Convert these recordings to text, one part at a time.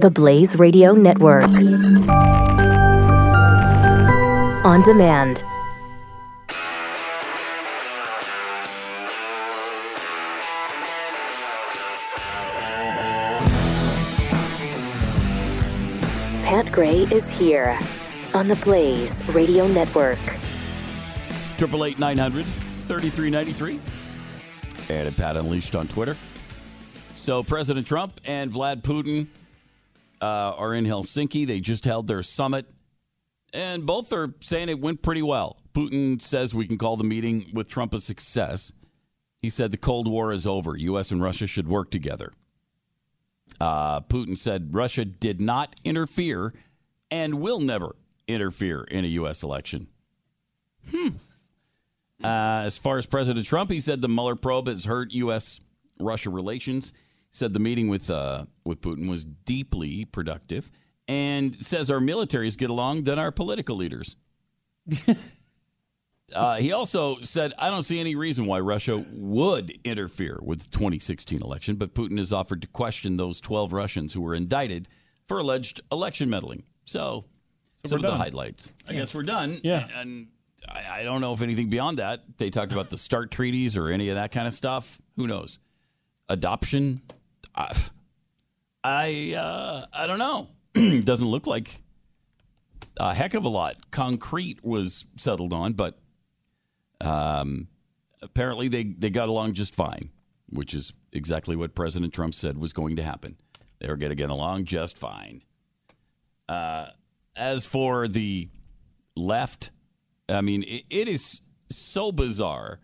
The Blaze Radio Network. On demand. Pat Gray is here on the Blaze Radio Network. Triple eight nine hundred thirty three ninety three. And at Pat Unleashed on Twitter. So President Trump and Vlad Putin uh, are in Helsinki. They just held their summit, and both are saying it went pretty well. Putin says we can call the meeting with Trump a success. He said the Cold War is over. U.S. and Russia should work together. Uh, Putin said Russia did not interfere and will never interfere in a U.S. election. Hmm. Uh, as far as President Trump, he said the Mueller probe has hurt U.S. Russia relations. Said the meeting with uh, with Putin was deeply productive, and says our militaries get along than our political leaders. uh, he also said, "I don't see any reason why Russia would interfere with the 2016 election, but Putin has offered to question those 12 Russians who were indicted for alleged election meddling." So, So some of the highlights. I guess we're done. Yeah. and I, I don't know if anything beyond that. They talked about the START treaties or any of that kind of stuff. Who knows? Adoption. I, I, uh, I don't know. Doesn't look like a heck of a lot. Concrete was settled on, but um, apparently they, they got along just fine, which is exactly what President Trump said was going to happen. They were going to get along just fine. Uh, as for the left, I mean, it, it is so bizarre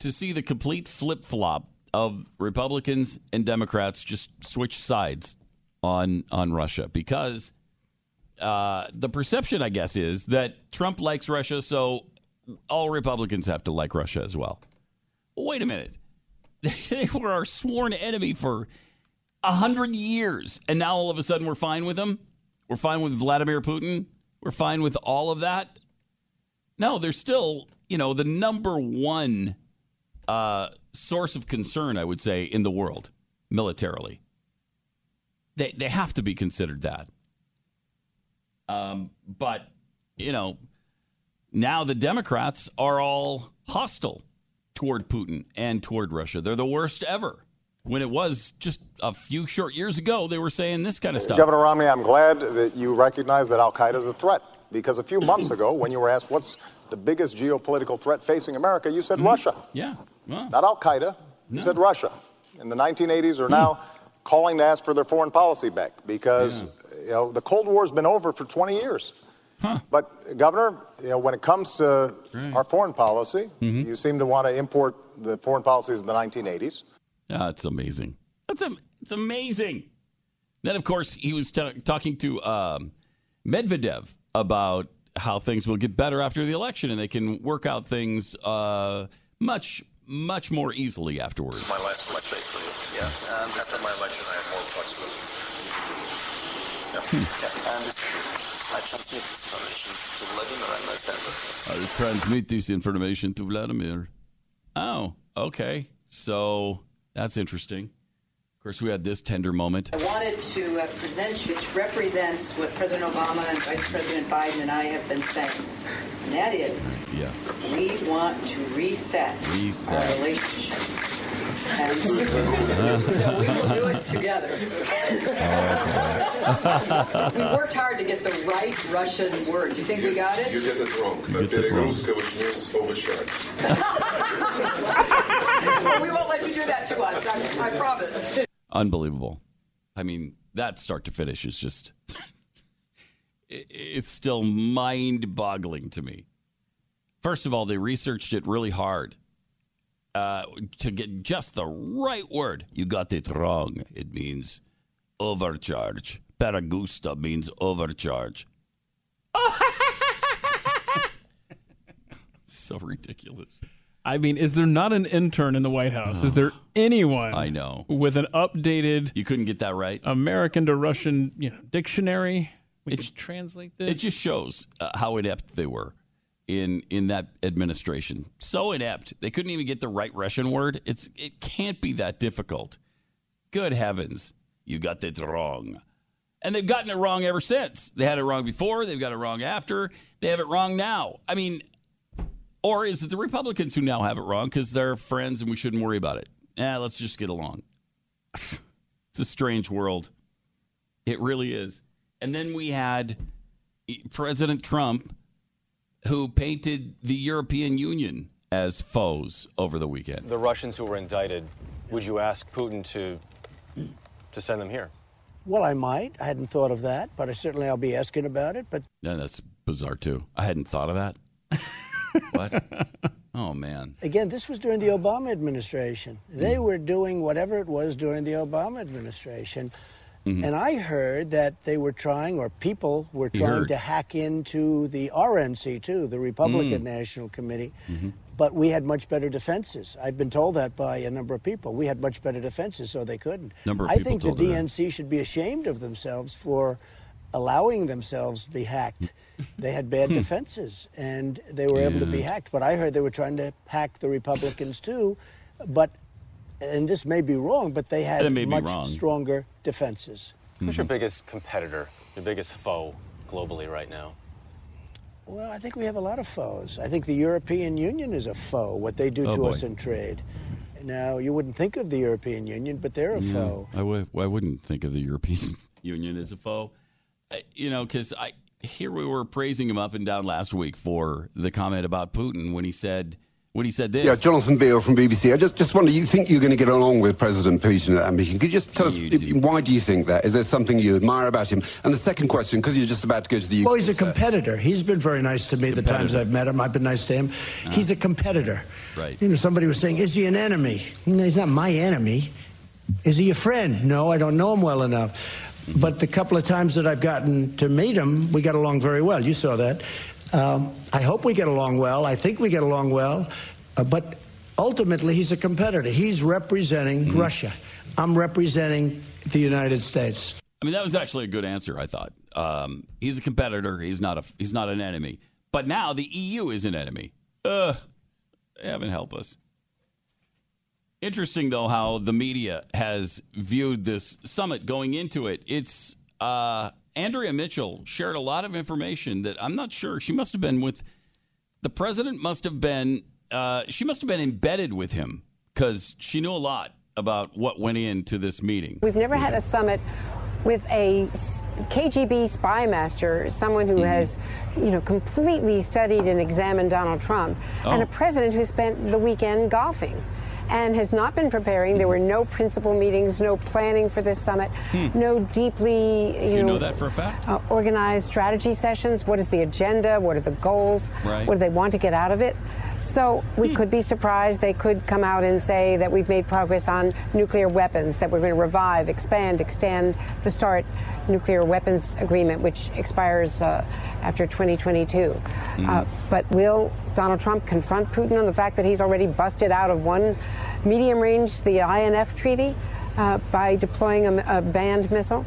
to see the complete flip flop of Republicans and Democrats just switch sides on on Russia because uh, the perception, I guess, is that Trump likes Russia, so all Republicans have to like Russia as well. wait a minute, they were our sworn enemy for a hundred years, and now all of a sudden we're fine with them. We're fine with Vladimir Putin. We're fine with all of that. No, they're still, you know, the number one uh, source of concern, I would say, in the world militarily. They they have to be considered that. Um, but you know, now the Democrats are all hostile toward Putin and toward Russia. They're the worst ever. When it was just a few short years ago, they were saying this kind of stuff. Governor Romney, I'm glad that you recognize that Al Qaeda is a threat because a few months ago, when you were asked what's the biggest geopolitical threat facing America, you said Russia. Yeah. Well, Not Al Qaeda. You said Russia. In the 1980s are now calling to ask for their foreign policy back because you know the Cold War has been over for 20 years. But Governor, you know when it comes to our foreign policy, you seem to want to import the foreign policies of the 1980s. That's amazing. That's am- it's amazing. Then, of course, he was ta talking to um, Medvedev about how things will get better after the election, and they can work out things uh, much, much more easily afterwards. My last basically. Yeah. And after my election, I have more flexibility. Yeah. Hmm. yeah. And this, I transmit this information to Vladimir and I send it. I'll transmit this information to Vladimir. Oh, okay. So that's interesting. Of course, we had this tender moment. I wanted to uh, present, which represents what President Obama and Vice President Biden and I have been saying. And that is, yeah. we want to reset, reset. our relationship. And so we will do it together. Oh, we worked hard to get the right Russian word. Do you think you, we got it? You get it wrong. You get it wrong. which means overshared. we won't let you do that to us, I, I promise. Unbelievable. I mean, that start to finish is just, it's still mind boggling to me. First of all, they researched it really hard uh, to get just the right word. You got it wrong. It means overcharge. Paragusta means overcharge. so ridiculous. I mean, is there not an intern in the White House? Is there anyone I know. with an updated You couldn't get that right. American to Russian you know, dictionary? We It's- could translate this. It just shows uh, how inept they were in in that administration. So inept they couldn't even get the right Russian word. It's it can't be that difficult. Good heavens, you got it wrong. And they've gotten it wrong ever since. They had it wrong before, they've got it wrong after, they have it wrong now. I mean, or is it the Republicans who now have it wrong because they're friends and we shouldn't worry about it? Yeah, let's just get along. it's a strange world. It really is. And then we had eh, President Trump who painted the European Union as foes over the weekend. The Russians who were indicted, would you ask Putin to to send them here? Well, I might. I hadn't thought of that, but I certainly I'll be asking about it. But Yeah, that's bizarre too. I hadn't thought of that. what? Oh man. again, this was during the Obama administration. They mm. were doing whatever it was during the Obama administration. Mm-hmm. And I heard that they were trying, or people were trying heard. to hack into the RNC too, the Republican mm. National Committee. Mm-hmm. But we had much better defenses. I've been told that by a number of people. We had much better defenses, so they couldn't. Number of I people think the you that. DNC should be ashamed of themselves for allowing themselves to be hacked. They had bad defenses, and they were able to be Hmm. Hacked. But I heard they were trying to hack the Republicans too. But, and this may be wrong, but they had It may be much stronger defenses. Who's your biggest competitor, your biggest foe globally right now? Well, I think we have a lot of foes. I think the European Union is a foe, what they do Oh, to boy. us in trade. Now, you wouldn't think of the European Union, but they're a foe. I w- I wouldn't think of the European Union as a foe. Uh, You know, because I here we were praising him up and down last week for the comment about Putin when he said when he said this. Yeah, Jonathan Beale from BBC. I just, just wonder, you think you're going to get along with President Putin at that meeting? Could you just tell us, do. why do you think that? Is there something you admire about him? And the second question, because you're just about to go to the UK. Well, he's a sir. competitor. He's been very nice to me the times I've met him. I've been nice to him. He's a competitor. Right. You know, somebody was saying, is he an enemy? No, he's not my enemy. Is he a friend? No, I don't know him well enough. But the couple of times that I've gotten to meet him, we got along very well. You saw that. Um, I hope we get along well. I think we get along well. Uh, but ultimately, he's a competitor. He's representing Russia. I'm representing the United States. I mean, that was actually a good answer. I thought um, he's a competitor. He's not a he's not an enemy. But now the EU is an enemy. Ugh, heaven help us. Interesting though how the media has viewed this summit going into it. It's uh, Andrea Mitchell shared a lot of information that I'm not sure she must have been with. The president must have been. Uh, she must have been embedded with him because she knew a lot about what went into this meeting. We've never had a summit with a KGB spy master, someone Mm-hmm. who has, you know, completely studied and examined Donald Trump, and Oh. a president who spent the weekend golfing and has not been preparing. There were no principal meetings, no planning for this summit, no deeply, you, Hmm. You know that for a fact? uh, organized strategy sessions. What is the agenda? What are the goals? Right. What do they want to get out of it? So we could be surprised. They could come out and say that we've made progress on nuclear weapons, that we're going to revive, expand, extend the START nuclear weapons agreement, which expires uh, after 2022. Uh, but will Donald Trump confront Putin on the fact that he's already busted out of one medium range, the INF treaty, uh, by deploying a, a banned missile?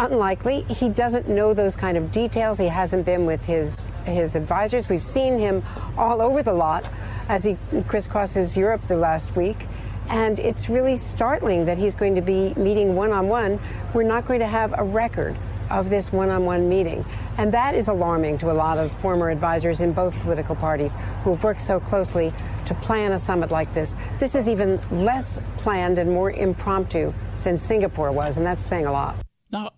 unlikely. He doesn't know those kind of details. He hasn't been with his his advisors. We've seen him all over the lot as he crisscrosses Europe the last week. And it's really startling that he's going to be meeting one on one. We're not going to have a record of this one on one meeting. And that is alarming to a lot of former advisors in both political parties who have worked so closely to plan a summit like this. This is even less planned and more impromptu than Singapore was, and that's saying a lot. Now,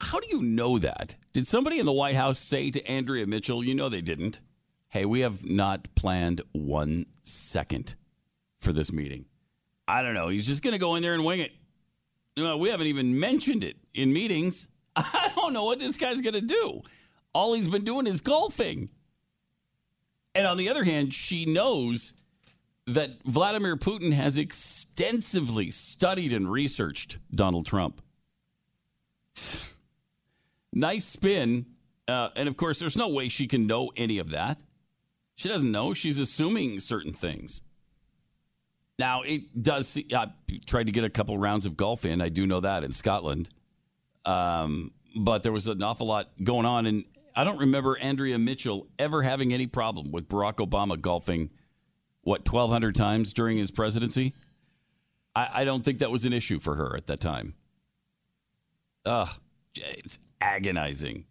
how do you know that? Did somebody in the White House say to Andrea Mitchell, you know they didn't? Hey, we have not planned one second for this meeting. I don't know. He's just going to go in there and wing it. Uh, we haven't even mentioned it in meetings. I don't know what this guy's going to do. All he's been doing is golfing. And on the other hand, she knows that Vladimir Putin has extensively studied and researched Donald Trump nice spin. Uh, and of course, there's no way she can know any of that. She doesn't know. She's assuming certain things. Now, it does. I tried to get a couple rounds of golf in. I do know that in Scotland. Um, but there was an awful lot going on. And I don't remember Andrea Mitchell ever having any problem with Barack Obama golfing, what, 1,200 times during his presidency? I, I don't think that was an issue for her at that time. Ugh. It's agonizing.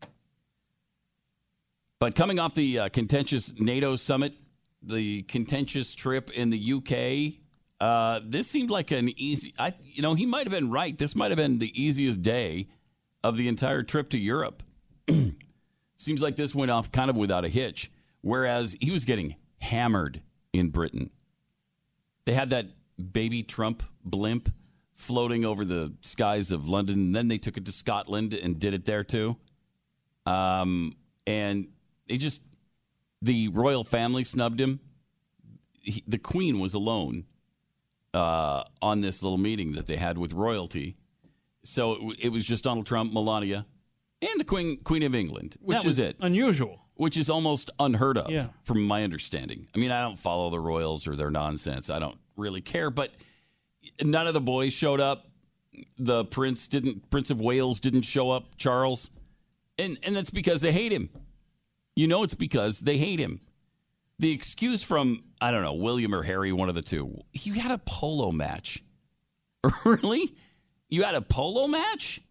But coming off the uh, contentious NATO summit, the contentious trip in the UK, uh, this seemed like an easy. I, you know, he might have been right. This might have been the easiest day of the entire trip to Europe. Seems like this went off kind of without a hitch. Whereas he was getting hammered in Britain. They had that baby Trump blimp floating over the skies of London, and then they took it to Scotland and did it there too. Um, and they just the royal family snubbed him. He, the Queen was alone uh, on this little meeting that they had with royalty. So it, it was just Donald Trump, Melania, and the Queen Queen of England. Which that was is it. Unusual. Which is almost unheard of, Yeah. from my understanding. I mean, I don't follow the royals or their nonsense. I don't really care, but none of the boys showed up. The prince didn't. Prince of Wales didn't show up. Charles, and and that's because they hate him. You know, it's because they hate him. The excuse from I don't know William or Harry, one of the two. You had a polo match. really? You had a polo match?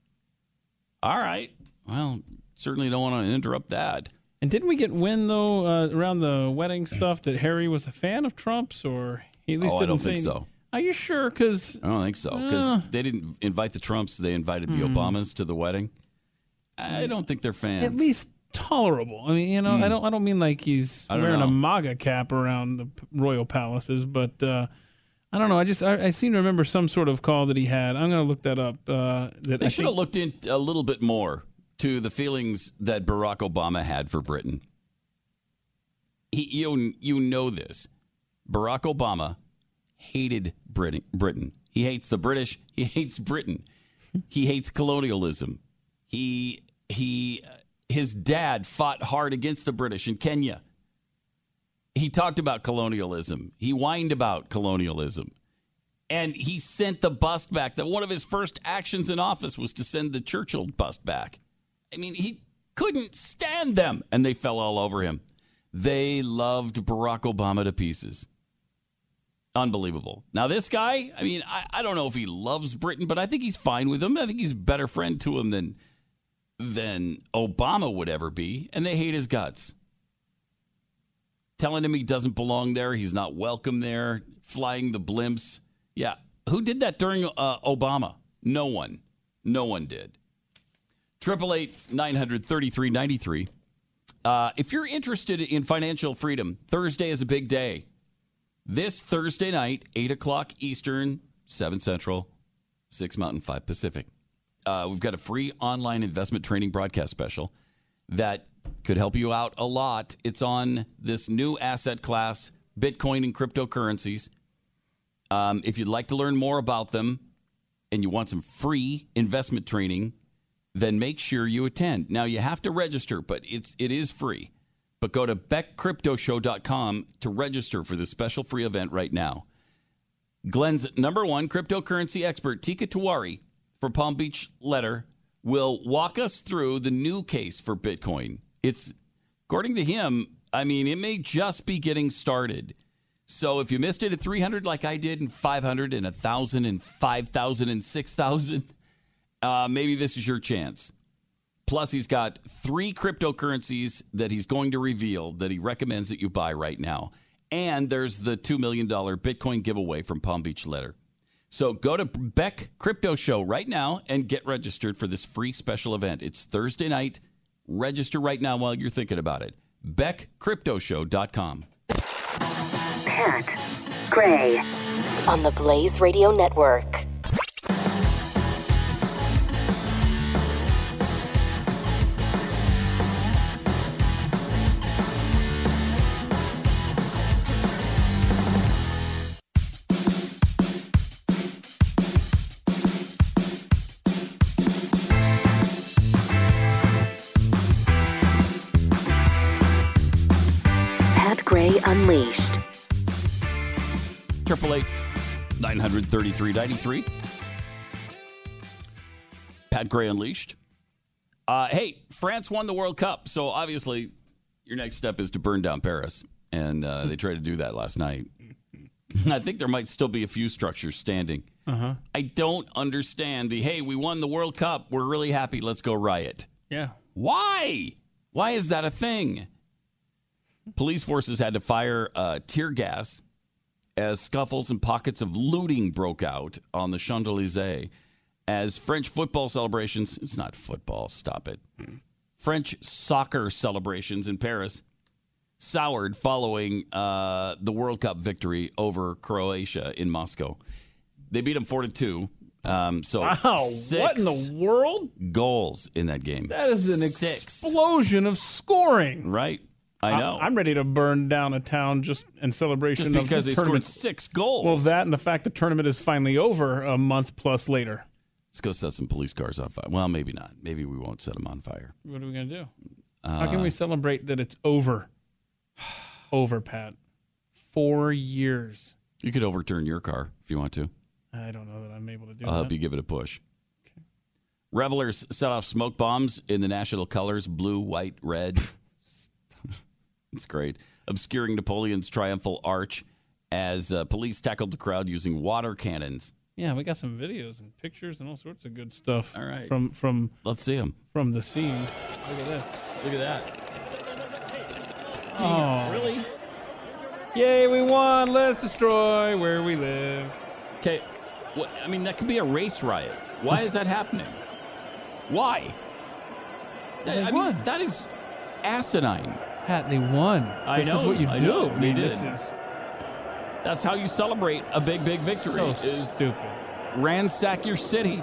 All right. Well, certainly don't want to interrupt that. And didn't we get wind though uh, around the wedding stuff that Harry was a fan of Trump's, or he at least Oh, I didn't don't say think so. Are you sure? Because I don't think so because Uh. they didn't invite the Trumps. They invited the Hmm. Obamas to the wedding. I don't think they're fans. at least tolerable. I mean, you know, I Hmm. don't. I don't mean like he's I wearing know. a MAGA cap around the royal palaces, but uh, I don't know. I just I, I seem to remember some sort of call that he had. I'm going to look that up. Uh, that They I should think- have looked in a little bit more to the feelings that Barack Obama had for Britain. He, you, you know this. Barack Obama hated Britain, Britain. He hates the British. He hates Britain. He hates colonialism. He he his dad fought hard against the British in Kenya. He talked about colonialism. He whined about colonialism. And he sent the bust back. That one of his first actions in office was to send the Churchill bust back. I mean, he couldn't stand them, and they fell all over him. They loved Barack Obama to pieces. Unbelievable. Now, this guy, I mean, I, I don't know if he loves Britain, but I think he's fine with him. I think he's a better friend to him than than Obama would ever be, and they hate his guts. Telling him he doesn't belong there, he's not welcome there, flying the blimps. Yeah, who did that during uh, Obama? No one. No one did. Triple eight nine hundred thirty three ninety three. Uh, if you're interested in financial freedom, Thursday is a big day. This Thursday night, 8 o'clock Eastern, 7 Central, 6 Mountain, 5 Pacific. Uh, we've got a free online investment training broadcast special that could help you out a lot. It's on this new asset class, Bitcoin and cryptocurrencies. Um, if you'd like to learn more about them and you want some free investment training, then make sure you attend. Now you have to register, but it's it is free. But go to beckcryptoshow.com to register for this special free event right now. Glenn's number one cryptocurrency expert, Teeka Tiwari for Palm Beach Letter, will walk us through the new case for Bitcoin. It's, according to him, I mean, it may just be getting started. So if you missed it at 300 like I did, and 500 and 1,000 and 5,000 and 6,000, uh, maybe this is your chance. Plus, he's got three cryptocurrencies that he's going to reveal that he recommends that you buy right now. And there's the $2 million Bitcoin giveaway from Palm Beach Letter. So go to Beck Crypto Show right now and get registered for this free special event. It's Thursday night. Register right now while you're thinking about it. BeckCryptoShow.com. Pat Gray on the Blaze Radio Network. Triple eight nine hundred thirty three ninety three. Pat Gray Unleashed. Uh, hey, France won the World Cup, so obviously your next step is to burn down Paris, and uh, they tried to do that last night. I think there might still be a few structures standing. Uh-huh. I don't understand the hey, we won the World Cup. We're really happy. Let's go riot. Yeah. Why? Why is that a thing? Police forces had to fire uh, tear gas as scuffles and pockets of looting broke out on the Champs Elysees as French football celebrations. It's not football. Stop it. French soccer celebrations in Paris soured following uh, the World Cup victory over Croatia in Moscow. They beat them four to two. Um, so Wow. six What in the world? goals in that game. That is an Six. explosion of scoring. Right. I know. I'm ready to burn down a town just in celebration Just of because the they scored tournament. six goals. Well, that and the fact the tournament is finally over a month plus later. Let's go set some police cars on fire. Well, maybe not. Maybe we won't set them on fire. What are we gonna do? Uh, How can we celebrate that it's over? over, Pat. Four years. You could overturn your car if you want to. I don't know that I'm able to do I'll help you give it a push. Revelers set off smoke bombs in the national colors blue, white, red. it's great. Obscuring Napoleon's triumphal arch as uh, police tackled the crowd using water cannons. Yeah, we got some videos and pictures and all sorts of good stuff. All right. From from Let's see them. from the scene. Look at this. Look at that. Oh, Really? Yay, we won! Let's destroy where we live. Okay. What, I mean, that could be a race riot. Why is that happening? Why? That, I mean, that is asinine. Pat, they won. I this know. is what you I do. know, I they mean, did. this is That's how you celebrate a big, big victory. so is stupid. ransack your city.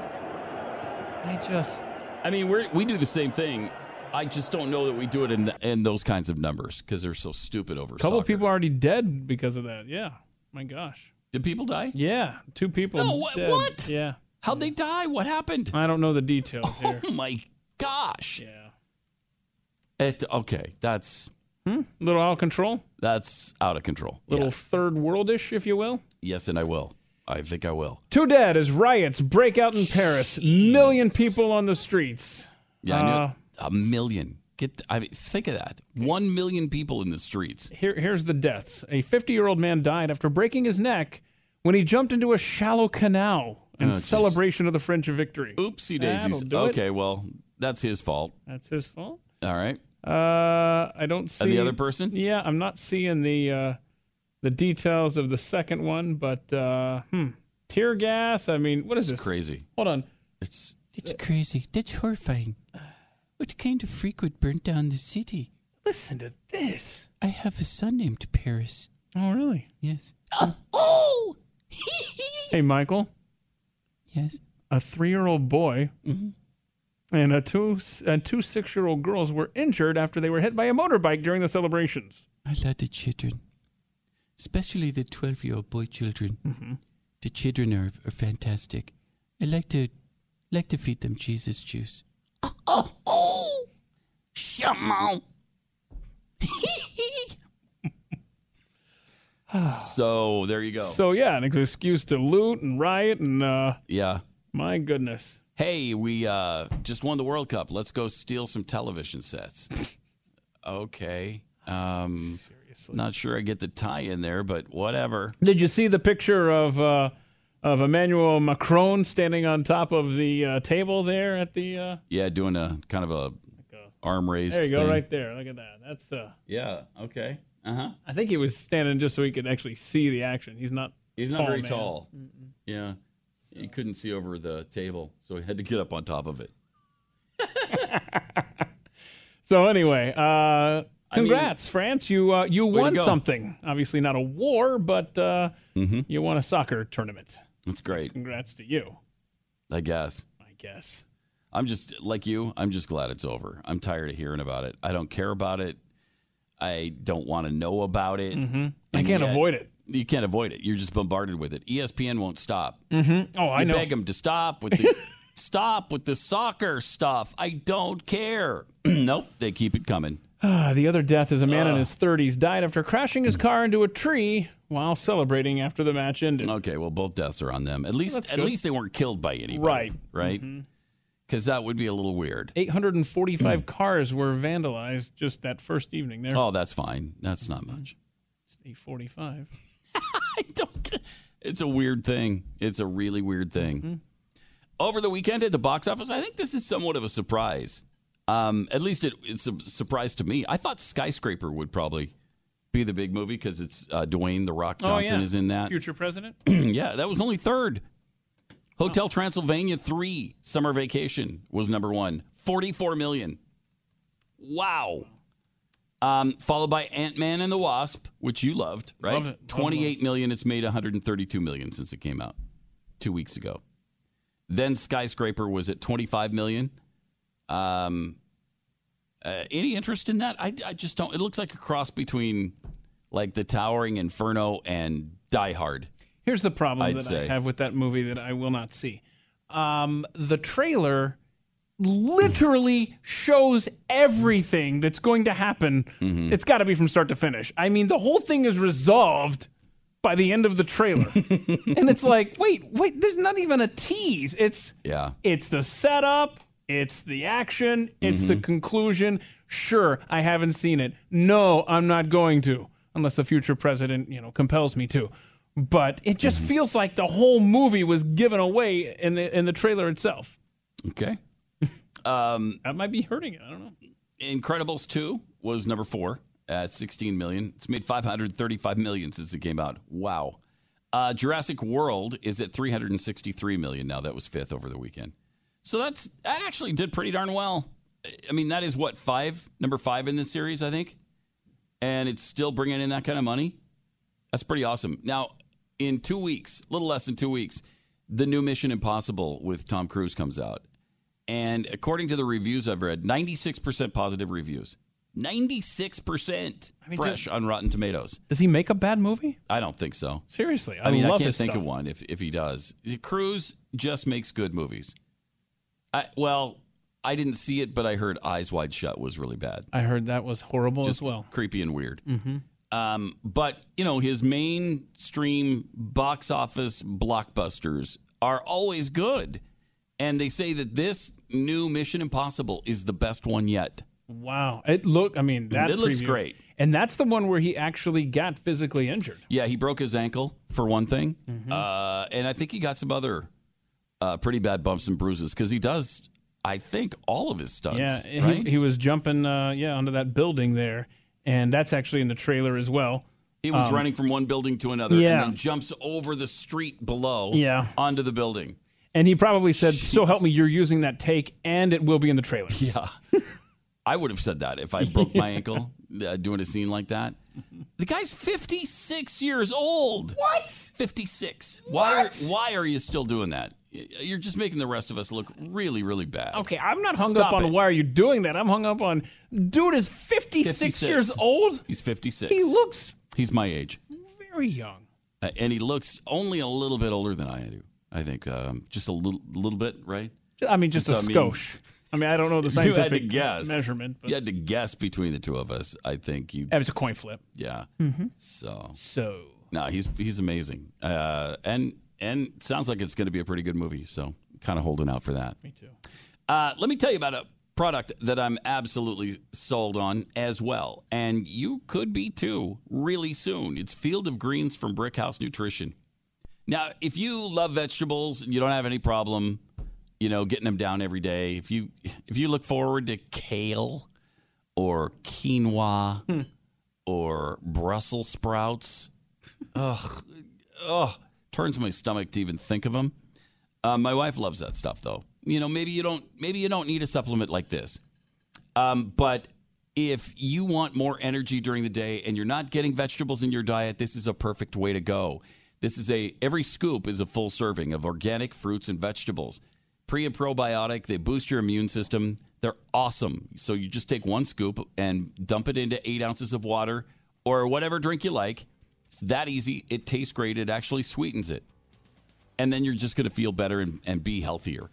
I just I mean, we we do the same thing. I just don't know that we do it in the, in those kinds of numbers because they're so stupid over. a couple soccer. people already dead because of that. Yeah. My gosh. Did people die? Yeah, two people. No, dead. what? Yeah. How'd they die? What happened? I don't know the details here. Oh my gosh! yeah. It okay. That's a Little out of control. that's out of control. Little Yeah. third worldish, if you will. Yes, and I will. I think I will. Two dead as riots break out in Paris. Million people on the streets. Yeah, Uh, a million. Get. I mean, think of that. One million people in the streets. Here, here's the deaths. A 50 year old man died after breaking his neck when he jumped into a shallow canal in Oh, celebration of the French victory. Oopsie daisies. do it. Okay, well, that's his fault. That's his fault. All right. Uh, I don't see And the other person? Yeah, I'm not seeing the uh, the details of the second one, but uh, hmm, tear gas. I mean, what is It's this? crazy. Hold on. It's That's crazy. That's horrifying. What kind of freak would burn down the city? Listen to this. I have a son named Paris. Oh, really? Yes. oh. Hey, Michael. Yes. A three-year-old boy Mm-hmm. And a two and two six-year-old girls were injured after they were hit by a motorbike during the celebrations. I love the children, especially the 12 year old boy children. Mm-hmm. The children are, are fantastic. I like to like to feed them Jesus juice. Oh, oh. Shamo. so there you go. So yeah, an excuse to loot and riot and uh, yeah. my goodness. Hey, we uh, just won the World Cup. Let's go steal some television sets. okay. Um, Seriously. not sure I get the tie in there, but whatever. Did you see the picture of uh, of Emmanuel Macron standing on top of the uh, table there at the? Uh, Yeah, doing a kind of a arm raised. there you go, thing. right there. Look at that. That's. Uh, Yeah. Okay. Uh huh. I think he was standing just so he could actually see the action. He's not. He's not very man. tall. Yeah. He couldn't see over the table, so he had to get up on top of it. So anyway, uh, I mean- congrats, France! You uh, you won something. Obviously not a war, but uh, Mm-hmm. you won a soccer tournament. That's great, Congrats to you, I guess. I guess. I'm just like you. I'm just glad it's over. I'm tired of hearing about it. I don't care about it. I don't want to know about it. Mm-hmm. I can't yet- avoid it. You can't avoid it. You're just bombarded with it. ESPN won't stop. Mm-hmm. Oh, I you know. beg them to stop with the stop with the soccer stuff. I don't care. nope, they keep it coming. Ah, the other death is a man in his 30s died after crashing his car into a tree while celebrating after the match ended. Okay, well, both deaths are on them. At least, at good. least they weren't killed by anybody. Right. Right. Because that would be a little weird. 845 cars were vandalized just that first evening there. Oh, that's fine. That's not much. 845. I don't. It's a weird thing. It's a really weird thing. Over the weekend at the box office, I think this is somewhat of a surprise. Um, at least it, it's a surprise to me. I thought Skyscraper would probably be the big movie because it's uh, Dwayne the Rock Johnson oh, yeah. is in that. Future president? yeah, that was only third. Hotel Transylvania 3 Summer Vacation was number one. 44 million. Wow. Um, followed by Ant Man and the Wasp, which you loved, right? Love it. Love, 28 million. It's made 132 million since it came out two weeks ago. Then Skyscraper was at 25 million. Um, uh, any interest in that? I, I just don't. It looks like a cross between like the Towering Inferno and Die Hard. Here's the problem I'd that say. I have with that movie that I will not see. Um, the trailer literally shows everything that's going to happen. Mm-hmm. It's got to be from start to finish. I mean, the whole thing is resolved by the end of the trailer. and it's like, wait, wait, there's not even a tease. It's Yeah. it's the setup, it's the action, it's Mm-hmm. the conclusion. Sure, I haven't seen it. No, I'm not going to unless the future president, you know, compels me to. But it just Mm-hmm. feels like the whole movie was given away in the in the trailer itself. Okay. Um, that might be hurting it. I don't know. Incredibles 2 was number four at 16 million. It's made 535 million since it came out. Wow. Uh, Jurassic World is at 363 million now. That was fifth over the weekend. So that's that actually did pretty darn well. I mean, that is what five, number five in this series, I think, and it's still bringing in that kind of money. That's pretty awesome. Now, in two weeks, a little less than two weeks, the new Mission Impossible with Tom Cruise comes out. And according to the reviews I've read, 96% positive reviews. 96% mean, fresh on Rotten Tomatoes. Does he make a bad movie? I don't think so. Seriously, I, I, mean, I love can't think stuff. of one if, if he does. Cruise just makes good movies. I, well, I didn't see it, but I heard Eyes Wide Shut was really bad. I heard that was horrible Just as well. creepy and weird. Mm-hmm. Um, but you know, his mainstream box office blockbusters are always good, and they say that this new Mission Impossible is the best one yet. Wow, it look. I mean, that It looks preview- great. and that's the one where he actually got physically injured. Yeah, he broke his ankle for one thing, Mm-hmm. uh, and I think he got some other uh, pretty bad bumps and bruises because he does, I think, all of his stunts. Yeah, right? he, he was jumping, uh, yeah, onto that building there, and that's actually in the trailer as well. He was Um, running from one building to another, yeah. and then jumps over the street below, Yeah. onto the building. And he probably said, "So help me, you're using that take, and it will be in the trailer." Yeah. I would have said that if I broke my ankle uh, doing a scene like that. The guy's 56 years old. What? 56. Why are, why are you still doing that? You're just making the rest of us look really, really bad. Okay, I'm not hung Stop up on it. why are you doing that. I'm hung up on dude is 56, 56. years old. He's 56. He looks He's my age. very young. Uh, and he looks only a little bit older than I do. I think um, just a little, little bit, right? I mean, just, Just, a I mean- I mean, I don't know the You had to scientific guess. measurement, but You had to guess between the two of us. I think you. it was a coin flip. Yeah. Mhm. So. So. No, he's he's amazing, uh, and and sounds like it's going to be a pretty good movie. So kind of holding out for that. Me too. Uh, let me tell you about a product that I'm absolutely sold on as well, and you could be too really soon. It's Field of Greens from Brickhouse Nutrition. Now, if you love vegetables and you don't have any problem, you know, getting them down every day, if you if you look forward to kale or quinoa or Brussels sprouts, ugh, ugh, turns my stomach to even think of them. Uh, my wife loves that stuff, though. You know, maybe you don't. Maybe you don't need a supplement like this. Um, but if you want more energy during the day and you're not getting vegetables in your diet, this is a perfect way to go. This is a every scoop is a full serving of organic fruits and vegetables. Pre and probiotic, they boost your immune system. They're awesome. So you just take one scoop and dump it into eight ounces of water or whatever drink you like. It's that easy. It tastes great. It actually sweetens it and then you're just going to feel better and, and be healthier.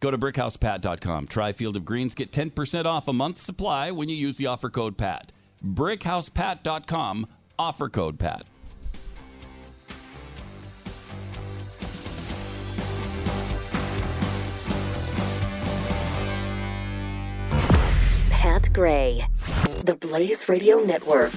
Go to brickhousepat.com. Try Field of Greens. Get 10% off a month's supply when you use the offer code PAT. brickhousepat.com, offer code PAT. Matt Gray. The Blaze Radio Network.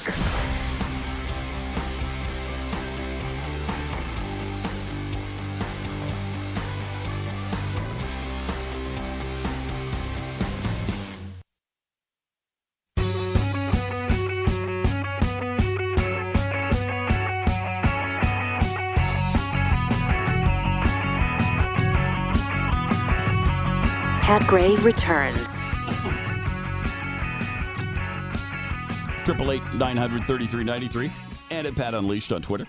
Pat Gray returns. Triple eight nine hundred thirty three ninety three, and at Pat Unleashed on Twitter.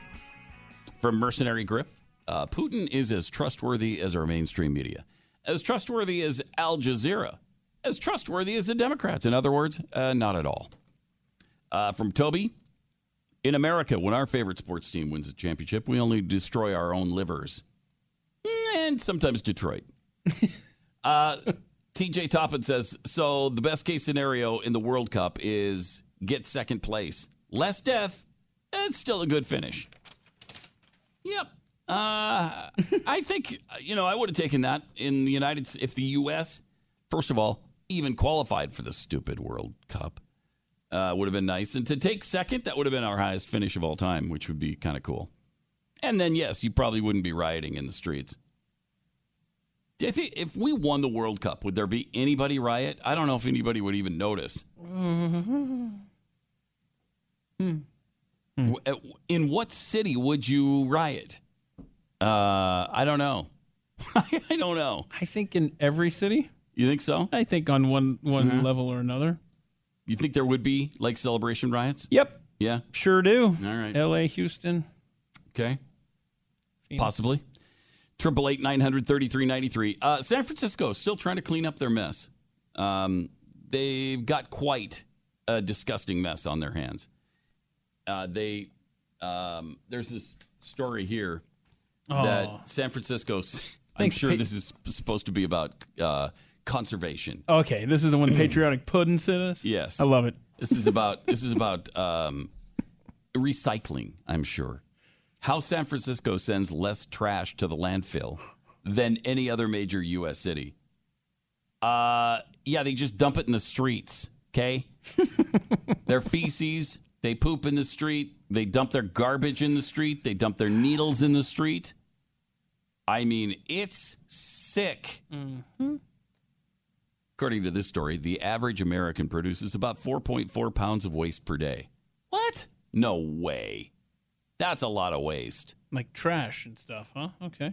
From Mercenary Grip, uh, Putin is as trustworthy as our mainstream media, as trustworthy as Al Jazeera, as trustworthy as the Democrats. In other words, uh, not at all. Uh, from Toby, in America, when our favorite sports team wins a championship, we only destroy our own livers, and sometimes Detroit. Uh, TJ Toppin says so. The best case scenario in the World Cup is get second place, less death, and still a good finish. Yep. Uh, I think you know I would have taken that in the United if the U.S. first of all even qualified for the stupid World Cup uh, would have been nice, and to take second that would have been our highest finish of all time, which would be kind of cool. And then yes, you probably wouldn't be rioting in the streets. If, if we won the World Cup, would there be anybody riot? I don't know if anybody would even notice. W- uh, In what city would you riot? Uh, I don't know. I don't know. I think in every city. You think so? I think on one one Mhm. level or another. You think there would be like celebration riots? Yep. Yeah. Sure do. All right. L.A., Houston. Okay. Phoenix. Possibly. Triple eight nine hundred thirty three ninety three. Uh, San Francisco still trying to clean up their mess. Um, they've got quite a disgusting mess on their hands. Uh, they um, there's this story here Oh. that San Francisco. I'm sure Pete. this is supposed to be about uh, conservation. Okay, this is the one patriotic pudding sent us. Yes, I love it. This is about this is about um, recycling. I'm sure how San Francisco sends less trash to the landfill than any other major U.S. city. Uh, yeah, they just dump it in the streets. Okay, their feces. They poop in the street. They dump their garbage in the street. They dump their needles in the street. I mean, it's sick. According to this story, the average American produces about 4.4 pounds of waste per day. What? No way. That's a lot of waste. Like trash and stuff, huh? Okay.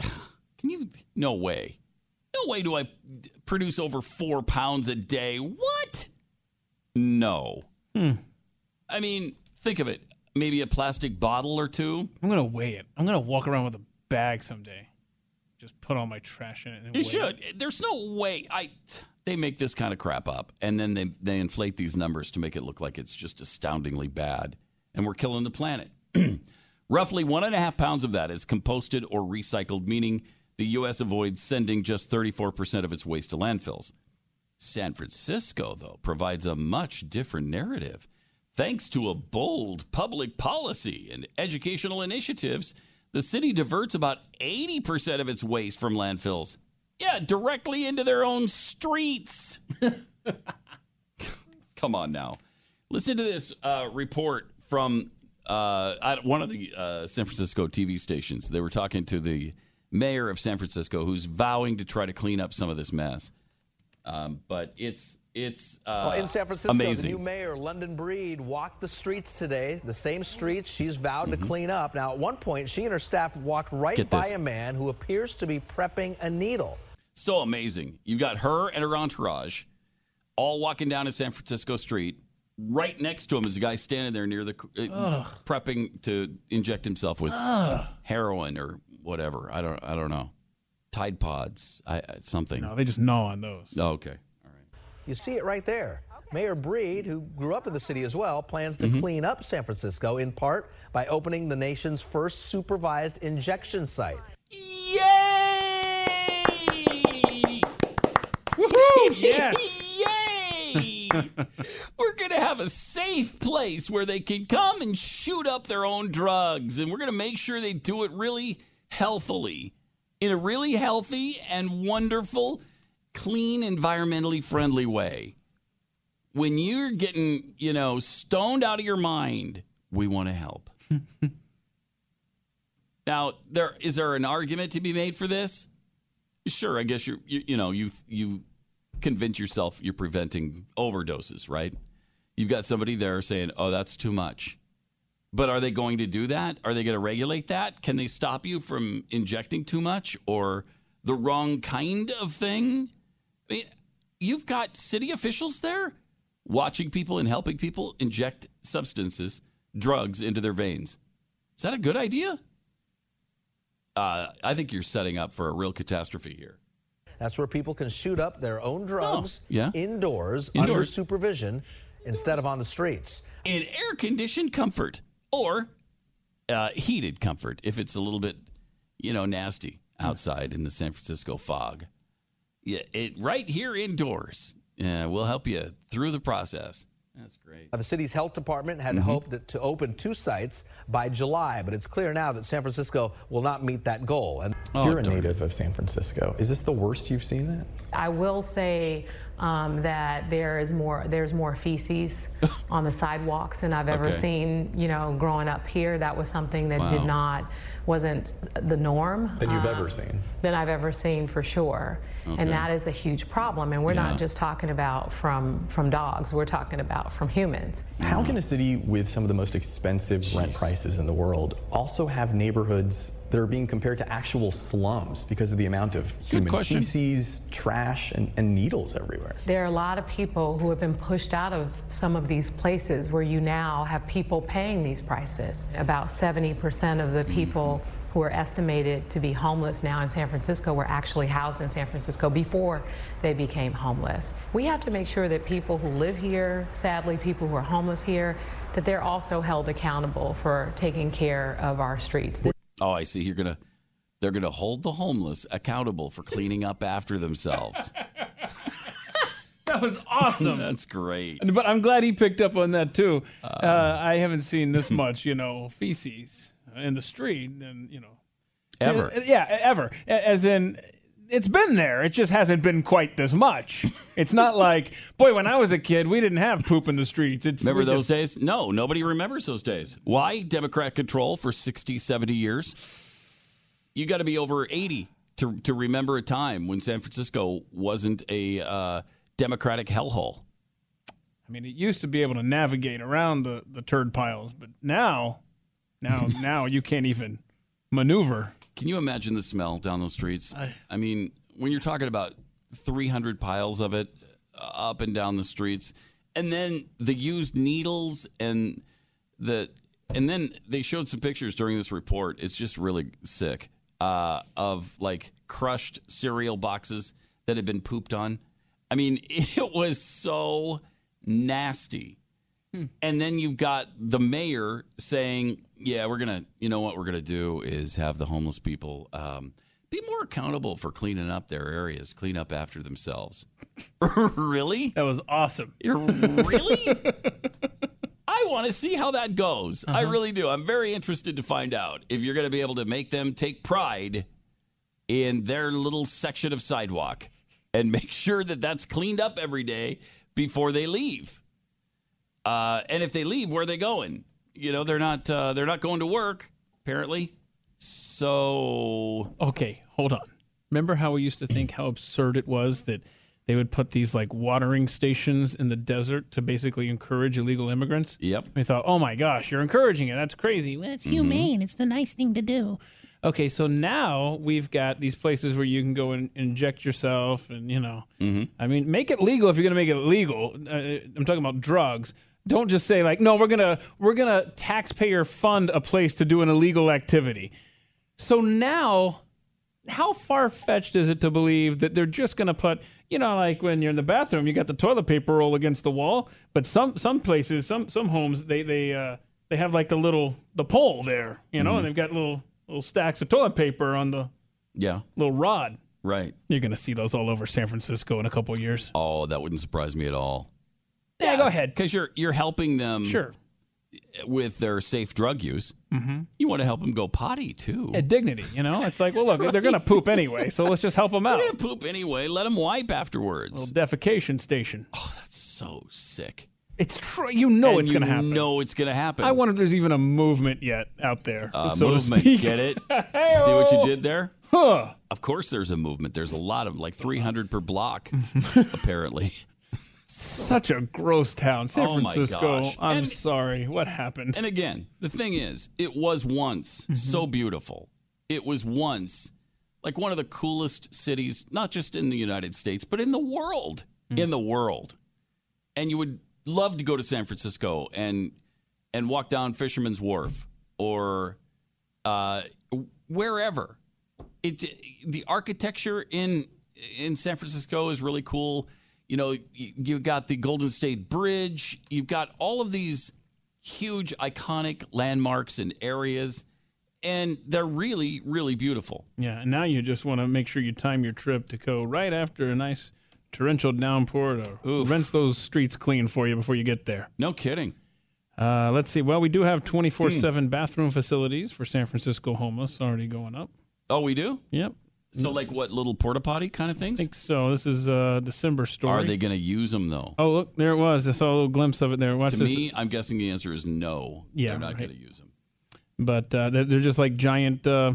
Can you? No way. No way do I produce over four pounds a day. What? No. Hmm. I mean, think of it. Maybe a plastic bottle or two. I'm gonna weigh it. I'm gonna walk around with a bag someday. Just put all my trash in it. And You should. It. There's no way. I. They make this kind of crap up, and then they they inflate these numbers to make it look like it's just astoundingly bad, and we're killing the planet. Roughly one and a half pounds of that is composted or recycled, meaning the U.S. avoids sending just 34% of its waste to landfills. San Francisco, though, provides a much different narrative. Thanks to a bold public policy and educational initiatives, the city diverts about 80% of its waste from landfills. Yeah, directly into their own streets. Come on now. Listen to this uh, report from uh, one of the uh, San Francisco TV stations. They were talking to the mayor of San Francisco, who's vowing to try to clean up some of this mess. Um, but it's it's uh, Well, in San Francisco, amazing. the new mayor, London Breed, walked the streets today, the same streets she's vowed to clean up. Now, at one point, she and her staff walked right Mm-hmm. Get by this. a man who appears to be prepping a needle. So amazing. You've got her and her entourage all walking down a San Francisco street. Right next to him is a guy standing there near the uh, prepping to inject himself with Ugh. heroin or whatever. I don't I don't know. Tide Pods, I, I- something. No, they just gnaw on those. Oh, okay. You see it right there. Mayor Breed, who grew up in the city as well, plans to Mm-hmm. clean up San Francisco in part by opening the nation's first supervised injection site. Yay! Woohoo! Yes. Yay! we're going to have a safe place where they can come and shoot up their own drugs. And we're going to make sure they do it really healthily, in a really healthy and wonderful, clean, environmentally friendly way. When you're getting, you know, stoned out of your mind, we want to help. now, there is there an argument to be made for this? Sure, I guess you're, you, you know, you you convince yourself you're preventing overdoses, right? You've got somebody there saying, "Oh, that's too much." But are they going to do that? Are they going to regulate that? Can they stop you from injecting too much or the wrong kind of thing? I mean, you've got city officials there watching people and helping people inject substances, drugs into their veins. Is that a good idea? Uh, I think you're setting up for a real catastrophe here. That's where people can shoot up their own drugs Oh, yeah. indoors, under Indoors. supervision instead of on the streets. in air conditioned comfort or uh, heated comfort if it's a little bit, you know, nasty outside in the San Francisco fog. Yeah, it right here indoors. Yeah, we'll help you through the process. That's great. The city's health department had hoped that- to open two sites by July, but it's clear now that San Francisco will not meet that goal. And You're a native of San Francisco. Is this the worst you've seen it? I will say um, that there is more there's more feces on the sidewalks than I've ever Okay. seen. You know, growing up here, that was something that Wow. did not wasn't the norm. Than you've uh, ever seen. Than I've ever seen for sure. Okay. And that is a huge problem. And we're Yeah. not just talking about from from dogs. We're talking about from humans. How can a city with some of the most expensive rent prices in the world also have neighborhoods that are being compared to actual slums because of the amount of human question. feces, trash, and, and needles everywhere? There are a lot of people who have been pushed out of some of these places where you now have people paying these prices. About 70% of the mm-hmm. people who are estimated to be homeless now in San Francisco were actually housed in San Francisco before they became homeless. We have to make sure that people who live here, sadly, people who are homeless here, that they're also held accountable for taking care of our streets. Oh, I see. You're gonna they're gonna hold the homeless accountable for cleaning up after themselves. That was awesome. That's great. But I'm glad he picked up on that too. Uh, I haven't seen this much, you know, feces in the street, and you know, Ever. yeah, ever. As in, it's been there. It just hasn't been quite this much. It's not like, boy, when I was a kid, we didn't have poop in the streets. It's Remember those just- days? No, nobody remembers those days. Why? Democrat control for 60, 70 years. You got to be over 80 to, to remember a time when San Francisco wasn't a uh, Democratic hellhole. I mean, it used to be able to navigate around the, the turd piles, but now, now, now you can't even maneuver. Can you imagine the smell down those streets? I, mean, when you're talking about 300 piles of it uh, up and down the streets, and then the used needles and the and then they showed some pictures during this report. It's just really sick uh, of like crushed cereal boxes that had been pooped on. I mean, it was so nasty. And then you've got the mayor saying, "Yeah, we're gonna, you know what we're gonna do is have the homeless people um, be more accountable for cleaning up their areas, clean up after themselves." really? That was awesome. You're really? I want to see how that goes. I Uh-huh. really do. I'm very interested to find out if you're going to be able to make them take pride in their little section of sidewalk and make sure that that's cleaned up every day before they leave. Uh, and if they leave, where are they going? You know, they're not uh, they're not going to work apparently. So okay, hold on. Remember how we used to think how absurd it was that they would put these like watering stations in the desert to basically encourage illegal immigrants? Yep. We thought, oh my gosh, you're encouraging it. That's crazy. Well, it's humane. It's the nice thing to do. Okay, so now we've got these places where you can go and inject yourself, and you know, I mean, make it legal if you're going to make it legal. Uh, I'm talking about drugs. Don't just say like, no, we're gonna we're gonna taxpayer fund a place to do an illegal activity. So now, how far fetched is it to believe that they're just going to put, you know, like when you're in the bathroom, you got the toilet paper roll against the wall, but some some places, some some homes, they they uh, they have like the little the pole there, you know, Mhm. and they've got little little stacks of toilet paper on the yeah, little rod. right. You're going to see those all over San Francisco in a couple of years. Oh, that wouldn't surprise me at all. Yeah, go ahead. Because you're you're helping them Sure. with their safe drug use. Mm-hmm. You want to help them go potty too. Yeah, dignity, you know. It's like, well, look, they're going to poop anyway, so let's just help them out. They're gonna poop anyway. Let them wipe afterwards. Little defecation station. Oh, that's so sick. It's true. You know And it's going to you happen. know it's going to happen. I wonder if there's even a movement yet out there. uh, so to movement. Get it? See what you did there? Huh. Of course, there's a movement. There's a lot of like 300 per block, apparently. Such a gross town, San Oh Francisco. I'm And- sorry. What happened? And again, the thing is, it was once Mm-hmm. so beautiful. It was once like one of the coolest cities, not just in the United States, but in the world. In the world. And you would love to go to San Francisco and and walk down Fisherman's Wharf or uh, wherever. It the architecture in in San Francisco is really cool. You know, you, you've got the Golden State Bridge. You've got all of these huge iconic landmarks and areas, and they're really really beautiful. Yeah, and now you just want to make sure you time your trip to go right after a nice torrential downpour to rinse those streets clean for you before you get there. No kidding. Uh, let's see. Well, we do have 24 Hmm. 7 bathroom facilities for San Francisco homeless already going up. Oh, we do. Yep. So, like what little porta potty kind of things? I think so. This is uh, December story. Are they going to use them though? Oh, look, there it was. I saw a little glimpse of it there. Watch to this. me, I'm guessing the answer is no. Yeah, they're not right. going to use them. But uh, they're, they're just like giant uh,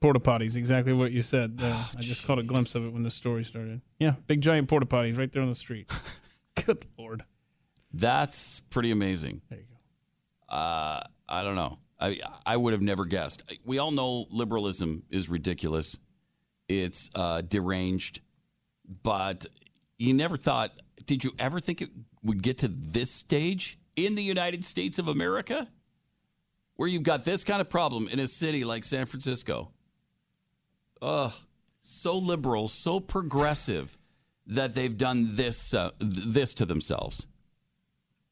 porta potties, exactly what you said. Uh, I just caught a glimpse of it when the story started. Yeah, big giant porta potties right there on the street. Good lord. That's pretty amazing. There you go. Uh, I don't know. I I would have never guessed. We all know liberalism is ridiculous. It's uh, deranged, but you never thought. Did you ever think it would get to this stage in the United States of America, where you've got this kind of problem in a city like San Francisco? Ugh, so liberal, so progressive that they've done this uh, th- this to themselves.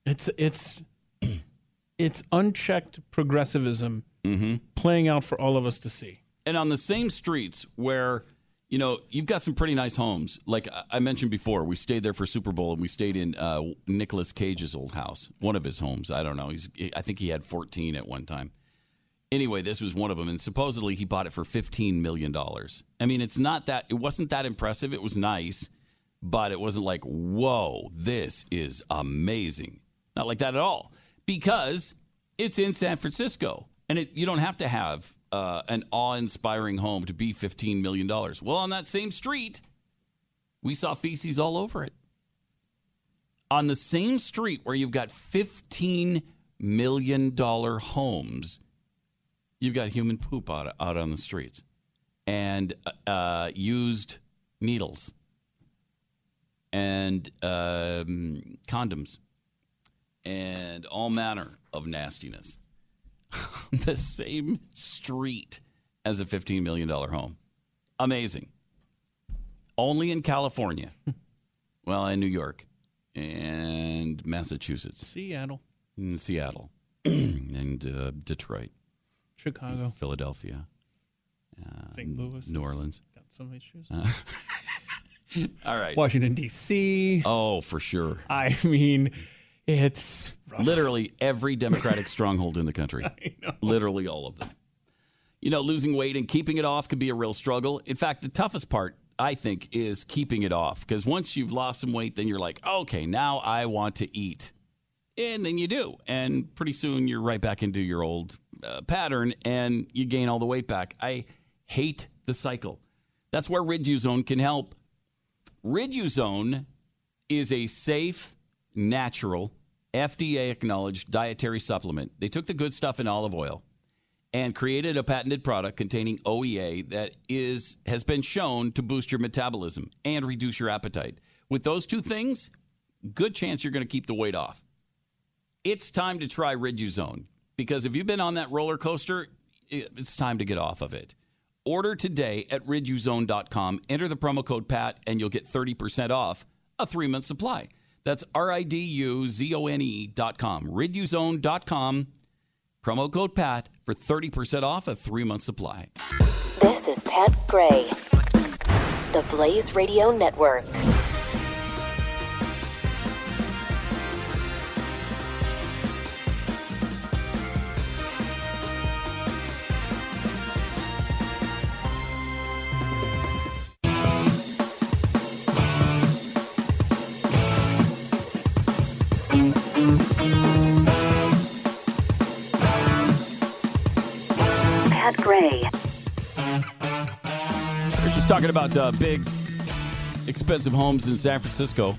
It's it's it's unchecked progressivism Mm-hmm. playing out for all of us to see. And on the same streets where you know you've got some pretty nice homes. Like I- mentioned before we stayed there for super bowl and we stayed in uh, nicolas cage's old house one of his homes. I don't know. He's i think he had 14 at one time. Anyway this was one of them and supposedly he bought it for 15 million dollars. I mean it's not that it wasn't that impressive. It was nice but it wasn't like whoa this is amazing. Not like that at all because it's in san francisco and it, you don't have to have uh, an awe-inspiring home to be $15 million well on that same street we saw feces all over it on the same street where you've got $15 million homes you've got human poop out, out on the streets and uh, used needles and um, condoms and all manner of nastiness. the same street as a $15 million home. Amazing. Only in California. well, in New York and Massachusetts. Seattle. In Seattle. and uh, Detroit. Chicago. Philadelphia. Uh, St. Louis. New Orleans. Got some issues. Uh, all right. Washington D.C. Oh, for sure. I mean, it's rough. Literally every Democratic stronghold in the country. Literally all of them. You know, losing weight and keeping it off can be a real struggle. In fact, the toughest part, I think, is keeping it off. Because once you've lost some weight, then you're like, okay, now I want to eat. And then you do. And pretty soon you're right back into your old uh, pattern and you gain all the weight back. I hate the cycle. That's where Riduzone can help. Riduzone is a safe, natural, FDA acknowledged dietary supplement. They took the good stuff in olive oil and created a patented product containing OEA that is has been shown to boost your metabolism and reduce your appetite. With those two things, good chance you're going to keep the weight off. It's time to try Riduzone because if you've been on that roller coaster, it's time to get off of it. Order today at riduzone.com, enter the promo code PAT, and you'll get 30% off a three month supply. That's R I D U Z O N E dot com. Riduzone dot com. promo code PAT for 30% off a three month supply. This is Pat Gray, the Blaze Radio Network. Talking about uh, big, expensive homes in San Francisco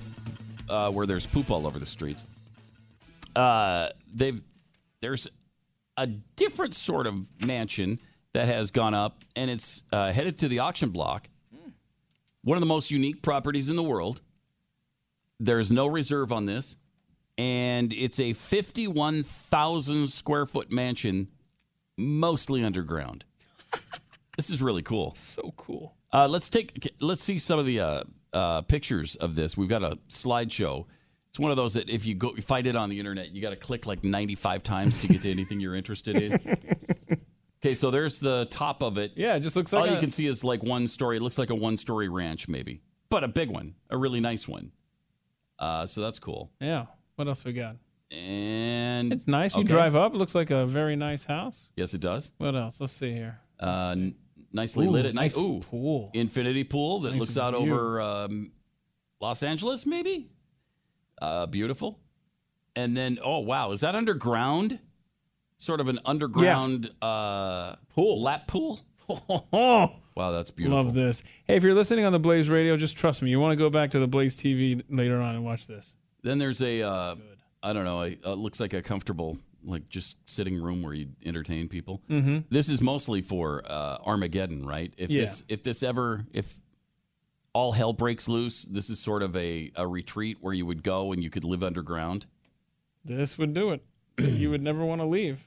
uh, where there's poop all over the streets. Uh, they've there's a different sort of mansion that has gone up, and it's uh, headed to the auction block. One of the most unique properties in the world. There's no reserve on this, and it's a 51,000 square foot mansion, mostly underground. this is really cool. So cool. Uh, let's take let's see some of the uh, uh, pictures of this. We've got a slideshow. It's one of those that if you go find it on the internet, you got to click like 95 times to get to anything you're interested in. Okay, so there's the top of it. Yeah, it just looks like all a- you can see is like one story. It looks like a one story ranch, maybe, but a big one, a really nice one. Uh, so that's cool. Yeah. What else we got? And It's nice. You okay. drive up. It looks like a very nice house. Yes, it does. What else? Let's see here. Uh, nicely Ooh, lit at night. nice Ooh, pool. Infinity pool that Nice looks out view. over um, Los Angeles, maybe. Uh, beautiful. And then, oh wow, is that underground? Sort of an underground uh, pool, lap pool. Oh, wow, that's beautiful. love this. Hey, if you're listening on the Blaze Radio, just trust me. You want to go back to the Blaze TV later on and watch this. Then there's a, uh, I don't know, it uh looks like a comfortable, like just sitting room where you entertain people. Mhm. This is mostly for uh, Armageddon, right? If Yeah. this, if this ever, if all hell breaks loose, this is sort of a, a retreat where you would go and you could live underground. This would do it. you would never want to leave.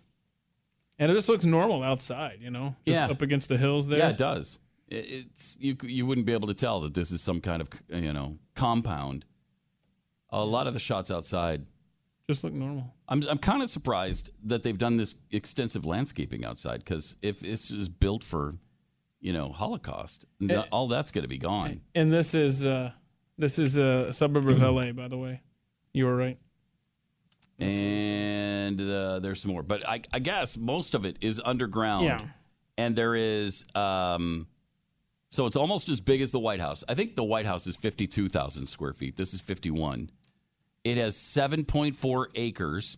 And it just looks normal outside, you know? Just Yeah. Up against the hills there. Yeah, it does. It's you. You wouldn't be able to tell that this is some kind of you know compound. A lot of the shots outside just look normal. I'm I'm kind of surprised that they've done this extensive landscaping outside because if this is built for, you know, Holocaust, Eh. all that's going to be gone. And this is uh this is a suburb of LA, by the way. You were right. and uh, there's some more, but I, I guess most of it is underground. Yeah. And there is, um, so it's almost as big as the White House. I think the White House is 52,000 square feet. This is 51. It has 7.4 acres.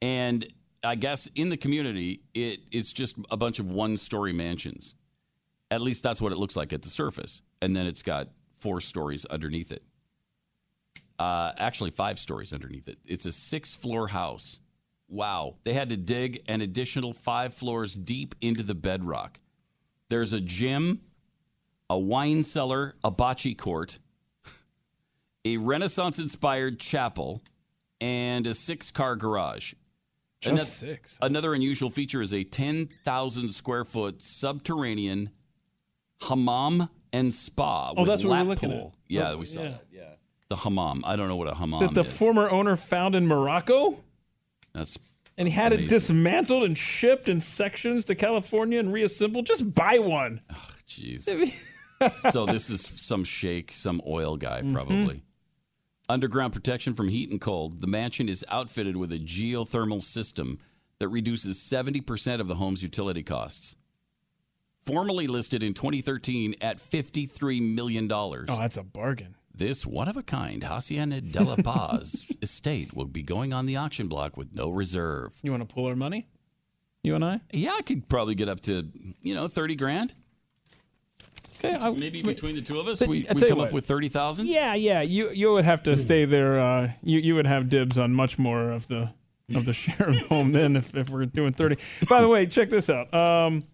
And I guess in the community, it, it's just a bunch of one story mansions. At least that's what it looks like at the surface. And then it's got four stories underneath it. Uh, actually, five stories underneath it. It's a six floor house. Wow. They had to dig an additional five floors deep into the bedrock. There's a gym, a wine cellar, a bocce court, a Renaissance inspired chapel, and a six car garage. Just Ano- six. Another unusual feature is a 10,000 square foot subterranean hammam and spa. Oh, with that's what we're lap looking pool. at. Yeah, Oh, we saw yeah. that. Yeah. The hammam. I don't know what a hammam is. That the is. former owner found in Morocco? That's And he had it dismantled and shipped in sections to California and reassembled. Just buy one. Jeez. so this is some sheikh, some oil guy, Mm-hmm. Probably. Underground protection from heat and cold. The mansion is outfitted with a geothermal system that reduces 70% of the home's utility costs. Formerly listed in 2013 at $53 million. Oh, that's a bargain. This one of a kind Hacienda de la Paz estate will be going on the auction block with no reserve. You want to pull our money? You and I? Yeah, I could probably get up to, you know, 30 grand. Okay, I, Maybe between the two of us, we, I we tell you come up with 30,000. Yeah, yeah. You you would have to stay there. Uh, you you would have dibs on much more of the of the share of the home then if, if we're doing thirty. By the way, check this out. Um,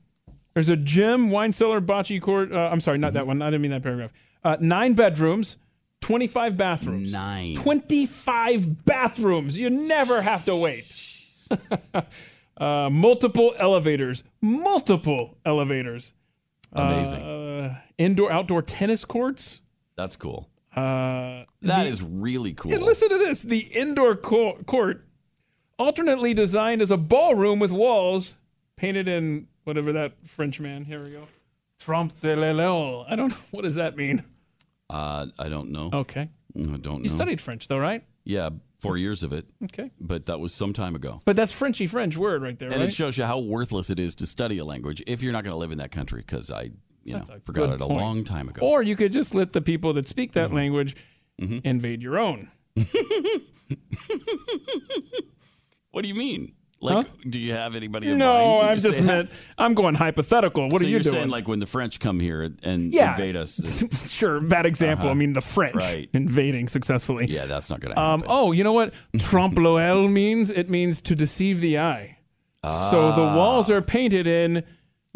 there's a gym, wine cellar, bocce court. Uh, I'm sorry, not that one. I didn't mean that paragraph. Uh, nine bedrooms, twenty five bathrooms. Nine. Twenty five bathrooms. You never have to wait. uh, multiple elevators. Multiple elevators. Amazing. Uh, indoor outdoor tennis courts. That's cool. Uh, That the- is really cool. and listen to this: the indoor co- court, alternately designed as a ballroom with walls painted in whatever that French man. Here we go. Trompe de l'Oeil. I don't know what does that mean. Uh, I don't know. Okay. I don't know. You studied French though, right? Yeah, four years of it. Okay. But that was some time ago. But that's Frenchy French word right there, and right? it shows you how worthless it is to study a language if you're not going to live in that country. Because I, you know, forgot it a point. long time ago. Or you could just let the people that speak that mm-hmm. language mm-hmm. invade your own. what do you mean? Like, do you have anybody in No? I'm just meant, I'm going hypothetical. What so are you you're doing? saying like when the French come here and Yeah. invade us? sure, bad example. Uh-huh. I mean, the French Right. invading successfully. yeah, that's not going to Um, happen. oh, you know what trompe l'oeil means? It means to deceive the eye. So the walls are painted in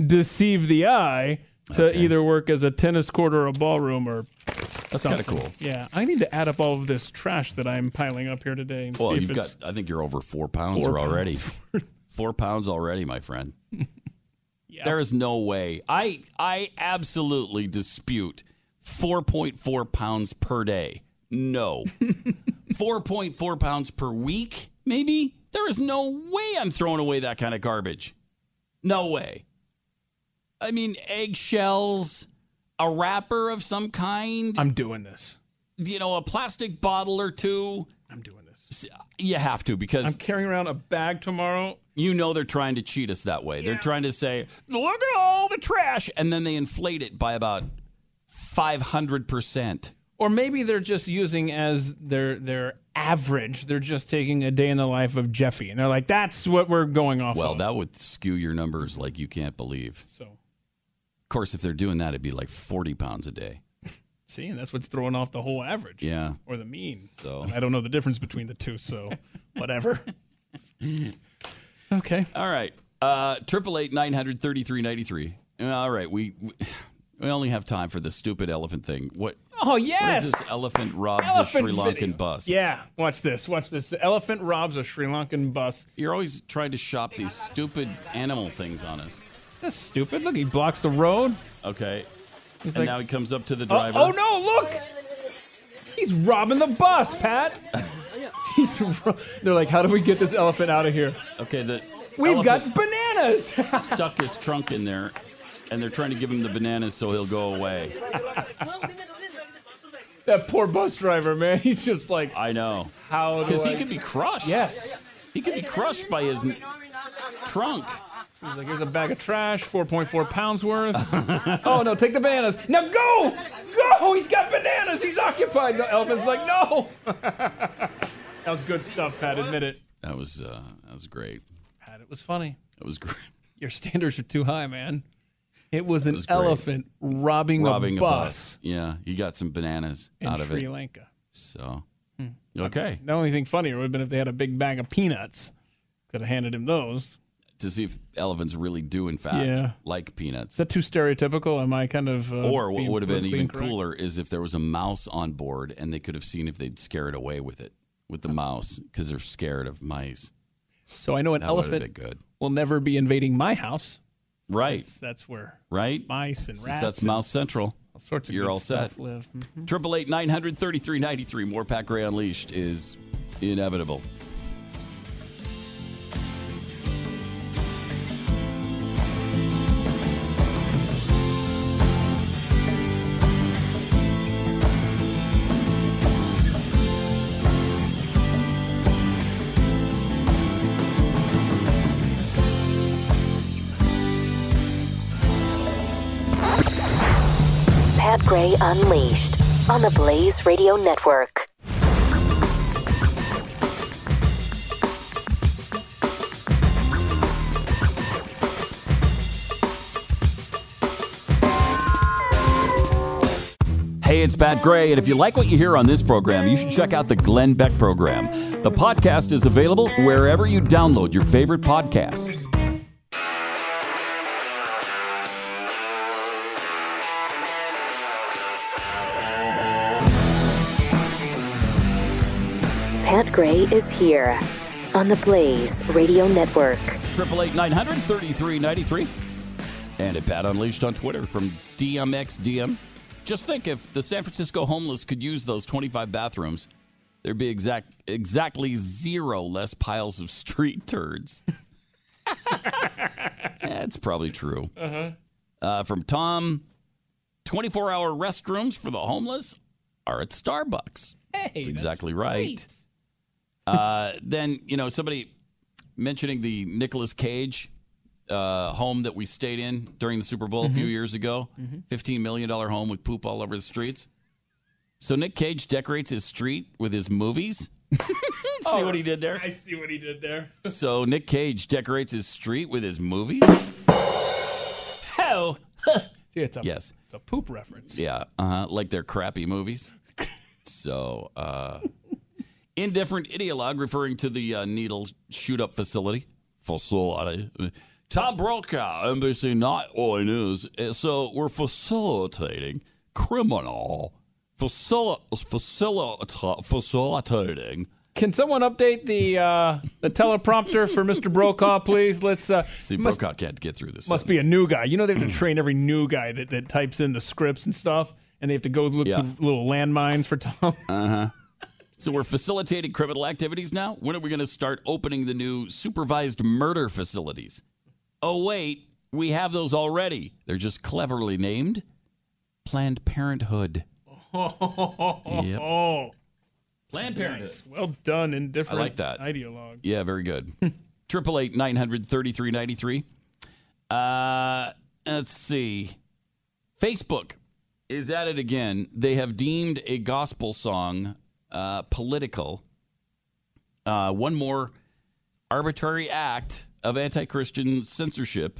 deceive the eye to either work as a tennis court or a ballroom or That's something. kinda cool. Yeah, I need to add up all of this trash that I'm piling up here today and Well, see if you've it's got. I think you're over four pounds Four already. pounds four pounds already, my friend. Yeah. There is no way. I I absolutely dispute four point four pounds per day. No, four point four pounds per week. Maybe there is no way I'm throwing away that kind of garbage. No way. I mean, eggshells, a wrapper of some kind. I'm doing this. You know, a plastic bottle or two. I'm doing this. You have to because I'm carrying around a bag tomorrow. you know they're trying to cheat us that way. They're trying to say, look at all the trash. And then they inflate it by about 500%. Or maybe they're just using as their their average. They're just taking a day in the life of Jeffy, and they're like, "That's what we're going off." Well, of. that would skew your numbers like you can't believe. So, of course, if they're doing that, it'd be like 40 pounds a day. see, and that's what's throwing off the whole average. Yeah. or the mean. So I don't know the difference between the two, so whatever. okay. All right. Uh, Triple eight nine hundred thirty three ninety three. All right. We we only have time for the stupid elephant thing. What? Oh What yes. is this elephant robs Elephant a Sri Lankan video. bus? Yeah, watch this. Watch this. The elephant robs a Sri Lankan bus. You're always trying to shop these stupid animal things on us. That's stupid. Look, he blocks the road. Okay. He's and like- now he comes up to the Oh, driver. oh no! Look, he's robbing the bus, Pat. He's. Ro- They're like, how do we get this elephant out of here? Okay, the We've got bananas. stuck his trunk in there, and they're trying to give him the bananas so he'll go away. that poor bus driver, man. He's just like, I know. how? Because he I- could be crushed. Yes. He could be crushed by his trunk. He's like, here's a bag of trash, 4.4 pounds worth. oh no, take the bananas. Now go, go. He's got bananas. He's occupied. The elephant's like, no. that was good stuff, Pat. Admit it. That was uh, that was great. Pat, it was funny. That was great. Your standards are too high, man. It was an was elephant robbing, Robbing a bus, Yeah, he got some bananas in out of Sri it. Lanka. So Hmm. okay, The only thing funnier would have been if they had a big bag of peanuts. Could have handed him those. To see if elephants really do in fact Yeah. like peanuts. Is that too stereotypical? Am I kind of? Uh, or what would have been even incorrect? cooler is if there was a mouse on board and they could have seen if they'd scare it away with it, with the mouse, because they're scared of mice. So I know an That elephant will never be invading my house. Right. That's, that's where Right? mice and rats. That's and Mouse Central. all sorts of You're good all set. stuff live. Mhm. Triple eight nine hundred thirty three ninety three. More Pat Gray Unleashed is inevitable. Unleashed on the Blaze Radio Network. Hey, it's Pat Gray, and if you like what you hear on this program, you should check out the Glenn Beck program. The podcast is available wherever you download your favorite podcasts. Pat Gray is here on the Blaze Radio Network. Triple eight nine hundred thirty three ninety three, and at Pat Unleashed on Twitter from DMXDM. Just think if the San Francisco homeless could use those twenty five bathrooms, there'd be exact exactly zero less piles of street turds. That's probably true. Uh-huh. Uh, from Tom, 24 hour restrooms for the homeless are at Starbucks. Hey, That's that's exactly right. Uh, then, you know, somebody mentioning the Nicolas Cage uh, home that we stayed in during the Super Bowl a few Mhm. years ago Mhm. $15 million home with poop all over the streets. So Nick Cage decorates his street with his movies. See what he did there? I see what he did there. So Nick Cage decorates his street with his movies. Hell. see, it's a Yes. it's a poop reference. Yeah, uh-huh, like they're crappy movies. so, uh, indifferent ideologue referring to the uh, needle shoot up facility, facility, Tom Brokaw, NBC Nightly News. Uh, So we're facilitating criminal facil- facilita- facilitating. Can someone update the uh, the teleprompter for Mr. Brokaw, please? Let's uh, See, must, Brokaw can't get through this. must be a new guy. You know they have to train every new guy that, that types in the scripts and stuff, and they have to go look Yeah. for little landmines for Tom. Uh huh. So we're facilitating criminal activities now. When are we going to start opening the new supervised murder facilities? Oh wait, we have those already. They're just cleverly named Planned Parenthood. Oh, Planned Parenthood. nice. Well done in different I like that. ideologue. Yeah, very good. Triple eight nine hundred thirty three ninety three. Uh, let's see. Facebook is at it again. They have deemed a gospel song uh, political. Uh, one more arbitrary act of anti-Christian censorship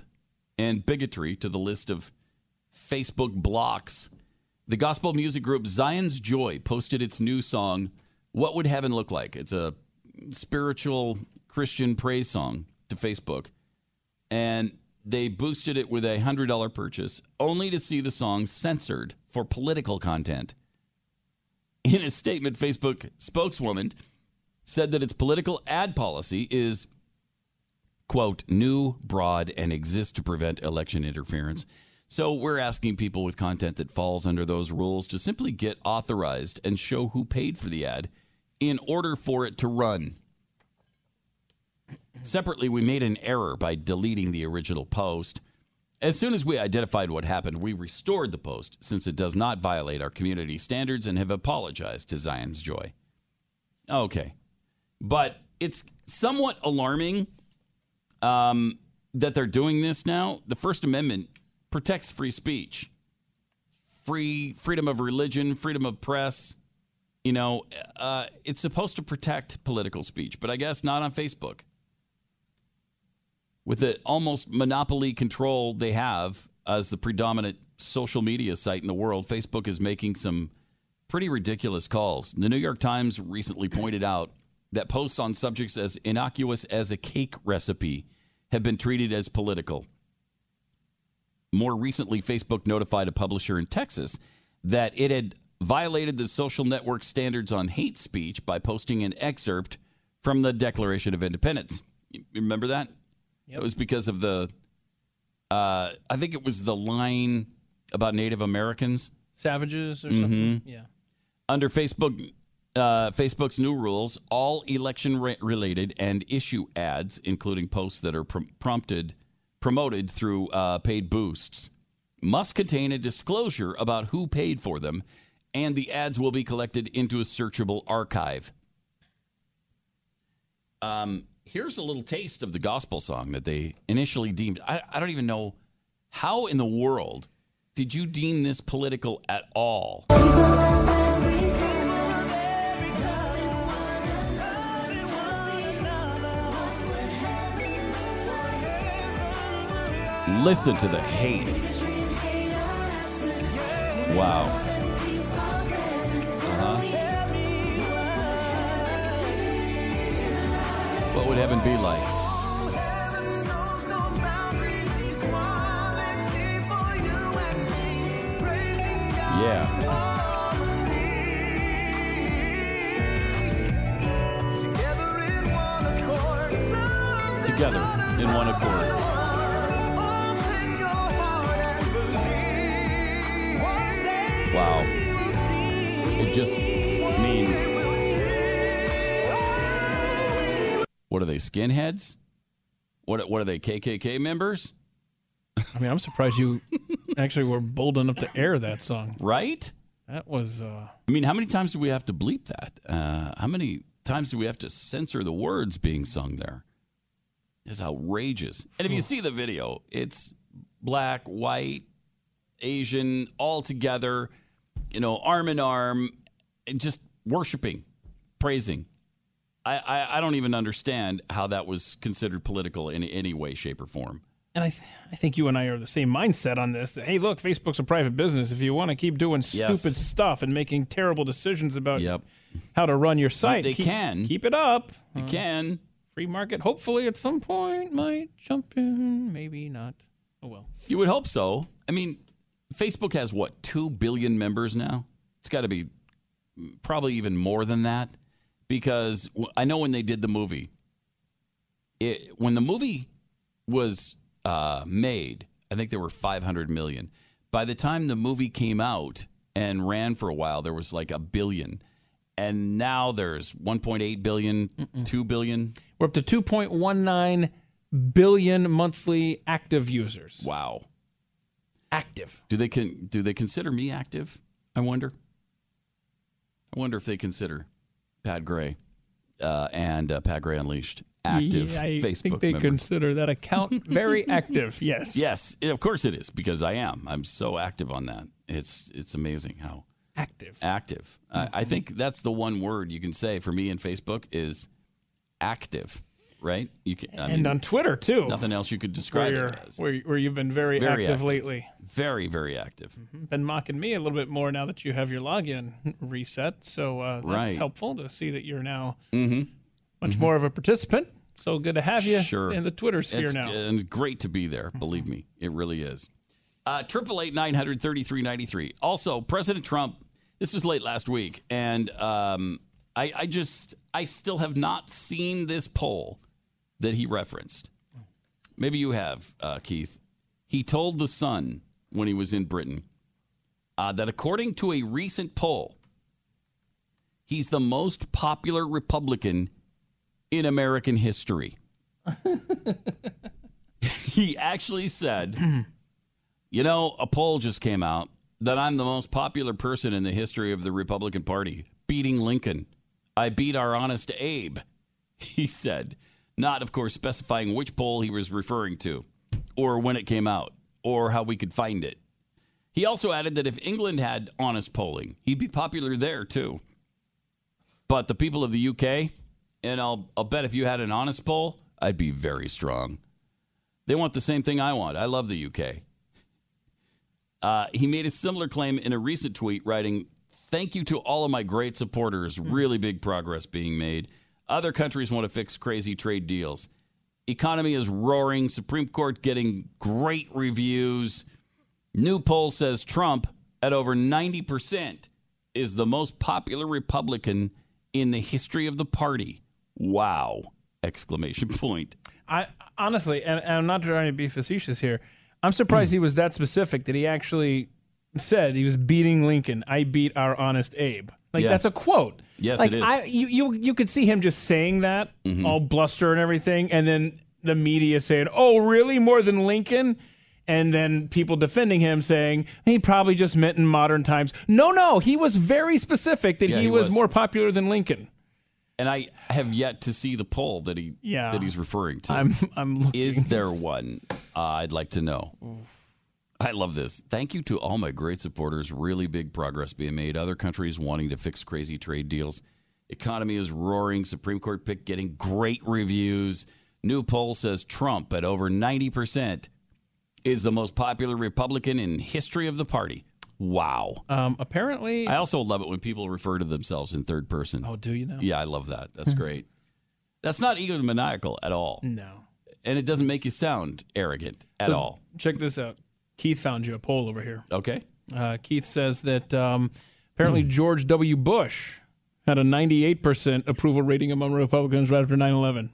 and bigotry to the list of Facebook blocks. The gospel music group Zion's Joy posted its new song, What Would Heaven Look Like? It's a spiritual Christian praise song to Facebook. And they boosted it with a $100 purchase, only to see the song censored for political content. In a statement, Facebook spokeswoman said that its political ad policy is, quote, new, broad, and exists to prevent election interference. So we're asking people with content that falls under those rules to simply get authorized and show who paid for the ad in order for it to run. Separately, we made an error by deleting the original post. As soon as we identified what happened, we restored the post since it does not violate our community standards and have apologized to Zion's Joy. Okay. But it's somewhat alarming um, that they're doing this now. The First Amendment protects free speech, free freedom of religion, freedom of press. You know, uh, it's supposed to protect political speech, but I guess not on Facebook. With the almost monopoly control they have as the predominant social media site in the world, Facebook is making some pretty ridiculous calls. The New York Times recently pointed out that posts on subjects as innocuous as a cake recipe have been treated as political. More recently, Facebook notified a publisher in Texas that it had violated the social network standards on hate speech by posting an excerpt from the Declaration of Independence. You remember that? It was because of the, uh, I think it was the line about Native Americans. Savages or Mhm. something. Yeah. Under Facebook, uh, Facebook's new rules, all election-related and issue ads, including posts that are prom- prompted promoted through uh, paid boosts, must contain a disclosure about who paid for them, and the ads will be collected into a searchable archive. Um, here's a little taste of the gospel song that they initially deemed. I, I don't even know how in the world did you deem this political at all. Listen to the hate. Wow. What would heaven be like? Yeah. Together in one accord. Wow. It just What are they skinheads? What what are they KKK members? I mean, I'm surprised you actually were bold enough to air that song. Right? That was uh I mean, how many times do we have to bleep that? Uh, how many times do we have to censor the words being sung there? It's outrageous. And if you see the video, it's black, white, Asian, all together, you know, arm in arm, and just worshiping, praising. I, I, I don't even understand how that was considered political in any way, shape, or form. and I th- I think you and I are the same mindset on this that hey, look, Facebook's a private business. If you want to keep doing Yes. stupid stuff and making terrible decisions about Yep. how to run your site, they keep, can. keep it up. You uh, can. Free market, hopefully at some point might jump in. Maybe not. Oh well. You would hope so. I mean, Facebook has what two billion members now. It's got to be probably even more than that because I know when they did the movie, it, when the movie was uh, made, I think there were 500 million. By the time the movie came out and ran for a while, there was like a billion. And now there's 1.8 billion, 2 billion. We're up to 2.19 billion monthly active users. Wow. Active. Do they con- do they consider me active? I wonder. I wonder if they consider Pat Gray uh, and uh, Pat Gray Unleashed active Yeah, I Facebook think they member. consider that account very active. Yes. Yes, of course it is because I am. I'm so active on that. It's it's amazing how active. Active. I, I think that's the one word you can say for me in Facebook is active. Right? You can. I and mean, on Twitter too. Nothing else you could describe you're, it as. where, where you've been very, Very active, active. lately. Very very active. Been mocking me a little bit more now that you have your login reset. So uh, that's Right. helpful to see that you're now Mm-hmm. much more of a participant. So good to have you Sure. in the Twitter sphere It's- now. And great to be there. Believe me, it really is. Uh, Triple eight nine hundred thirty three ninety three. Also, President Trump. This was late last week, and um, I, I just I still have not seen this poll that he referenced. Maybe you have, uh, Keith. He told the Sun when he was in Britain uh, that according to a recent poll, he's the most popular Republican in American history. he actually said, you know, a poll just came out that I'm the most popular person in the history of the Republican Party, beating Lincoln. I beat our honest Abe, he said, not, of course, specifying which poll he was referring to, or when it came out, or how we could find it. He also added that if England had honest polling, he'd be popular there too. But the people of the UK, and I'll, I'll bet if you had an honest poll, I'd be very strong. They want the same thing I want. I love the UK. Uh, he made a similar claim in a recent tweet, writing, Thank you to all of my great supporters. Really big progress being made. Other countries want to fix crazy trade deals. Economy is roaring. Supreme Court getting great reviews. New poll says Trump, at over 90%, is the most popular Republican in the history of the party. Wow! Exclamation point. I honestly, and, and I'm not trying to be facetious here. I'm surprised he was that specific that he actually said he was beating Lincoln. I beat our honest Abe. Like Yeah. that's a quote. Yes, like it is. I, you, you, you could see him just saying that, Mhm. all bluster and everything, and then the media saying, "Oh, really? More than Lincoln?" And then people defending him saying he probably just meant in modern times. No, no, he was very specific that Yeah, he, he was, was. more popular than Lincoln. And I have yet to see the poll that he Yeah. that he's referring to. I'm, I'm looking. Is there one? Uh, I'd like to know. I love this. Thank you to all my great supporters. Really big progress being made. Other countries wanting to fix crazy trade deals. Economy is roaring. Supreme Court pick getting great reviews. New poll says Trump at over 90% is the most popular Republican in history of the party. Wow. Um, apparently, I also love it when people refer to themselves in third person. Oh, do you know? Yeah, I love that. That's great. That's not egomaniacal at all. No. And it doesn't make you sound arrogant at So, all. Check this out. Keith found you a poll over here. Okay. Uh, Keith says that um, apparently George W. Bush had a 98% approval rating among Republicans right after 9 11.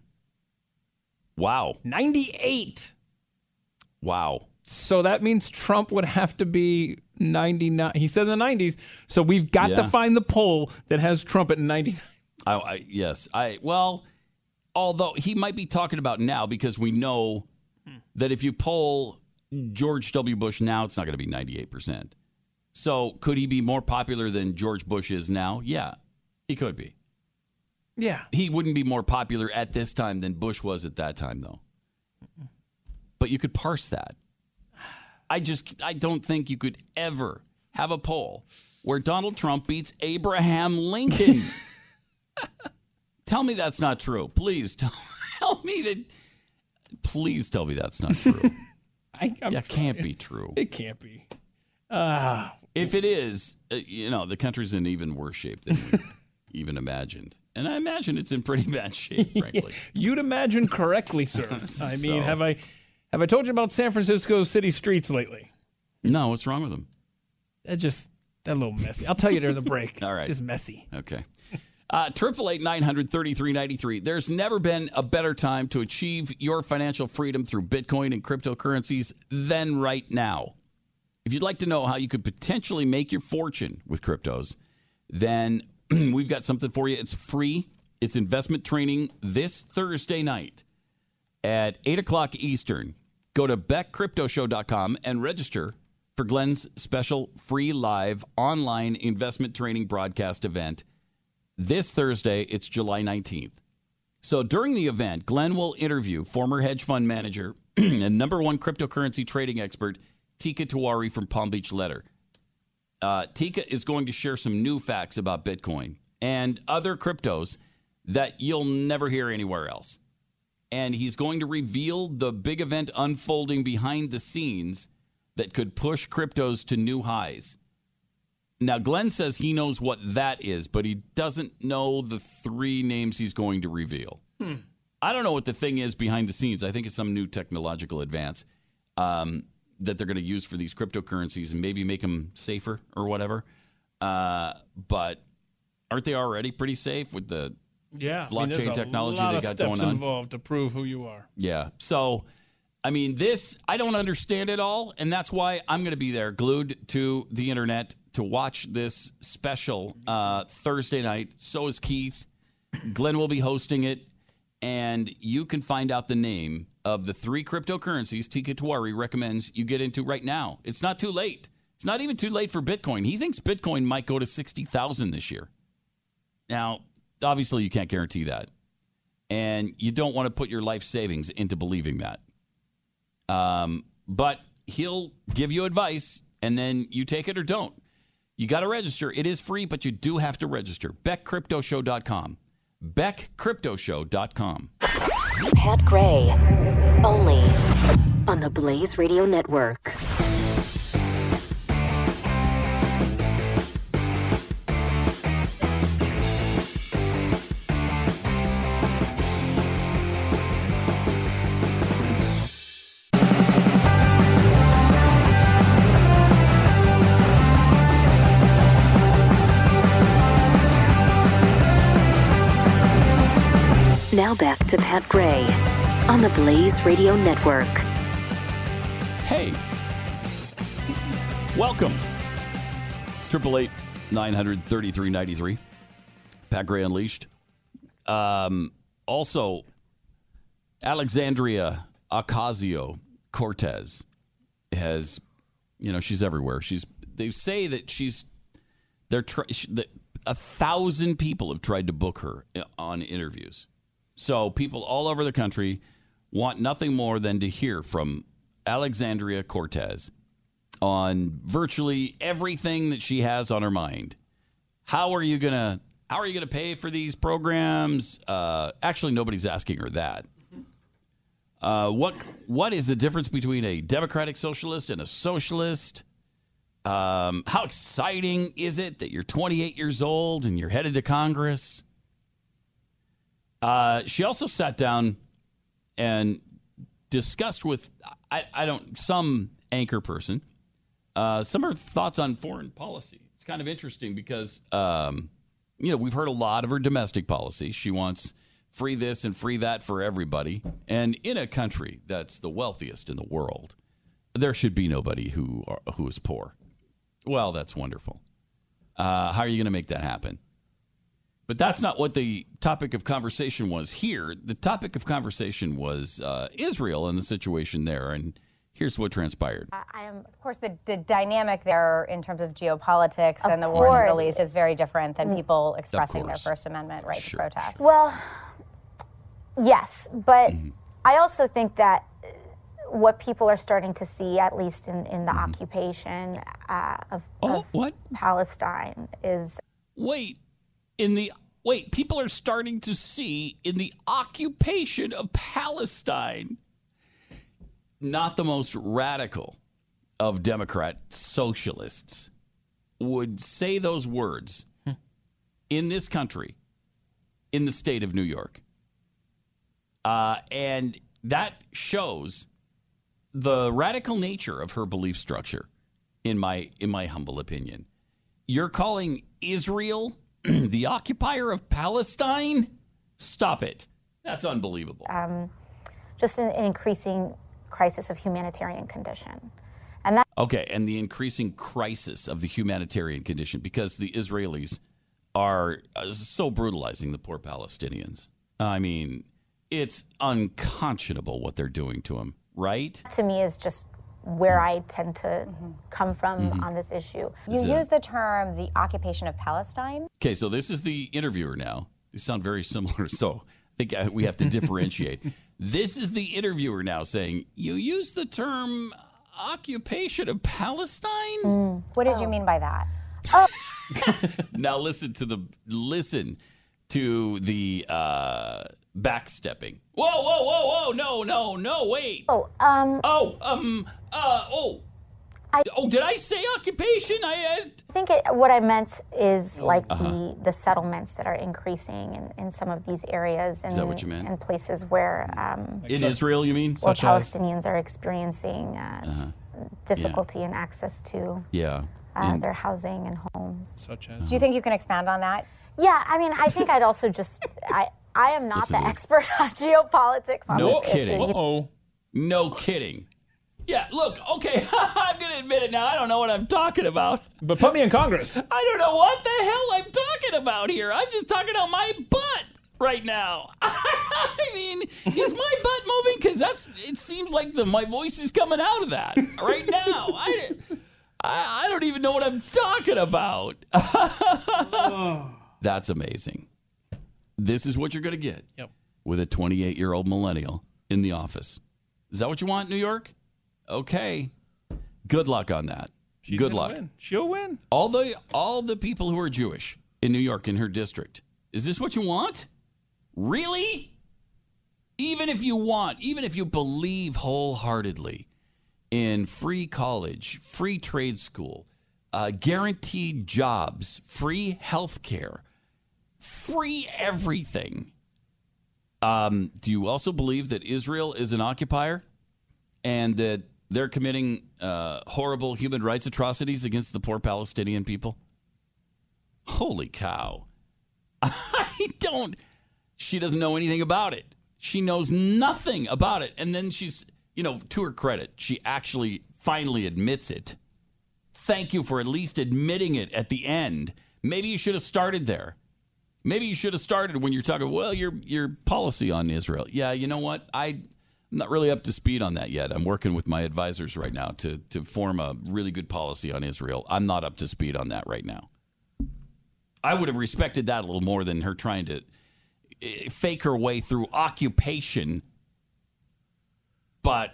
Wow. 98. Wow. So that means Trump would have to be 99. He said in the 90s. So we've got to find the poll that has Trump at 99. I, I yes. I well, although he might be talking about now because we know that if you poll George W. Bush now, it's not going to be ninety eight percent. So could he be more popular than George Bush is now? Yeah, he could be. Yeah. He wouldn't be more popular at this time than Bush was at that time, though. But you could parse that. I just I don't think you could ever have a poll where Donald Trump beats Abraham Lincoln. tell me that's not true. Please tell, tell me that. Please tell me that's not true. I, I'm that can't be true. It can't be. Ah, If it is, uh, you know, the country's in even worse shape than we. even imagined. And I imagine it's in pretty bad shape, frankly. You'd imagine correctly, sir. I mean, So- have I have I told you about San Francisco city streets lately? No, what's wrong with them? They're just they're a little messy. I'll tell you during the break. All right. Just messy. Okay. Triple eight nine hundred thirty three ninety three. There's never been a better time to achieve your financial freedom through Bitcoin and cryptocurrencies than right now. If you'd like to know how you could potentially make your fortune with cryptos, then we've got something for you. It's free. It's investment training this Thursday night at 8 o'clock Eastern. Go to beckcryptoshow.com and register for Glenn's special free live online investment training broadcast event this Thursday. It's July 19th. So during the event, Glenn will interview former hedge fund manager and number one cryptocurrency trading expert, Teeka Tiwari from Palm Beach Letter. Uh, Teeka is going to share some new facts about Bitcoin and other cryptos that you'll never hear anywhere else. And he's going to reveal the big event unfolding behind the scenes that could push cryptos to new highs. Now, Glenn says he knows what that is, but he doesn't know the three names he's going to reveal. I don't know what the thing is behind the scenes. I think it's some new technological advance um, that they're going to use for these cryptocurrencies and maybe make them safer or whatever. Uh, but aren't they already pretty safe with the Yeah. I mean, blockchain a technology lot they of got going on? involved to prove who you are. Yeah. So, I mean, this, I don't understand it all. And that's why I'm going to be there, glued to the internet to watch this special uh, Thursday night. So is Keith. Glenn will be hosting it. And you can find out the name of the three cryptocurrencies Teeka Tiwari recommends you get into right now. It's not too late. It's not even too late for Bitcoin. He thinks Bitcoin might go to 60,000 this year. Now, obviously, you can't guarantee that. And you don't want to put your life savings into believing that. Um, but he'll give you advice and then you take it or don't. You got to register. It is free, but you do have to register. BeckCryptoShow.com. BeckCryptoShow.com. Pat Gray, only on the Blaze Radio Network. Now back to Pat Gray on the Blaze Radio Network. Hey, welcome. Triple eight nine hundred thirty three ninety three. Pat Gray Unleashed. Um, also, Alexandria Ocasio Cortez has, you know, she's everywhere. She's. They say that she's. They're that a thousand people have tried to book her uh, on interviews. So people all over the country want nothing more than to hear from Alexandria Cortez on virtually everything that she has on her mind. How are you gonna how are you gonna pay for these programs? Uh, actually, nobody's asking her that. Uh, what what is the difference between a democratic socialist and a socialist? Um, how exciting is it that you're 28 years old and you're headed to Congress? Uh, she also sat down and discussed with I, I don't some anchor person uh, some of her thoughts on foreign policy. It's kind of interesting because um, you know we've heard a lot of her domestic policy. She wants free this and free that for everybody, and in a country that's the wealthiest in the world, there should be nobody who are, who is poor. Well, that's wonderful. Uh, how are you going to make that happen? But that's not what the topic of conversation was here. The topic of conversation was uh, Israel and the situation there. And here's what transpired. I am, of course, the, the dynamic there in terms of geopolitics Of and the war in the. Middle East is very different than Mm. people expressing their. First Amendment right to protest. Well, yes, but Mm-hmm. I also think that what people are starting to see, at least in, in the Mm-hmm. occupation uh, of, Oh, of what? Palestine, is Wait, in the wait, people are starting to see in the occupation of Palestine not the most radical of Democrat socialists would say those words. in this country, in the state of New York. Uh, and that shows the radical nature of her belief structure, in my in my humble opinion. You're calling Israel the occupier of Palestine? Stop it. That's unbelievable. Um, just an, increasing crisis of humanitarian condition. And that Okay, and the increasing crisis of the humanitarian condition because the Israelis are uh, so brutalizing the poor Palestinians. I mean, it's unconscionable what they're doing to them, right? to me is just where I tend to come from Mhm. on this issue. You So- use the term the occupation of Palestine. Okay, so this is the interviewer now. They sound very similar, so I think uh, we have to differentiate. this is the interviewer now saying, You use the term occupation of Palestine? What did you mean by that? Oh. now listen to the listen to the uh backstepping. Whoa, whoa, whoa, whoa, no, no, no, wait. Oh, um Oh, um uh oh. I, oh, did I say occupation? I uh, I think it, what I meant is like Uh-huh. the, the settlements that are increasing in, in some of these areas and, Is that what you meant? and places where um, in Israel, you mean? where Palestinians are experiencing uh, Uh-huh. difficulty in access to Yeah. uh, In- their housing and homes. Such Uh-huh. Do you think you can expand on that? Yeah, I mean, I think I'd also just I I am not Listen the expert on geopolitics. On No this kidding. Uh-oh. No kidding. Yeah, look, okay, I'm going to admit it now. I don't know what I'm talking about. But put me in Congress. I don't know what the hell I'm talking about here. I'm just talking out my butt right now. I mean, is my butt moving? Because that's. It seems like the my voice is coming out of that right now. I, I, I don't even know what I'm talking about. That's amazing. This is what you're going to get Yep. with a 28 year old millennial in the office. Is that what you want, New York? Okay. Good luck on that. She's Good luck. win. She'll win. All the all the people who are Jewish in New York in her district. Is this what you want? Really? Even if you want, even if you believe wholeheartedly in free college, free trade school, uh, guaranteed jobs, free health care, free everything. Um, do you also believe that Israel is an occupier and that they're committing uh, horrible human rights atrocities against the poor Palestinian people? Holy cow. I don't. She doesn't know anything about it. She knows nothing about it. And then she's, you know, to her credit, she actually finally admits it. Thank you for at least admitting it at the end. Maybe you should have started there. Maybe you should have started when you're talking, well, your your policy on Israel. Yeah, you know what? I'm not really up to speed on that yet. I'm working with my advisors right now to to form a really good policy on Israel. I'm not up to speed on that right now. I would have respected that a little more than her trying to eh, fake her way through occupation. But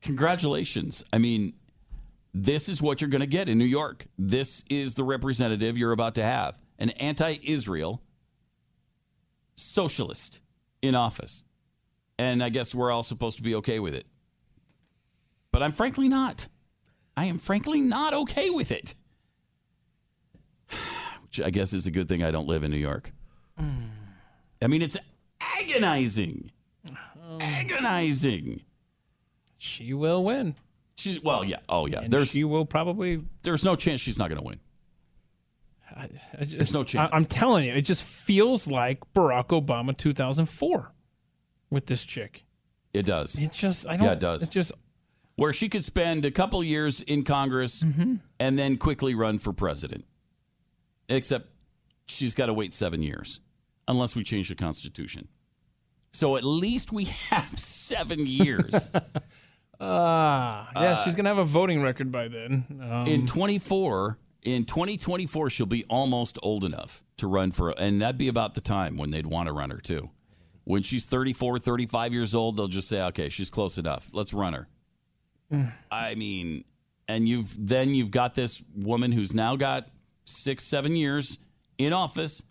congratulations. I mean, this is what you're going to get in New York. This is the representative you're about to have an anti Israel socialist in office. And I guess we're all supposed to be okay with it. But I'm frankly not. I am frankly not okay with it. Which I guess is a good thing I don't live in New York. I mean, it's agonizing. Agonizing. She will win. She's well, yeah. Oh, yeah. And there's she will probably. There's no chance she's not going to win. I, I just- There's no chance. I, am telling you, it just feels like Barack Obama 2004 with this chick. It does. It's just I don't. Yeah, it does. It's just Where she could spend a couple years in Congress Mm-hmm. and then quickly run for president. Except she's got to wait seven years unless we change the Constitution. So at least we have seven years. ah yeah. Uh, she's gonna have a voting record by then. Um, in 24 in 2024 she'll be almost old enough to run for and that'd be about the time when they'd want to run her too when she's 34 35 years old they'll just say okay she's close enough let's run her i mean and you've then you've got this woman who's now got six seven years in office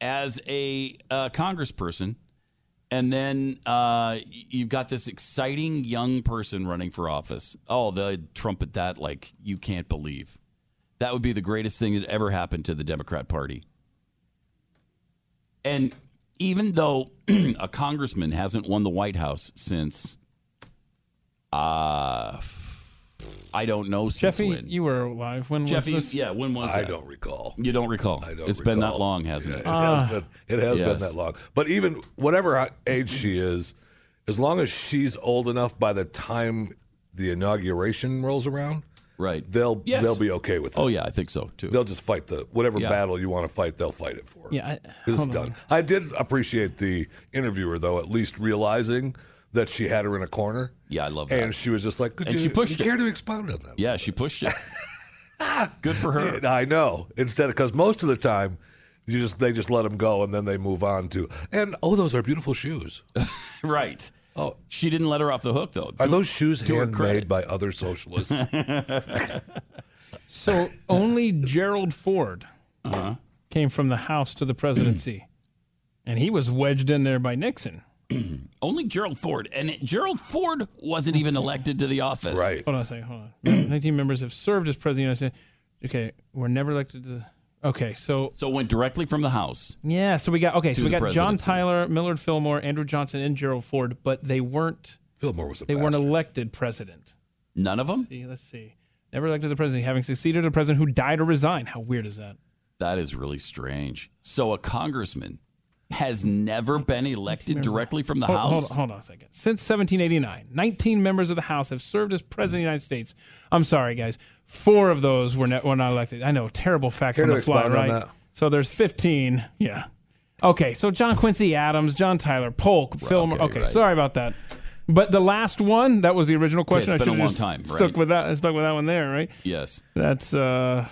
as a uh, congressperson and then uh, you've got this exciting young person running for office. Oh, they trumpet that like you can't believe. That would be the greatest thing that ever happened to the Democrat Party. And even though a congressman hasn't won the White House since, uh, I don't know since Jeffy, when. you were alive. When Jeffy, was this? yeah, when was I that? don't recall. You don't recall. I don't It's been that long, hasn't Yeah, it? It has been. It has been that long. But even whatever age she is, as long as she's old enough by the time the inauguration rolls around, right? They'll Yes. they'll be okay with it. Oh yeah, I think so too. They'll just fight the whatever Yeah. battle you want to fight. They'll fight it for. Yeah, I- it's done. on. I did appreciate the interviewer though, at least realizing that she had her in a corner. Yeah, I love that. And she was just like, Could And you, she pushed you it. care to expound on that? Yeah, she pushed it. Good for her. I know. Instead, because most of the time, you just they just let them go and then they move on to and oh, those are beautiful shoes. right. Oh, she didn't let her off the hook though. Are those shoes to her handmade by other socialists? So only Gerald Ford Uh-huh. came from the House to the presidency, and he was wedged in there by Nixon. Only Gerald Ford, and it- Gerald Ford wasn't even elected to the office. Right. Hold on a second. Hold on. 19 members have served as president of the United States. Okay, we're never elected to. The, okay, so So it went directly from the House. yeah, so we got okay, so we the got John presidency. Tyler, Millard Fillmore, Andrew Johnson, and Gerald Ford, but they weren't. Fillmore was a They weren't elected president. None of them. See, let's see. Never elected the president, having succeeded a president who died or resigned. How weird is that? That is really strange. So a congressman has never been elected directly from the hold, House. Hold, hold on a second. Since 1789, 19 members of the House have served as president of the United States. I'm sorry, guys. Four of those were, ne- were not elected. I know, terrible facts Care on the fly, right? So there's 15. Yeah. Okay, so John Quincy Adams, John Tyler, Polk, Fillmore. okay, Okay, right. sorry about that. But the last one, that was the original Okay, question. it's I been a should've long just time, Stuck right? with that. Stuck with that one there, right? Yes, That's uh,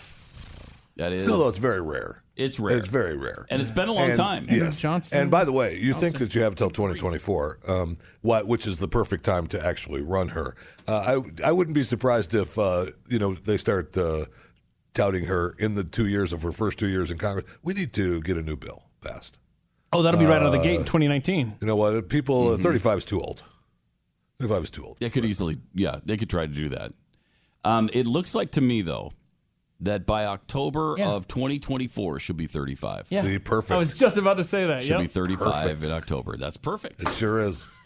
that is. Still, though, it's very rare. It's rare. It's very rare. And it's been a long And- time. Yes. Johnson. And by the way, you think that you have until 2024, um, what, which is the perfect time to actually run her. Uh, I I wouldn't be surprised if uh, you know they start uh, touting her in the two years of her first two years in Congress. We need to get a new bill passed. oh, that'll be right out of the Uh, gate in 2019. You know what? People, Mm-hmm. uh 35 is too old. 35 is too old. They could easily, yeah, they could try to do that. Um, it looks like to me though that by October Yeah. of 2024 she'll be 35. Yeah. See, perfect. I was just about to say that. She'll Yep. be 35 Perfect. in October. That's perfect. It sure is.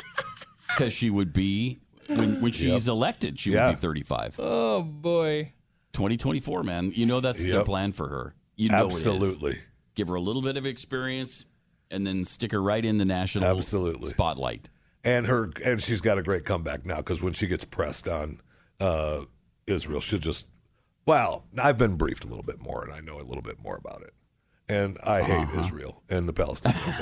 Because she would be when when she's elected, she Yeah. would be 35. Oh boy. 2024, man. You know that's their Yep. plan for her. You know it is. Absolutely. Give her a little bit of experience and then stick her right in the national Absolutely. spotlight. and her and she's got a great comeback now because when she gets pressed on uh, Israel, she'll just well, I've been briefed a little bit more, and I know a little bit more about it. And I hate Uh-huh. Israel and the Palestinians.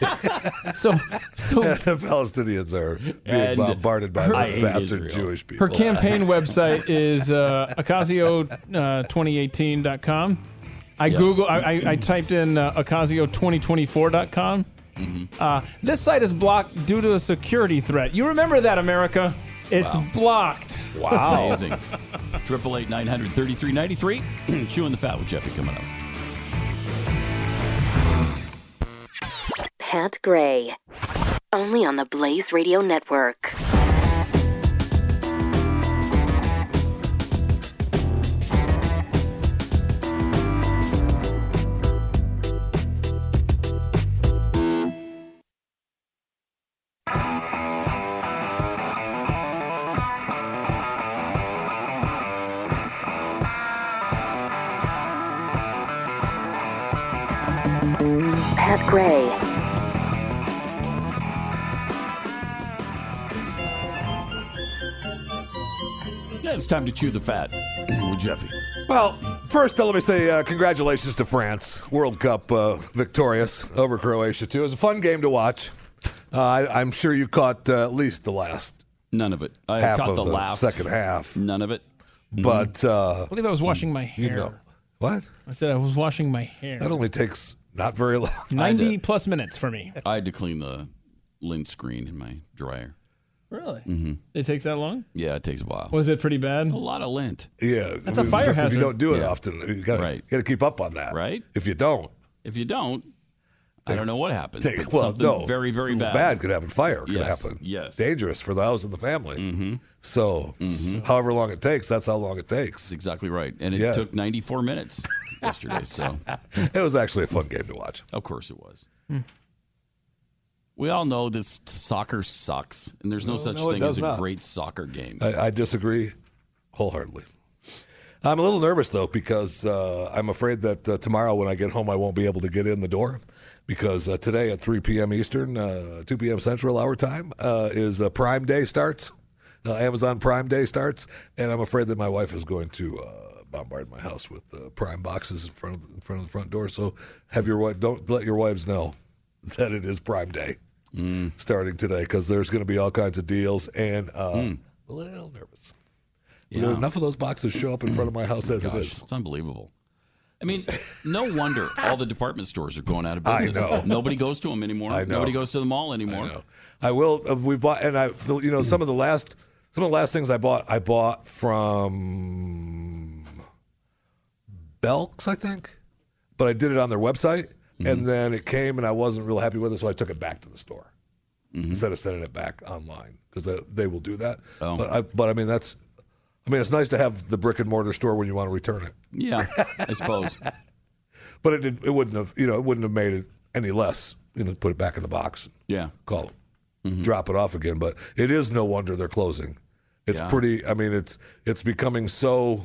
I So, so do. the Palestinians are being bombarded by I those bastard Israel. Jewish people. Her campaign website is uh, Ocasio2018.com. I Yeah. Google. I, I, I typed in uh, Ocasio2024.com. Mm-hmm. Uh, this site is blocked due to a security threat. You remember that, America? It's Wow. blocked. Wow. Amazing. Triple eight nine hundred thirty three ninety three. Chewing the fat with Jeffy coming up. Pat Gray. Only on the Blaze Radio Network. It's time to chew the fat with Jeffy. Well, first, uh, let me say uh, congratulations to France, World Cup uh, victorious over Croatia too. It was a fun game to watch. Uh, I, I'm sure you caught uh, at least the last None of it. I half caught of the, the last second half. None of it. But uh, I believe I was washing my hair. you know what? I said I was washing my hair. That only takes not very long. 90 plus minutes for me. I had to clean the lint screen in my dryer. Really? Mm-hmm. It takes that long? Yeah, it takes a while. Was it pretty bad? A lot of lint. Yeah, That's a fire If hazard. you don't do it Yeah. often, you got Right. to keep up on that. Right. If you don't, If you don't, I don't know what happens. take, but well, something no, very, very bad. Bad could happen. Fire could Yes, happen. yes. dangerous for the house and the family. Mm-hmm. So, however long it takes, that's how long it takes. That's exactly right. And it Yeah. took 94 minutes yesterday. So, It was actually a fun game to watch. of course, it was. We all know this soccer sucks, and there's no, No, such no, thing as a not. great soccer game. I, I disagree wholeheartedly. I'm a little nervous though because uh, I'm afraid that uh, tomorrow when I get home I won't be able to get in the door because uh, today at 3 p.m. Eastern, uh, 2 p.m. Central Hour Time uh, is uh, Prime Day starts. Uh, Amazon Prime Day starts, and I'm afraid that my wife is going to uh, bombard my house with uh, Prime boxes in front of in front of the front door. So have your wife don't let your wives know that it is Prime Day starting today because there's going to be all kinds of deals and uh, Mm. a little nervous. Yeah. Enough of those boxes show up in front of my house as it Gosh, is. It's unbelievable. I mean, no wonder all the department stores are going out of business. I know. Nobody goes to them anymore. I know. Nobody goes to the mall anymore. I will. Uh, we bought, and I, the- you know, some of the last, some of the last things I bought, I bought from Belks, I think, but I did it on their website, Mm-hmm. and then it came, and I wasn't real happy with it, so I took it back to the store Mm-hmm. instead of sending it back online because they, they will do that. Oh. But I, but I mean, that's, I mean, it's nice to have the brick and mortar store when you want to return it. Yeah, I suppose. But it did, it wouldn't have, you know, it wouldn't have made it any less. You know, put it back in the box. Yeah. Call it, drop it off again. But it is no wonder they're closing. It's Yeah. pretty. I mean, it's it's becoming so.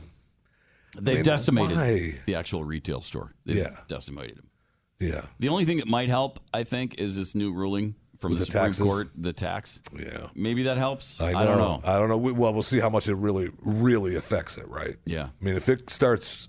They've I mean, decimated why? the actual retail store. They've Yeah. decimated them. Yeah. The only thing that might help, I think, is this new ruling from With the, the Supreme taxes? Court, the tax. Yeah. Maybe that helps. I, I don't know. I don't know. We, well, we'll see how much it really really affects it. Right. Yeah. I mean, if it starts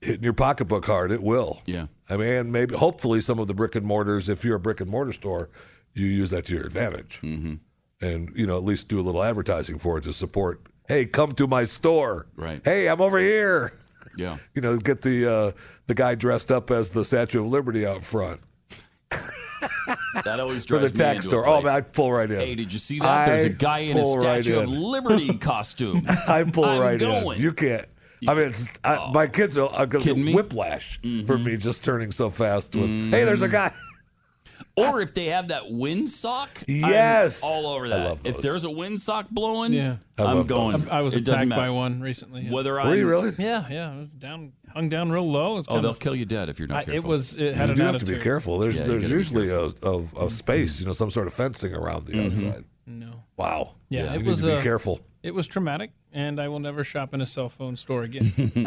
hitting your pocketbook hard, it will. Yeah. I mean, and maybe hopefully some of the brick and mortars, if you're a brick and mortar store, you use that to your advantage, mm-hmm. and you know at least do a little advertising for it to support. Hey, come to my store. Right. Hey, I'm over here. Yeah. You know, get the uh, the guy dressed up as the Statue of Liberty out front That always for drives the me tax store. Oh man, I'd pull right in. Hey, did you see that? There's a guy in a pull right Statue of in. Liberty costume. I pull I'm right going. in. You can't. I mean, it's, I, my kids are, are going to Kidding get me? whiplash Mm-hmm. for me just turning so fast. With hey, there's a guy. Or if they have that windsock, I'm Yes. all over I that. love if there's a windsock blowing, Yeah. I I'm going. those. I was It attacked by one recently. yeah. Whether Were I'm, you really? Yeah, yeah. It was down, hung down real low. It's Oh, they'll of- kill you dead if you're not I- careful. It was. It had you an do have attitude. to be careful. There's Yeah, you there's gotta be usually a, a, a space, you know, some sort of fencing around the outside. No. Wow. Yeah, you it need was. to be uh, careful. It was traumatic, and I will never shop in a cell phone store again.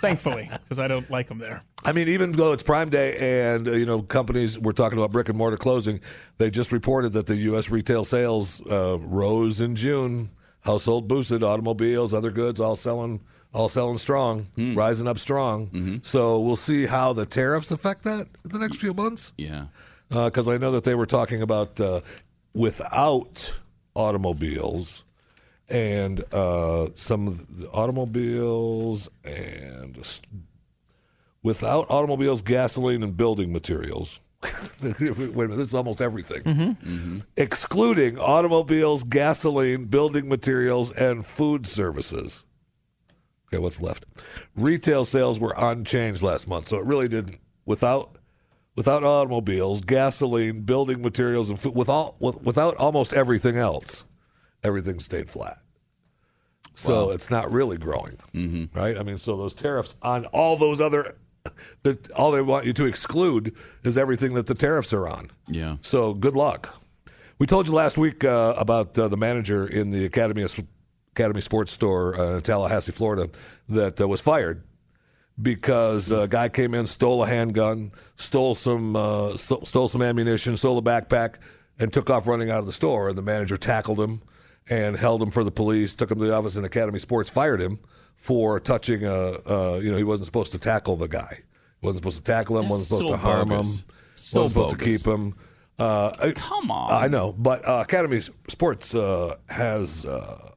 Thankfully, because I don't like them there. I mean, even though it's Prime Day and uh, you know companies, we're talking about brick and mortar closing. They just reported that the U.S. retail sales uh, rose in June. Household boosted, automobiles, other goods, all selling, all selling strong, rising up strong. So we'll see how the tariffs affect that in the next few months. yeah. because I know that they were talking about uh, without automobiles and uh, some of the automobiles and without automobiles, gasoline, and building materials. Wait a minute, this is almost everything. Mm-hmm. Excluding automobiles, gasoline, building materials, and food services. Okay, what's left? Retail sales were unchanged last month, so it really didn't. Without without automobiles, gasoline, building materials, and food, with all, with, without almost everything else, everything stayed flat. So Wow. it's not really growing, mm-hmm. right? I mean, so those tariffs on all those other, that all they want you to exclude is everything that the tariffs are on. Yeah. So good luck. We told you last week uh, about uh, the manager in the Academy of, Academy Sports Store uh, in Tallahassee, Florida, that uh, was fired because a guy came in, stole a handgun, stole some uh, so- stole some ammunition, stole a backpack, and took off running out of the store. And the manager tackled him and held him for the police. Took him to the office, in Academy Sports fired him for touching a. Uh, you know, he wasn't supposed to tackle the guy. He wasn't supposed to tackle him. That's wasn't supposed so to harm bogus. him. So wasn't supposed bogus. to keep him. Uh, Come on. I know, but uh, Academy Sports uh, has uh,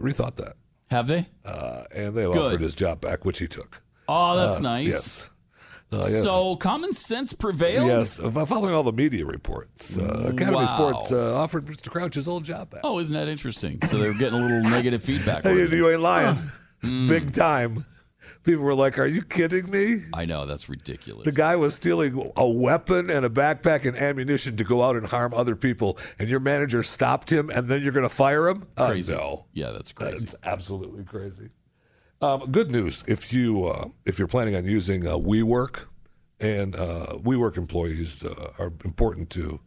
rethought that, Have they? uh, and they've offered his job back, which he took. Oh, that's Uh, nice. Yes. Uh, yes. So common sense prevailed. Yes, following all the media reports, uh, Academy Wow. Sports uh, offered Mr. Crouch his old job back. Oh, isn't that interesting? So they're getting a little negative feedback. Hey, you, ain't lying. Hmm. Big time. People were like, "Are you kidding me?" I know that's ridiculous. The guy was stealing a weapon and a backpack and ammunition to go out and harm other people, and your manager stopped him, and then you're going to fire him? Uh, Crazy. no, Yeah, that's crazy. That's absolutely crazy. Um, good news if you uh, if you're planning on using uh, WeWork and uh, WeWork employees uh, are important to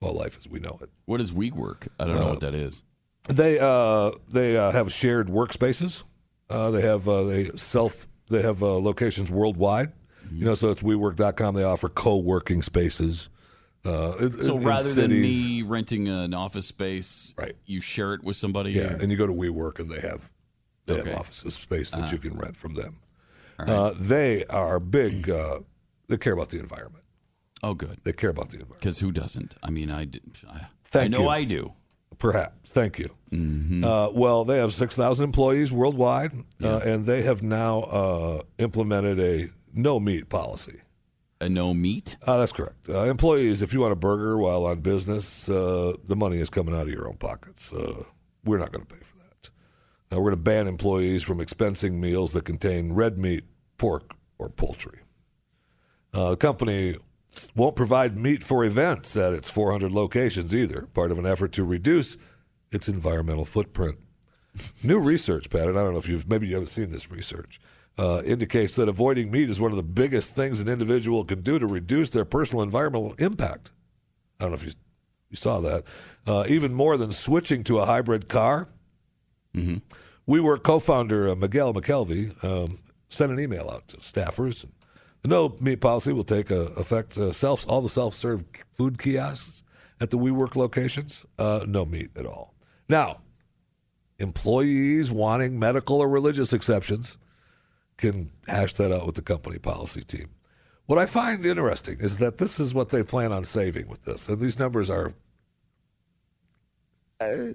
well life as we know it. What is WeWork? I don't know Uh, what that is. They uh, they uh, have shared workspaces. Uh, they have uh, they self they have uh, locations worldwide. Mm-hmm. You know, so it's WeWork.com. They offer co-working spaces. Uh, So rather than me renting an office space, right. you share it with somebody. Yeah, or- and you go to WeWork and they have they Okay. have offices space that Uh-huh. you can rent from them. All right. Uh, they are big. Uh, they care about the environment. Oh, good. They care about the environment. Because who doesn't? I mean, I, I, I Thank know you. I do. Perhaps. Thank you. Mm-hmm. Uh, well, they have 6,000 employees worldwide, uh, and they have now uh, implemented a no meat policy. A no meat? Uh, that's correct. Uh, employees, if you want a burger while on business, uh, the money is coming out of your own pockets. Uh, we're not going to pay for Uh, we're going to ban employees from expensing meals that contain red meat, pork, or poultry. Uh, the company won't provide meat for events at its 400 locations either, part of an effort to reduce its environmental footprint. New research, Pat, and I don't know if you've maybe you haven't seen this research, uh, indicates that avoiding meat is one of the biggest things an individual can do to reduce their personal environmental impact. I don't know if you, you saw that. Uh, even more than switching to a hybrid car. Mm-hmm. WeWork co-founder uh, Miguel McKelvey um, sent an email out to staffers. The no meat policy will take uh, effect uh, self all the self-serve food kiosks at the WeWork locations. Uh, no meat at all. Now, employees wanting medical or religious exceptions can hash that out with the company policy team. What I find interesting is that this is what they plan on saving with this, and these numbers are. Uh,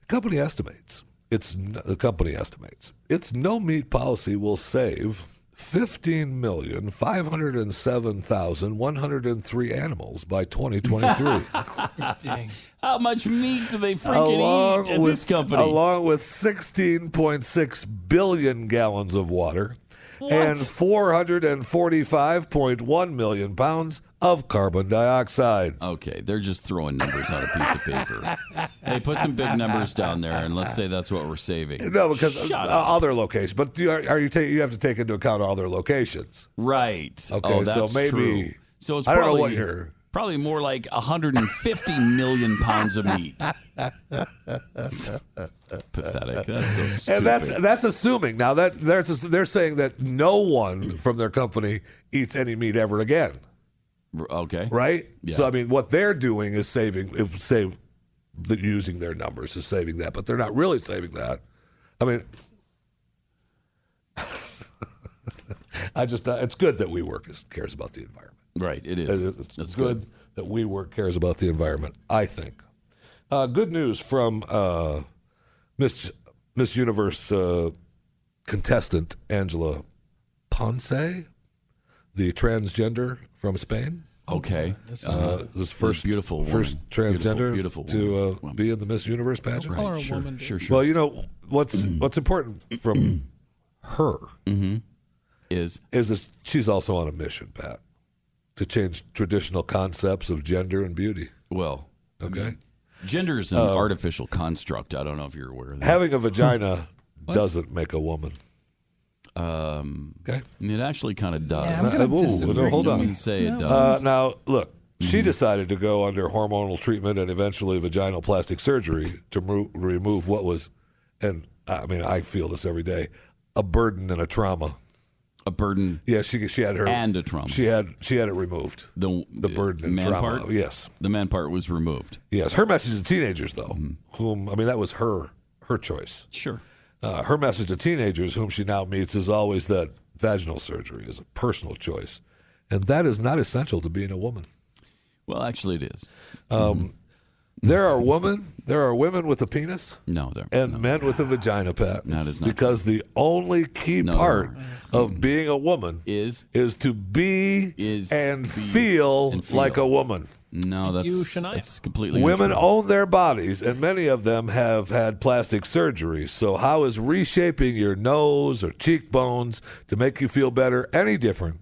the company estimates it's the company estimates its no meat policy will save fifteen million five hundred and seven thousand one hundred and three animals by twenty twenty three. How much meat do they freaking along eat at with this company? along with 16.6 billion gallons of water What? and 445.1 million pounds of carbon dioxide. Okay, they're just throwing numbers on a piece of paper. hey, put some big numbers down there, and let's say that's what we're saving. No, because uh, Shut uh, up. other locations, but you are, are you ta- you have to take into account other locations. Right. Okay, oh, so that's maybe true. So it's I don't know probably what you're- probably more like 150 million pounds of meat. Pathetic. That's so stupid. And that's that's assuming now that they're they're saying that no one from their company eats any meat ever again. Okay. Right. Yeah. So I mean, what they're doing is saving. If say, the, using their numbers is saving that, but they're not really saving that. I mean, I just uh, it's good that WeWork is, cares about the environment. Right. It is. It's, it's That's good, that WeWork cares about the environment. I think. Uh, good news from uh, Miss Miss Universe uh, contestant Angela Ponce, the transgender from Spain. Okay. This is Uh, a- this first beautiful first woman. transgender Beautiful- beautiful to uh, be in the Miss Universe pageant. Call her a. Sure, sure. Well, you know what's what's important from her is is that she's also on a mission, Pat, to change traditional concepts of gender and beauty. Well, okay. Gender is an Uh, artificial construct. I don't know if you're aware of that. Having a vagina doesn't make a woman. Um, okay. It actually kind of does. Yeah, I'm Uh, ooh, no, hold on. Let me say it Uh, does. now, look, Mm-hmm. she decided to go under hormonal treatment and eventually vaginal plastic surgery to mo- remove what was, and I mean, I feel this every day, a burden and a trauma. A burden. Yeah, she she had her And a trauma. She had she had it removed. The the burden and man trauma. part? Yes, The man part was removed. yes. Her message to teenagers, though, Mm-hmm. whom I mean, that was her her choice. Sure. Uh, her message to teenagers, whom she now meets, is always that vaginal surgery is a personal choice, and that is not essential to being a woman. Well, actually, it is. Um, There are women. There are women with a penis. No, there and men with a vagina, Pat. That is not because the only key No, part of being a woman is is to be is and, be feel and feel. like a woman. No, that's, you, Shania. that's completely Women untrue. own their bodies, and many of them have had plastic surgery. So, how is reshaping your nose or cheekbones to make you feel better any different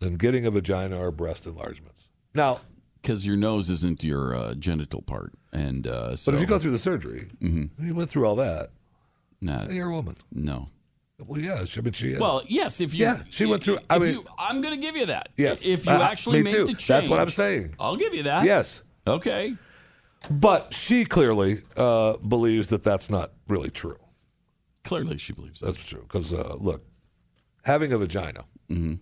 than getting a vagina or breast enlargements? Now, because your nose isn't your uh, genital part, and uh, so, but if you go through the surgery, Mhm. you went through all that, nah, you're a woman. no, Well, yeah, she, I mean, she is. Well, yes, if you Yeah, she went through- I mean, you, I'm going to give you that. Yes. if you Uh, actually made too. the change, That's what I'm saying. I'll give you that. Yes. Okay. But she clearly uh, believes that that's not really true. Clearly, she believes that. That's true. Because, uh, look, having a vagina Mm-hmm.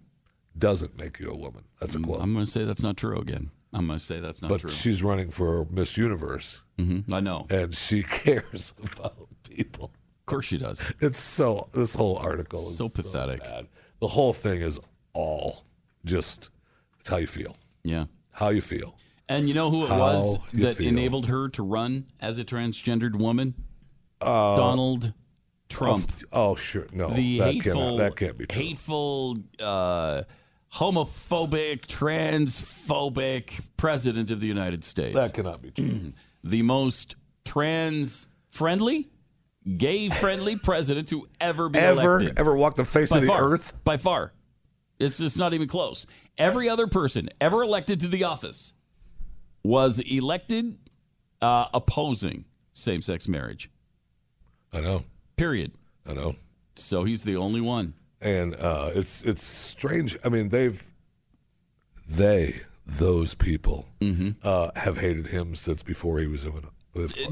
doesn't make you a woman. That's a quote. I'm going to say that's not true again. I'm going to say that's not but true. she's running for Miss Universe. Mm-hmm. I know. And she cares about people. Of course she does. It's so, this whole article is So pathetic. The whole thing is all just, it's how you feel. Yeah. How you feel. And you know who it How was that feel. enabled her to run as a transgendered woman? Uh, Donald Trump. Oh, sure. No. the that hateful, Cannot, that can't be true. hateful, uh, homophobic, transphobic president of the United States. That cannot be true. the most trans friendly, gay friendly president to ever be Ever, elected. ever walk the face By of the far, earth? By far. It's just not even close. Every other person ever elected to the office was elected uh, opposing same sex marriage. I know. Period. I know. So he's the only one. And uh, it's it's strange. I mean, they've they those people Mm-hmm. uh, have hated him since before he was in. with-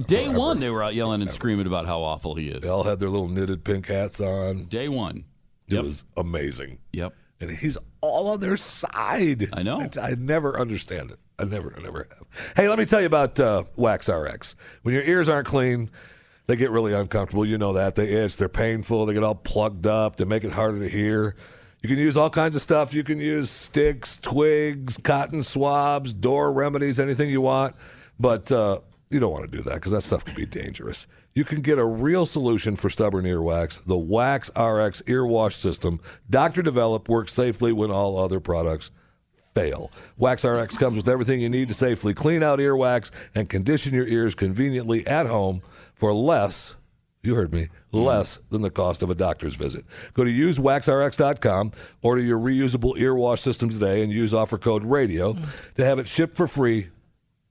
Day forever. one, they were out yelling and screaming about how awful he is. They all had their little knitted pink hats on. Day one. It was amazing. Yep. And he's all on their side. I know. I, I never understand it. I never, I never have. Hey, let me tell you about uh, Wax RX. When your ears aren't clean, they get really uncomfortable. You know that. They itch. They're painful. They get all plugged up. They make it harder to hear. You can use all kinds of stuff. You can use sticks, twigs, cotton swabs, door remedies, anything you want. But uh, you don't want to do that because that stuff can be dangerous. You can get a real solution for stubborn earwax. The Wax RX ear wash system, doctor developed, works safely when all other products fail. Wax RX comes with everything you need to safely clean out earwax and condition your ears conveniently at home for less. You heard me. Mm-hmm. Less than the cost of a doctor's visit. Go to usewaxrx.com, order your reusable ear wash system today, and use offer code RADIO mm-hmm. to have it shipped for free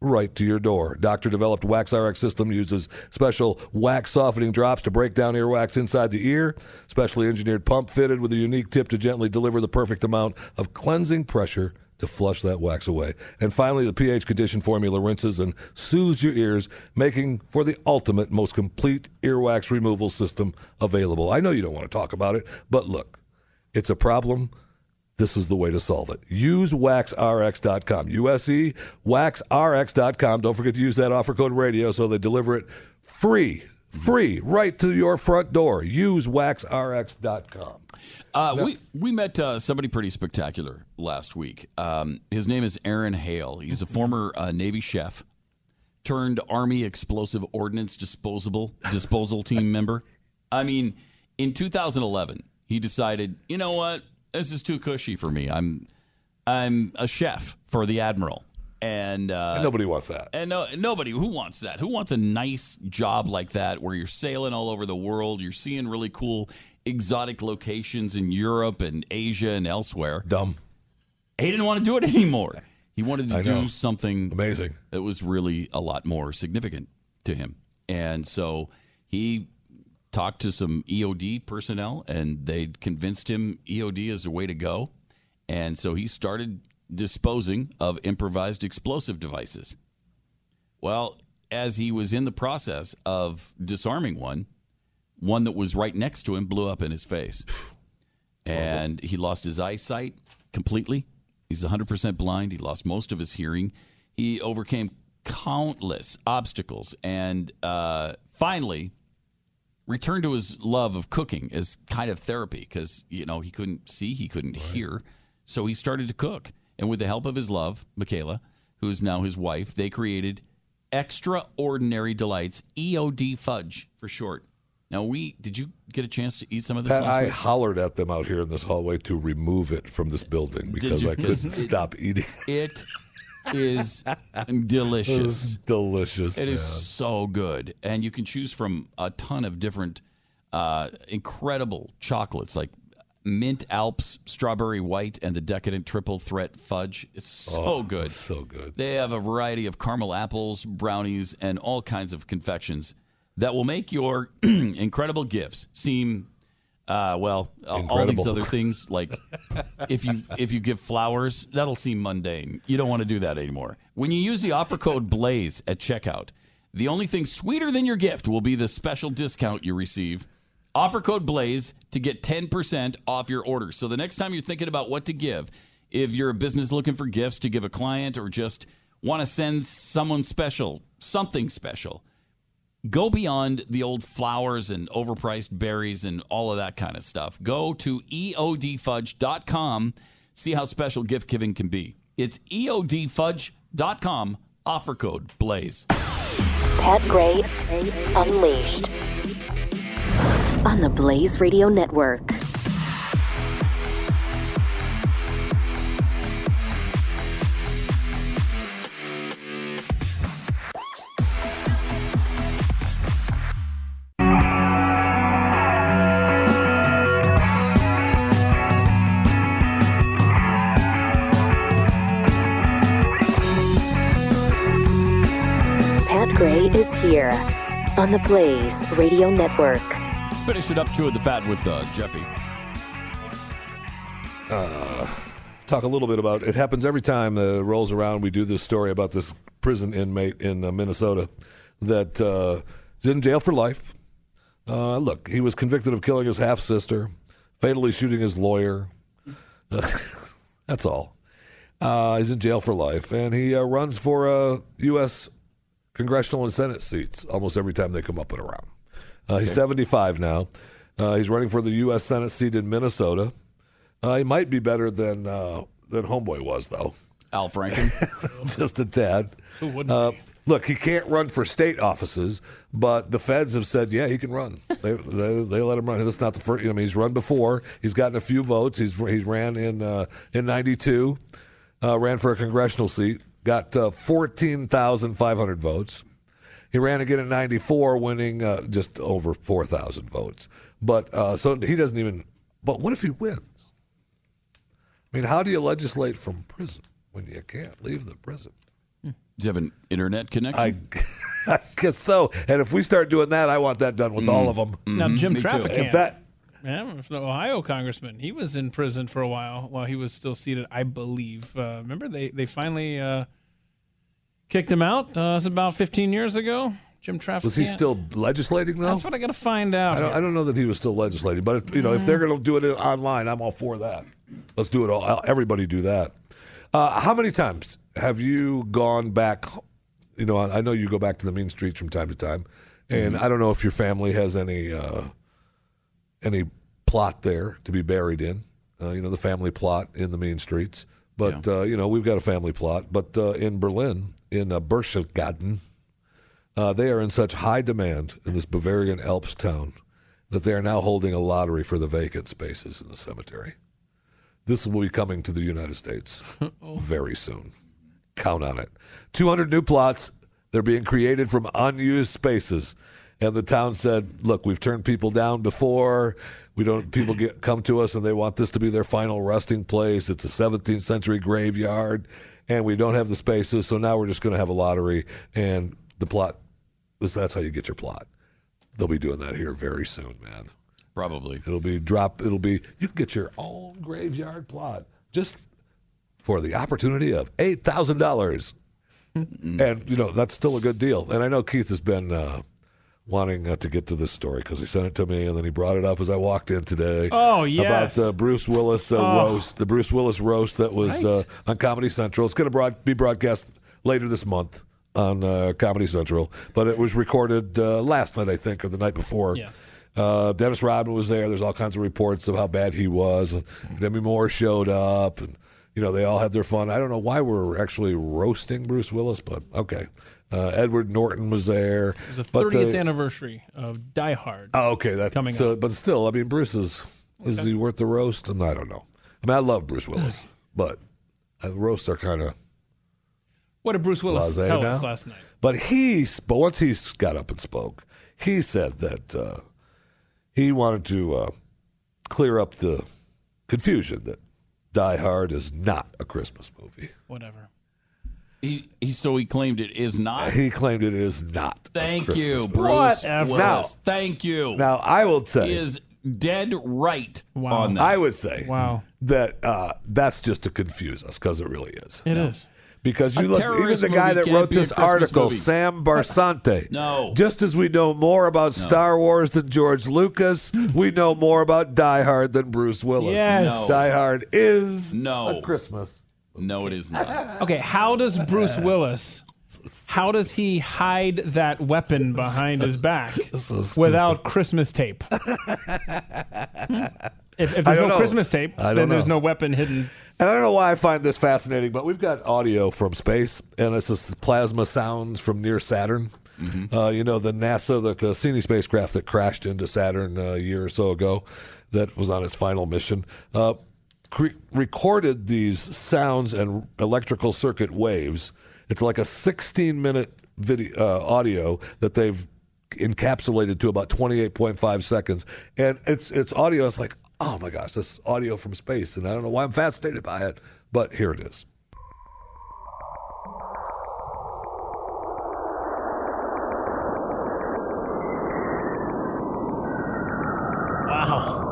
right to your door. Doctor developed Wax RX system uses special wax softening drops to break down earwax inside the ear, specially engineered pump fitted with a unique tip to gently deliver the perfect amount of cleansing pressure to flush that wax away. And finally, the pH condition formula rinses and soothes your ears, making for the ultimate, most complete earwax removal system available. I know you don't want to talk about it, but look, it's a problem this is the way to solve it. Use waxrx.com. USE, waxrx.com. Don't forget to use that offer code radio so they deliver it free, free, right to your front door. Use waxrx.com. Uh, we we met uh, somebody pretty spectacular last week. Um, his name is Aaron Hale. He's a former uh, Navy chef turned Army Explosive Ordnance Disposable Disposal Team member. I mean, in 2011, he decided, you know what, this is too cushy for me. I'm I'm a chef for the admiral, and, uh, And nobody wants that. And no, nobody who wants that. Who wants a nice job like that where you're sailing all over the world, you're seeing really cool exotic locations in Europe and Asia and elsewhere. Dumb. He didn't want to do it anymore. He wanted to I do know. something amazing that was really a lot more significant to him. And so he talked to some EOD personnel and they convinced him EOD is the way to go. And so he started disposing of improvised explosive devices. Well, as he was in the process of disarming one, one that was right next to him blew up in his face. And he lost his eyesight completely. He's 100% blind. He lost most of his hearing. He overcame countless obstacles and uh, finally returned to his love of cooking as kind of therapy because, you know, he couldn't see, he couldn't hear. So he started to cook. And with the help of his love, Michaela, who is now his wife, they created Extraordinary Delights, EOD Fudge for short. Now, we did you get a chance to eat some of this Pat, I week? hollered at them out here in this hallway to remove it from this building because you? I couldn't stop eating. It is delicious. It is delicious. It is man. so good, and you can choose from a ton of different, uh, incredible chocolates like mint Alps, strawberry white, and the decadent triple threat fudge. It's so Oh, good, so good. They have a variety of caramel apples, brownies, and all kinds of confections that will make your incredible gifts seem Uh, well, all- all these other things like if you if you give flowers, that'll seem mundane. You don't want to do that anymore. When you use the offer code Blaze at checkout, the only thing sweeter than your gift will be the special discount you receive. Offer code Blaze to get 10% off your order. So the next time you're thinking about what to give, if you're a business looking for gifts to give a client or just want to send someone special, something special, go beyond the old flowers and overpriced berries and all of that kind of stuff. Go to eodfudge.com, see how special gift giving can be. It's eodfudge.com, offer code BLAZE. Pat Gray Unleashed on the Blaze Radio Network. Pat Gray is here on the Blaze Radio Network. Finish it up chewing the fat with uh, Jeffy. uh, talk a little bit about it happens every time uh, rolls around. We do this story about this prison inmate in uh, minnesota that uh, is in jail for life. Uh, look he was convicted of killing his half sister fatally shooting his lawyer. That's all. Uh, he's in jail for life and he uh, runs for uh, u.s congressional and senate seats almost every time they come up and around uh, he's 75 now uh, he's running for the u.s senate seat in minnesota uh, he might be better than uh, than Homeboy was, though. Al Franken, just a tad. Who wouldn't Uh, look, he can't run for state offices, but the feds have said, yeah, he can run. they, they they let him run. This is not the first. You know, I mean, he's run before. He's gotten a few votes. He's he ran in uh, in '92, uh, ran for a congressional seat, got uh, fourteen thousand five hundred votes. He ran again in '94, winning uh, just over four thousand votes. But uh, so he doesn't even. But what if he wins? I mean, how do you legislate from prison when you can't leave the prison? Do you have an internet connection? I, I guess so. And if we start doing that, I want that done with all of them. Now, Jim Traficant, If that, yeah, the Ohio congressman, he was in prison for a while while he was still seated, I believe. Uh, remember, they they finally uh, kicked him out. Uh, it was about 15 years ago. Jim Traficant. was he still legislating though? That's what I got to find out. I don't, I don't know that he was still legislating, but if, you know, if they're going to do it online, I'm all for that. Let's do it all. Everybody do that. Uh, how many times have you gone back? You know, I I know you go back to the mean streets from time to time, and Mm-hmm. I don't know if your family has any uh, any plot there to be buried in. Uh, you know, the family plot in the mean streets. But uh, you know, we've got a family plot. But uh, in Berlin, in uh, Berchtesgaden, uh, they are in such high demand in this Bavarian Alps town that they are now holding a lottery for the vacant spaces in the cemetery. This will be coming to the United States very soon. Count on it. 200 new plots. They're being created from unused spaces. And the town said, "Look, we've turned people down before. We don't. People get come to us and they want this to be their final resting place. It's a 17th century graveyard, and we don't have the spaces. So now we're just going to have a lottery. And the plot. That's how you get your plot. They'll be doing that here very soon, man. Probably. It'll be drop. It'll be you can get your own graveyard plot just for the opportunity of eight thousand dollars, and you know that's still a good deal. And I know Keith has been uh, wanting uh, to get to this story because he sent it to me, and then he brought it up as I walked in today. Oh, yes. about the Bruce Willis uh, Oh. roast, the Bruce Willis roast that was Right. uh, on Comedy Central. It's going to broad- be broadcast later this month on uh, Comedy Central, but it was recorded uh, last night, I think, or the night before. Yeah. Uh, Dennis Rodman was there. There's all kinds of reports of how bad he was. And Demi Moore showed up, and you know they all had their fun. I don't know why we're actually roasting Bruce Willis, but okay. Uh, Edward Norton was there. It was the 30th the- anniversty of Die Hard. Oh, okay, that's Coming so, up. but still, I mean, Bruce is is he worth the roast? And I don't know. I mean, I love Bruce Willis, but uh, the roasts are kind of What did Bruce Willis tell now. us last night? But he, but once he got up and spoke, he said that uh, he wanted to uh, clear up the confusion that Die Hard is not a Christmas movie. Whatever. He, he so he claimed it is not. He claimed it is not. Thank Christmas you. Bruce Whatever. Willis. Thank you. Now I will say, He is dead right on that. I would say Wow. that uh, that's just to confuse us because it really is. It is. Because you A look, even terrorist the guy that wrote this article, movie. Sam Barsante. No. Just as we know more about Star Wars than George Lucas, we know more about Die Hard than Bruce Willis. Yes. No. Die Hard is No. a Christmas. No, it is not. Okay, how does Bruce Willis? How does he hide that weapon behind his back without Christmas tape? If, if there's no know. Christmas tape, then don't there's no weapon hidden. And I don't know why I find this fascinating, but we've got audio from space, and it's just plasma sounds from near Saturn. Uh, you know, the NASA, the Cassini spacecraft that crashed into Saturn uh, a year or so ago, that was on its final mission, uh, cre- recorded these sounds and electrical circuit waves. It's like a 16 minute video uh, audio that they've encapsulated to about 28.5 seconds, and it's it's audio. It's like, oh my gosh, this audio from space, and I don't know why I'm fascinated by it, but here it is. Wow.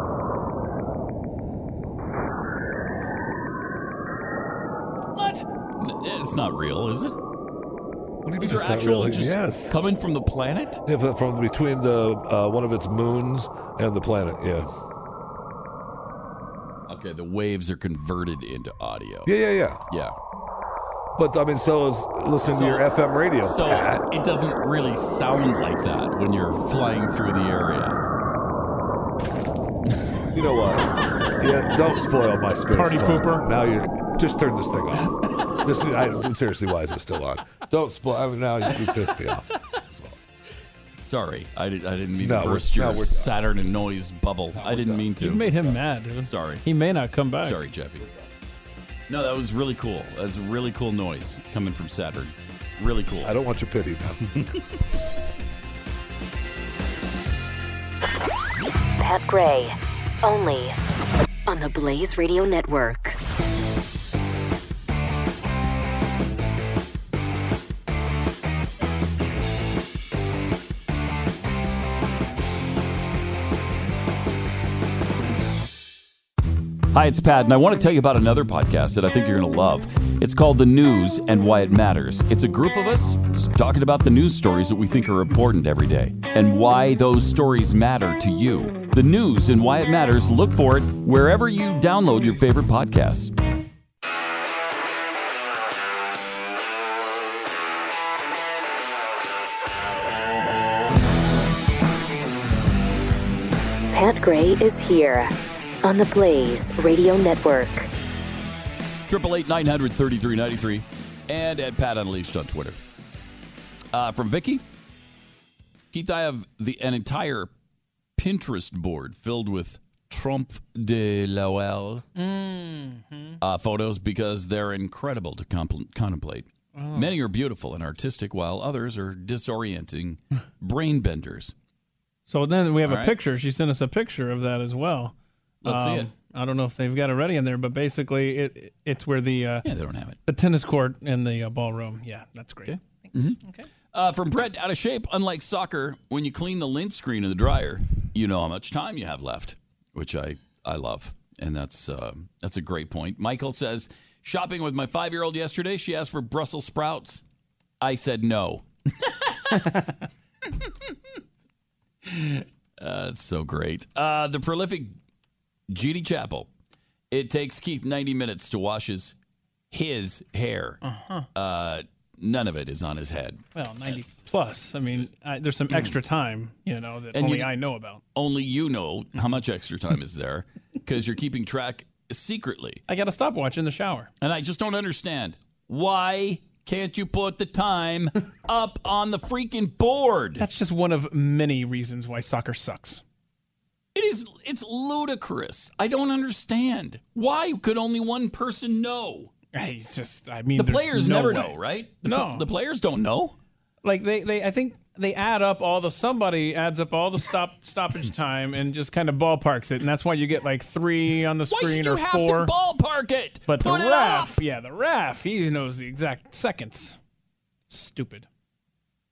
What? N- It's not real, is it? What do you mean These it's are actual, real? just Yes. coming from the planet. Yeah, from- from between the uh, one of its moons and the planet. Yeah, Okay, the waves are converted into audio. yeah, yeah, yeah. Yeah. But I mean, so is listening So- to your FM radio. So Pat. it doesn't really sound like that when you're flying through the area. You know what? Yeah, don't spoil my space. Party fun. pooper. Now you just turn this thing off. Just I, seriously, why is it still on? Don't spoil. I mean, now you, you pissed me off. Sorry, I, did, I didn't mean No, to burst your no, Saturn and noise bubble. I didn't mean to. You made him mad. Sorry. He may not come back. Sorry, Jeffy. No, that was really cool. That was a really cool noise coming from Saturn. Really cool. I don't want your pity now. Pat Gray, only on the Blaze Radio Network. Hi, it's Pat, and I want to tell you about another podcast that I think you're going to love. It's called The News and Why It Matters. It's a group of us talking about the news stories that we think are important every day and why those stories matter to you. The News and Why It Matters, look for it wherever you download your favorite podcasts. Pat Gray is here on the Blaze Radio Network. Triple eight nine hundred thirty three ninety three, and at Pat Unleashed on Twitter. Uh, from Vicky, Keith, I have the an entire Pinterest board filled with trompe de l'oeil Mm-hmm. uh, photos because they're incredible to compl- contemplate. Oh. Many are beautiful and artistic, while others are disorienting brain benders. So then we have All a right. picture. She sent us a picture of that as well. Um, Let's see it. I don't know if they've got it ready in there, but basically it it's where the uh, yeah they don't have it the tennis court and the uh, ballroom. Yeah, that's great. Thanks. Okay. Uh, from Brett, out of shape. Unlike soccer, when you clean the lint screen in the dryer, you know how much time you have left, which I I love, and that's uh, that's a great point. Michael says, shopping with my five year old yesterday. She asked for Brussels sprouts. I said no. Uh, it's so great. Uh, the prolific GD Chapel. It takes Keith 90 minutes to wash his his hair. Uh-huh. Uh, none of it is on his head. Well, ninety plus. I mean, I, there's some extra time, you know, that And only you- I know about. Only you know how much extra time is there because you're keeping track secretly. I got to stop watching the shower. And I just don't understand. Why can't you put the time up on the freaking board? That's just one of many reasons why soccer sucks. It is it's ludicrous. I don't understand. Why could only one person know? It's just, I mean, the players no never way. know, right? The, No. the players don't know. Like they, they, I think they add up all the somebody adds up all the stop stoppage time and just kind of ballparks it, and that's why you get like three on the Why screen you or have four. to ballpark it? but Put the it ref, up. yeah, the ref, he knows the exact seconds. Stupid.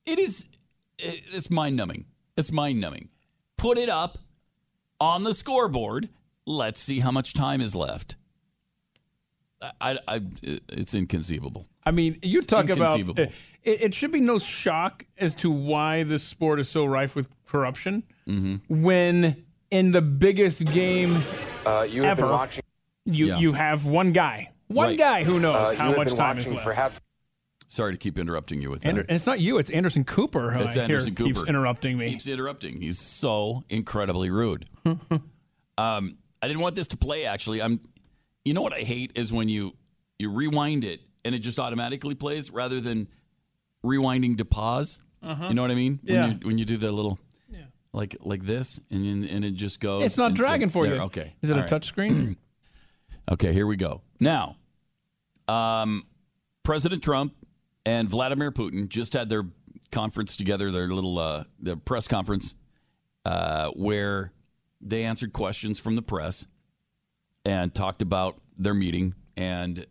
It is it's mind numbing. It's mind numbing. Put it up on the scoreboard. Let's see how much time is left. I, I, I it's inconceivable. I mean, you talk about inconceivable. it, it should be no shock as to why this sport is so rife with corruption Mm-hmm. when in the biggest game Uh, you have ever been watching. you Yeah. you have one guy, one Right. guy who knows Uh, how much time is left. perhaps Sorry to keep interrupting you with Ander- that. and it's not you; it's Anderson Cooper. Who It's I hear Anderson Cooper. keeps interrupting me. Keeps interrupting. He's so incredibly rude. um, I didn't want this to play. Actually, I'm. You know what I hate is when you you rewind it and it just automatically plays rather than rewinding to pause. Uh-huh. You know what I mean? Yeah. When you, when you do the little. Like like this, and then and it just goes. It's not and so- dragging for there, you. Okay. Is it All a right. touch screen? Okay, here we go. Now, um, President Trump and Vladimir Putin just had their conference together, their little uh, their press conference, uh, where they answered questions from the press and talked about their meeting. And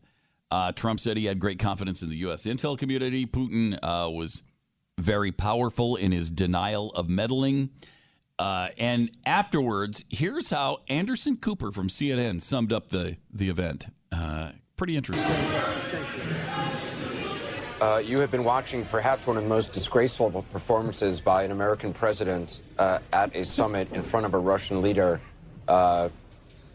uh, Trump said he had great confidence in the U.S. intel community. Putin uh, was very powerful in his denial of meddling. Uh, and afterwards, here's how Anderson Cooper from CNN summed up the the event. Uh, pretty interesting. Uh, you have been watching perhaps one of the most disgraceful performances by an American president uh, at a summit in front of a Russian leader, uh,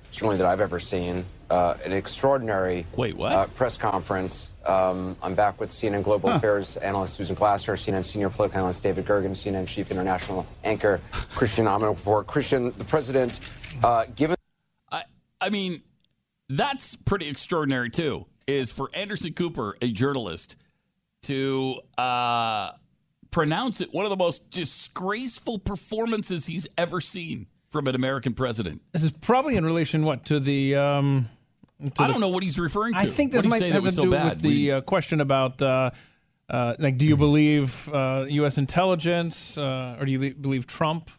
certainly that I've ever seen. Uh, an extraordinary Wait, what? Uh, press conference. Um, I'm back with CNN Global Huh. Affairs analyst Susan Glasser, CNN senior political analyst David Gergen, CNN chief international anchor Christiane Amanpour. Christian, the president, uh, given I I mean, that's pretty extraordinary too. Is for Anderson Cooper, a journalist, to uh, pronounce it one of the most disgraceful performances he's ever seen from an American president. This is probably in relation what to the. Um, to I the- don't know what he's referring to. I think this What did he might have to so do bad? with the uh, question about uh, uh, like, do you believe uh, U.S. intelligence uh, or do you believe Trump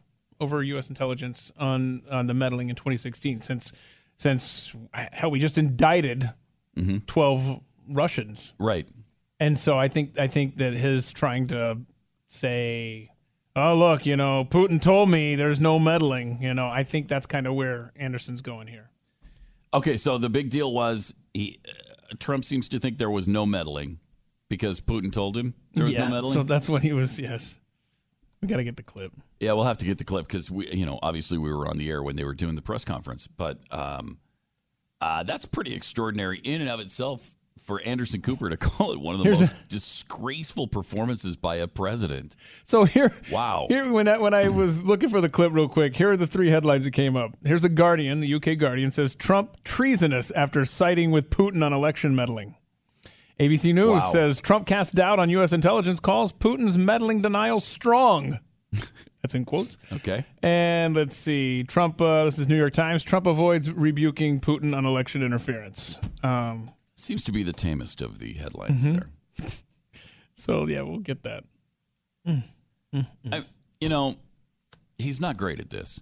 over U.S. intelligence on on the meddling in 2016? Since since how we just indicted Mm-hmm. 12 Russians, right? And so I think I think that his trying to say, "Oh, look, you know, Putin told me there's no meddling." You know, I think that's kind of where Anderson's going here. Okay, so the big deal was he uh, Trump seems to think there was no meddling because Putin told him there was yeah, no meddling. So that's what he was. Yes, we got to get the clip. Yeah, we'll have to get the clip because we, you know, obviously we were on the air when they were doing the press conference. But um, uh, that's pretty extraordinary in and of itself for Anderson Cooper to call it one of the Here's most a- disgraceful performances by a president. So here, Wow. Here, when I, when I was looking for the clip real quick, here are the three headlines that came up. Here's the Guardian, the UK Guardian says Trump treasonous after siding with Putin on election meddling. ABC News Wow. says Trump casts doubt on U.S. intelligence, calls Putin's meddling denial strong. That's in quotes. Okay. And let's see, Trump. Uh, this is New York Times. Trump avoids rebuking Putin on election interference. Um, Seems to be the tamest of the headlines Mhm. there. so yeah, we'll get that. I, you know, he's not great at this.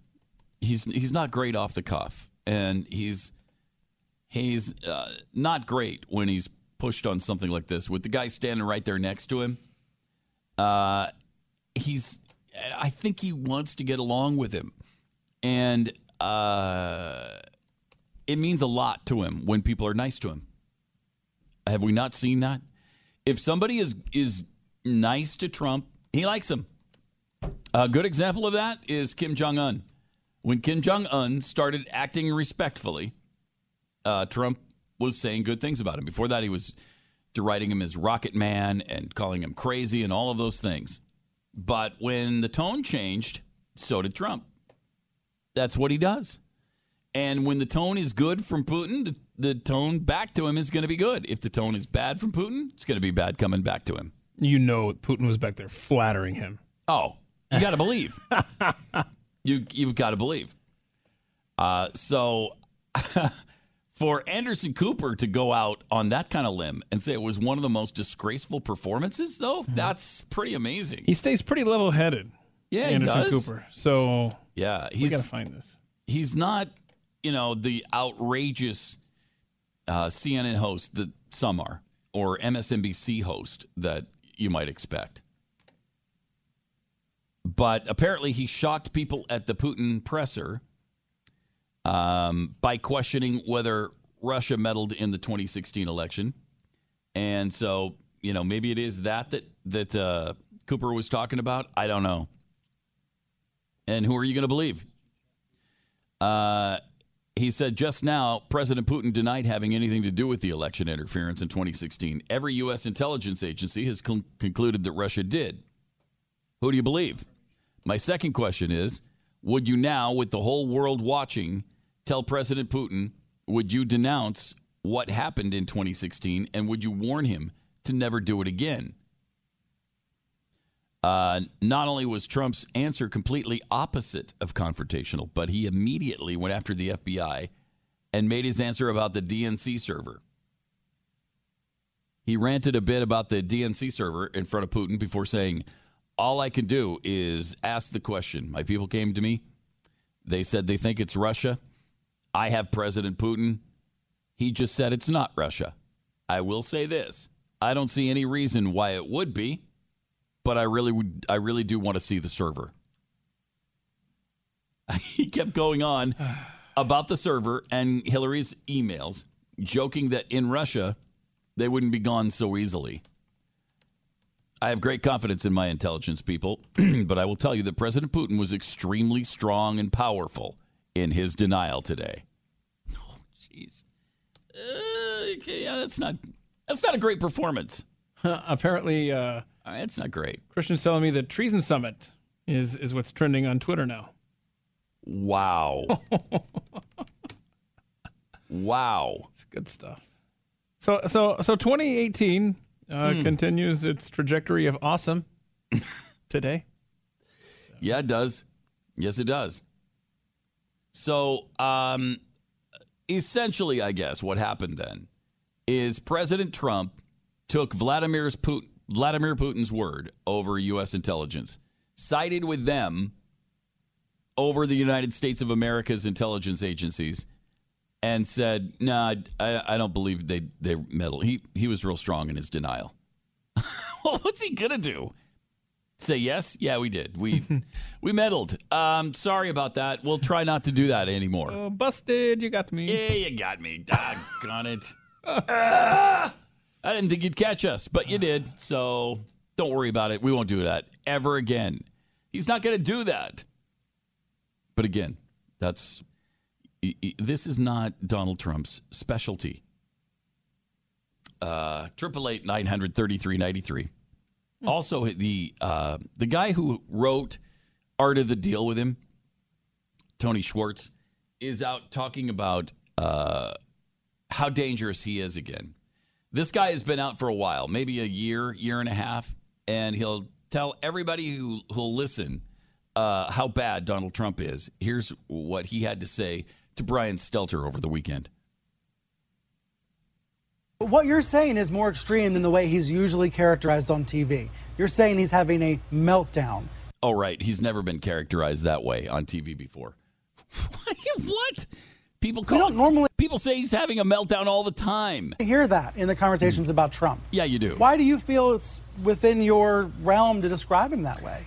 He's he's not great off the cuff, and he's he's uh, not great when he's pushed on something like this with the guy standing right there next to him. Uh, he's I think he wants to get along with him, and uh, it means a lot to him when people are nice to him. Have we not seen that? If somebody is is nice to Trump, he likes him. A good example of that is Kim Jong Un. When Kim Jong Un started acting respectfully, uh, Trump was saying good things about him. Before that, he was deriding him as Rocket Man and calling him crazy and all of those things. But when the tone changed, so did Trump. That's what he does. And when the tone is good from Putin, the, tone back to him is going to be good. If the tone is bad from Putin, it's going to be bad coming back to him. You know, Putin was back there flattering him. Oh, you got to believe. you you've got to believe. Uh, so for Anderson Cooper to go out on that kind of limb and say it was one of the most disgraceful performances, though, that's pretty amazing. He stays pretty level-headed. Yeah, he Anderson does. Cooper. So Yeah, he's got to find this. he's not, you know, the outrageous uh, CNN host that some are, or MSNBC host that you might expect. But apparently, he shocked people at the Putin presser um, by questioning whether Russia meddled in the 2016 election. And so, you know, maybe it is that that that uh, Cooper was talking about. I don't know. And who are you going to believe? Uh, he said just now, President Putin denied having anything to do with the election interference in 2016. Every U.S. intelligence agency has con- concluded that Russia did. Who do you believe? My second question is Would you now, with the whole world watching, tell President Putin, would you denounce what happened in 2016 and would you warn him to never do it again? Uh, not only was Trump's answer completely opposite of confrontational, but he immediately went after the FBI and made his answer about the DNC server. He ranted a bit about the DNC server in front of Putin before saying, All I can do is ask the question. My people came to me. They said they think it's Russia. I have President Putin. He just said it's not Russia. I will say this I don't see any reason why it would be but I really would I really do want to see the server. he kept going on about the server and Hillary's emails, joking that in Russia they wouldn't be gone so easily. I have great confidence in my intelligence people, but I will tell you that President Putin was extremely strong and powerful in his denial today. Oh, jeez. Uh, okay, yeah, that's not that's not a great performance. Apparently, uh, it's not great. Christiane's telling me the treason summit is is what's trending on Twitter now. Wow. wow. It's good stuff. So so so 2018 uh, Hmm. continues its trajectory of awesome today. Yeah, it does. Yes, it does. So, um, essentially, I guess what happened then is President Trump took Vladimir's Putin, Vladimir Putin's word over U.S. intelligence, sided with them over the United States of America's intelligence agencies, and said, "Nah, I, I don't believe they they meddled." He he was real strong in his denial. well, what's he gonna do? Say yes? Yeah, we did. We we meddled. Um, sorry about that. We'll try not to do that anymore. Oh, busted! You got me. Yeah, you got me. Doggone it. Ah! I didn't think you'd catch us, but you did. So don't worry about it. We won't do that ever again. He's not going to do that. But again, that's this is not Donald Trump's specialty. Uh, Triple eight nine hundred thirty three ninety three. Also, the uh, the guy who wrote Art of the Deal with him, Tony Schwartz, is out talking about uh, how dangerous he is again. This guy has been out for a while, maybe a year, year and a half, and he'll tell everybody who who'll listen uh, how bad Donald Trump is. Here's what he had to say to Brian Stelter over the weekend. What you're saying is more extreme than the way he's usually characterized on TV. You're saying he's having a meltdown. Oh, right. He's never been characterized that way on TV before. what? People call don't normally people say he's having a meltdown all the time. I hear that in the conversations about Trump. Yeah, you do. Why do you feel it's within your realm to describe him that way?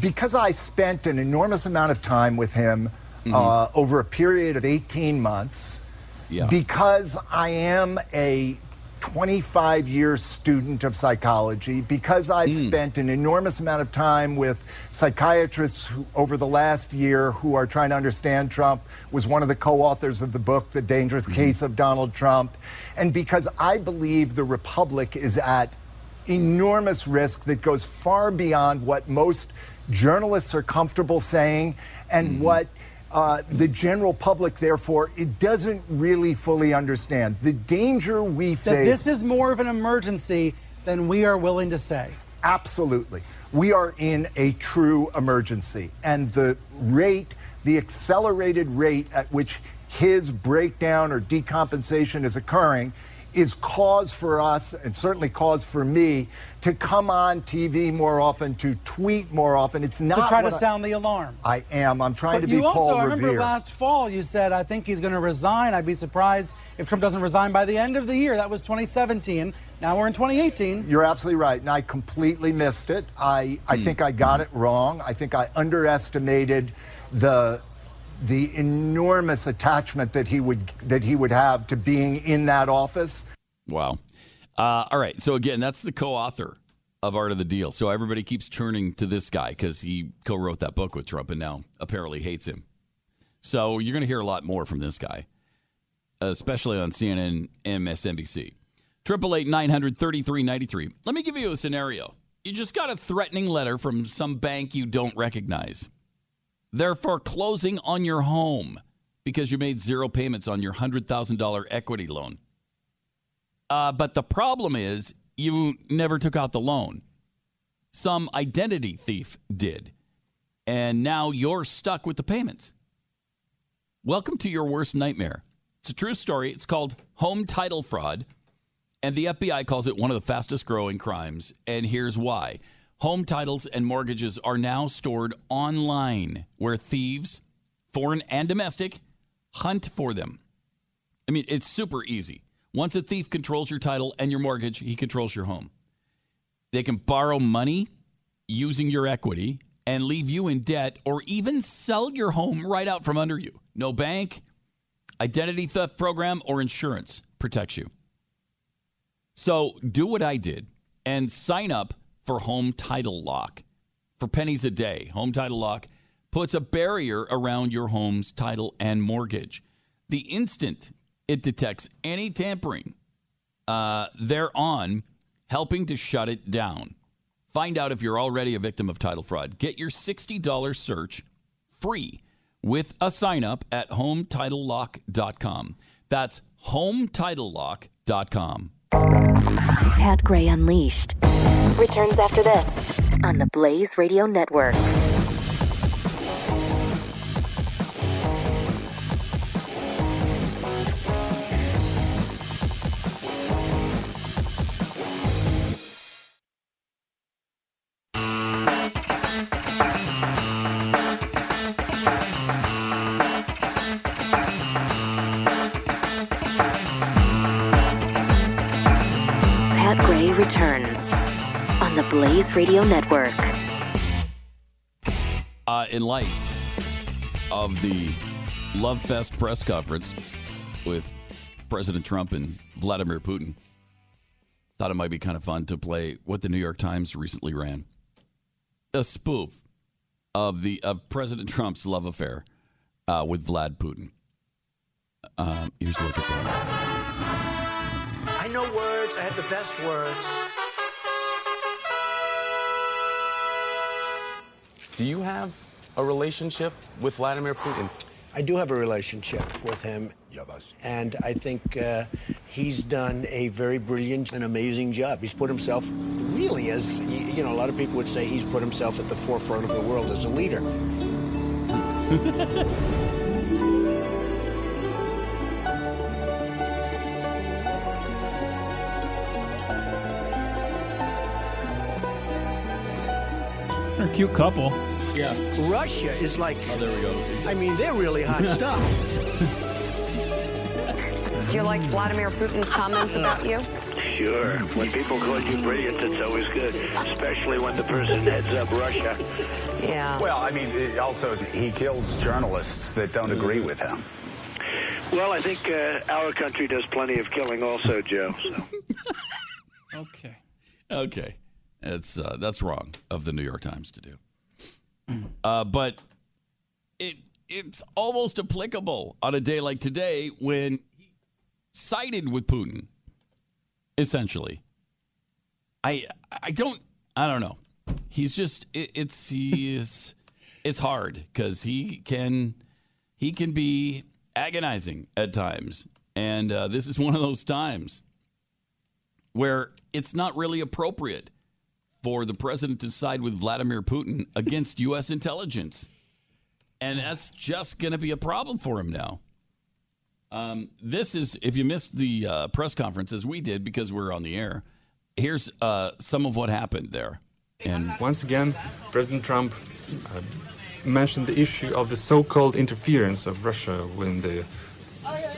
because I spent an enormous amount of time with him Mm-hmm. uh, over a period of 18 months, Yeah. because I am a 25 year student of psychology, because I've Hmm. spent an enormous amount of time with psychiatrists who, over the last year who are trying to understand Trump, was one of the co authors of the book, The Dangerous Mm-hmm. Case of Donald Trump, and because I believe the Republic is at enormous risk that goes far beyond what most journalists are comfortable saying and what uh, the general public, therefore, it doesn't really fully understand. The danger we That face. this is more of an emergency than we are willing to say. Absolutely. We are in a true emergency. And the rate, the accelerated rate at which his breakdown or decompensation is occurring is cause for us, and certainly cause for me, to come on TV more often, to tweet more often. It's not to try to I- sound the alarm. I am. I'm trying But to be you also, Paul I remember Revere. last fall, you said, I think he's going to resign. I'd be surprised if Trump doesn't resign by the end of the year. That was 2017. Now we're in 2018. You're absolutely right, and I completely missed it. I, I hmm. think I got it wrong. I think I underestimated the the enormous attachment that he would that he would have to being in that office. Wow. Uh, all right. So again, that's the co-author of Art of the Deal. So everybody keeps turning to this guy because he co-wrote that book with Trump and now apparently hates him. So you're going to hear a lot more from this guy, especially on CNN, MSNBC. Triple eight nine hundred thirty three ninety three. Let me give you a scenario. You just got a threatening letter from some bank you don't recognize. They're foreclosing on your home because you made zero payments on your hundred thousand dollar equity loan. Uh, but the problem is you never took out the loan. Some identity thief did. And now you're stuck with the payments. Welcome to your worst nightmare. It's a true story. It's called home title fraud. And the FBI calls it one of the fastest growing crimes. And here's why home titles and mortgages are now stored online where thieves, foreign and domestic, hunt for them. I mean, it's super easy. Once a thief controls your title and your mortgage, he controls your home. They can borrow money using your equity and leave you in debt or even sell your home right out from under you. No bank, identity theft program, or insurance protects you. So do what I did and sign up for Home Title Lock. For pennies a day, Home Title Lock puts a barrier around your home's title and mortgage. The instant it detects any tampering, uh, they're on helping to shut it down. Find out if you're already a victim of title fraud. Get your $60 search free with a sign up at hometitlelock.com. That's hometitlelock.com. Pat Gray Unleashed returns after this on the Blaze Radio Network. Radio Network. Uh, in light of the Love Fest press conference with President Trump and Vladimir Putin, thought it might be kind of fun to play what the New York Times recently ran a spoof of the of President Trump's love affair uh, with Vlad Putin. Um, here's a look at that. I know words. I have the best words. Do you have a relationship with Vladimir Putin? I do have a relationship with him. And I think uh, he's done a very brilliant and amazing job. He's put himself, really, as you know, a lot of people would say he's put himself at the forefront of the world as a leader. They're a cute couple. Yeah. Russia is like. Oh, there we go. I mean, they're really hot stuff. Do you like Vladimir Putin's comments about you? Sure. When people call you brilliant, it's always good, especially when the person heads up Russia. Yeah. Well, I mean, it also, he kills journalists that don't agree with him. Well, I think uh, our country does plenty of killing also, Joe. So. Okay. Okay, it's uh, that's wrong of the New York Times to do. Uh, but it it's almost applicable on a day like today when he sided with Putin. Essentially, I I don't I don't know. He's just it, it's he is it's hard because he can he can be agonizing at times, and uh, this is one of those times where it's not really appropriate for the president to side with Vladimir Putin against U.S. intelligence. And that's just going to be a problem for him now. Um, this is, if you missed the uh, press conference as we did because we're on the air, here's uh, some of what happened there. And Once again, President Trump uh, mentioned the issue of the so called interference of Russia in the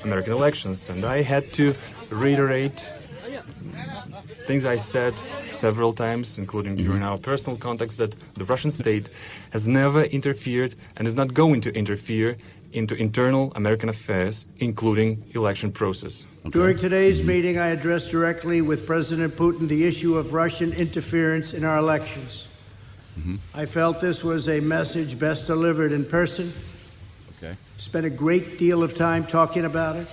American elections, and I had to reiterate things I said several times, including mm-hmm. during our personal contacts, that the Russian state has never interfered and is not going to interfere into internal American affairs, including election process. During today's mm-hmm. meeting, I addressed directly with President Putin the issue of Russian interference in our elections. Mm-hmm. I felt this was a message best delivered in person. Okay. Spent a great deal of time talking about it.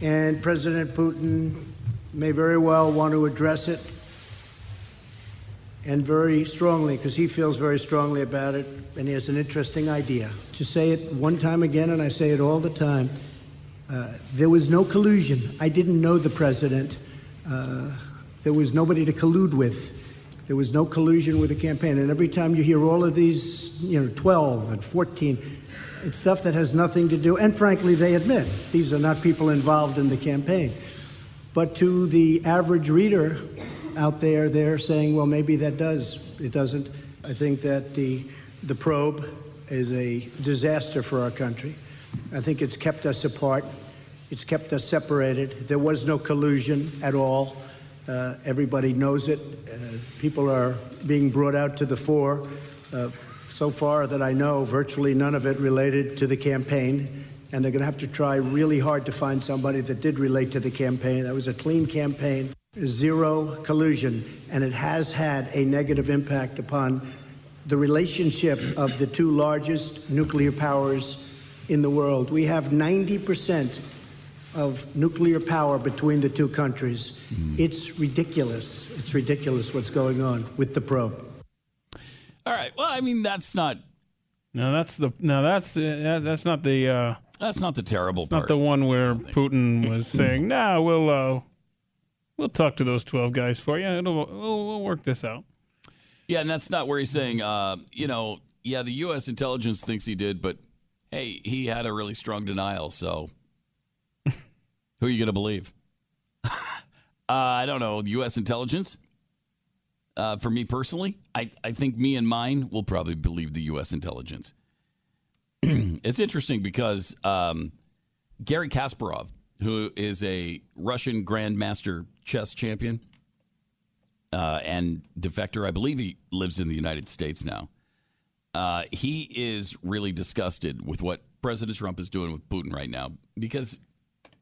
And President Putin may very well want to address it and very strongly, because he feels very strongly about it, and he has an interesting idea. To say it one time again, and I say it all the time, uh, there was no collusion. I didn't know the president. Uh, there was nobody to collude with. There was no collusion with the campaign. And every time you hear all of these, you know, 12 and 14, it's stuff that has nothing to do, and frankly, they admit these are not people involved in the campaign. But to the average reader out there, they're saying, well, maybe that does. It doesn't. I think that the, the probe is a disaster for our country. I think it's kept us apart. It's kept us separated. There was no collusion at all. Uh, everybody knows it. Uh, people are being brought out to the fore. Uh, so far that I know, virtually none of it related to the campaign. And they're going to have to try really hard to find somebody that did relate to the campaign. That was a clean campaign, zero collusion. And it has had a negative impact upon the relationship of the two largest nuclear powers in the world. We have 90% of nuclear power between the two countries. It's ridiculous. It's ridiculous what's going on with the probe. All right. Well, I mean, that's not. No, that's the no. That's uh, that's not the. Uh, that's not the terrible It's part. not the one where Putin was saying, "Nah, we'll uh, we'll talk to those twelve guys for you. It'll, we'll, we'll work this out." Yeah, and that's not where he's saying, uh, you know, yeah, the U.S. intelligence thinks he did, but hey, he had a really strong denial. So, who are you going to believe? uh, I don't know. U.S. intelligence. Uh, for me personally, I, I think me and mine will probably believe the U.S. intelligence. it's interesting because um, Garry Kasparov, who is a Russian grandmaster chess champion uh, and defector, I believe he lives in the United States now. Uh, he is really disgusted with what President Trump is doing with Putin right now because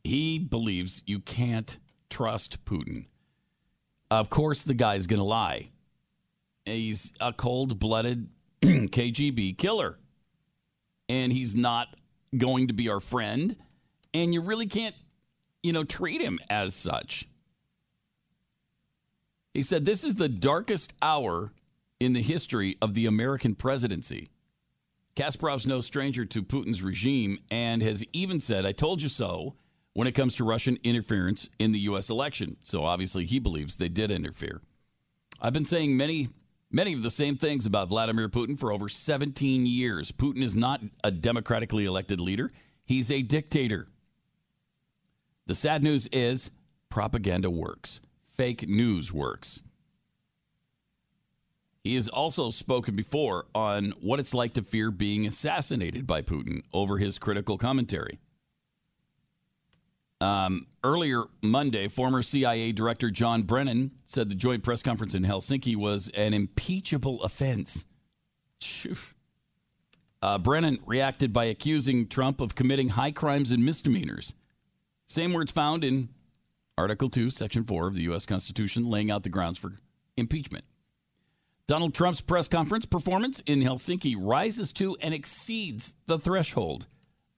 he believes you can't trust Putin. Of course, the guy's going to lie. He's a cold blooded KGB killer. And he's not going to be our friend. And you really can't, you know, treat him as such. He said, This is the darkest hour in the history of the American presidency. Kasparov's no stranger to Putin's regime and has even said, I told you so when it comes to Russian interference in the U.S. election. So obviously he believes they did interfere. I've been saying many, many of the same things about Vladimir Putin for over 17 years. Putin is not a democratically elected leader, he's a dictator. The sad news is propaganda works, fake news works. He has also spoken before on what it's like to fear being assassinated by Putin over his critical commentary. Um, earlier Monday, former CIA Director John Brennan said the joint press conference in Helsinki was an impeachable offense. Uh, Brennan reacted by accusing Trump of committing high crimes and misdemeanors. Same words found in Article 2, Section 4 of the U.S. Constitution, laying out the grounds for impeachment. Donald Trump's press conference performance in Helsinki rises to and exceeds the threshold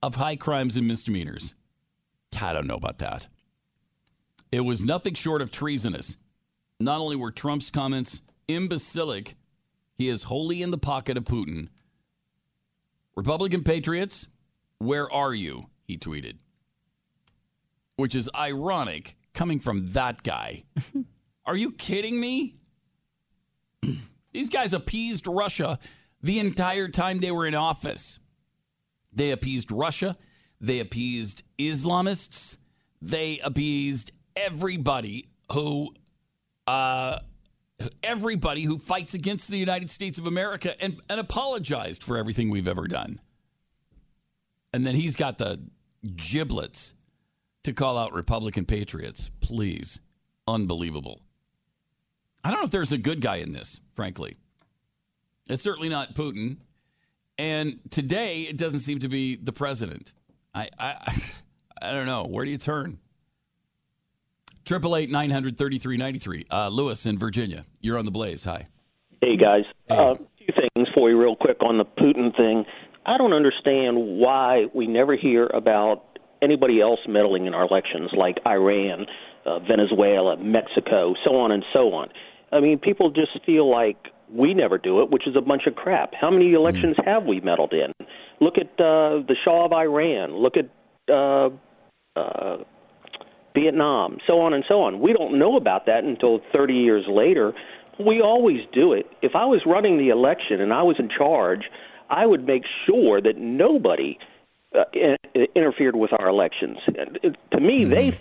of high crimes and misdemeanors. I don't know about that. It was nothing short of treasonous. Not only were Trump's comments imbecilic, he is wholly in the pocket of Putin. Republican patriots, where are you? He tweeted. Which is ironic coming from that guy. are you kidding me? These guys appeased Russia the entire time they were in office. They appeased Russia. They appeased Islamists. They appeased everybody who, uh, everybody who fights against the United States of America and, and apologized for everything we've ever done. And then he's got the giblets to call out Republican patriots. Please. Unbelievable. I don't know if there's a good guy in this, frankly. It's certainly not Putin. And today, it doesn't seem to be the president. I, I, I don't know. Where do you turn? Triple eight nine hundred thirty three ninety three. Uh, Lewis in Virginia. You're on the blaze. Hi. Hey guys, uh, two things for you real quick on the Putin thing. I don't understand why we never hear about anybody else meddling in our elections, like Iran, uh, Venezuela, Mexico, so on and so on. I mean, people just feel like we never do it, which is a bunch of crap. How many elections have we meddled in? Look at uh, the Shah of Iran. Look at uh, uh, Vietnam, so on and so on. We don't know about that until 30 years later. We always do it. If I was running the election and I was in charge, I would make sure that nobody uh, in- interfered with our elections. Uh, To me, they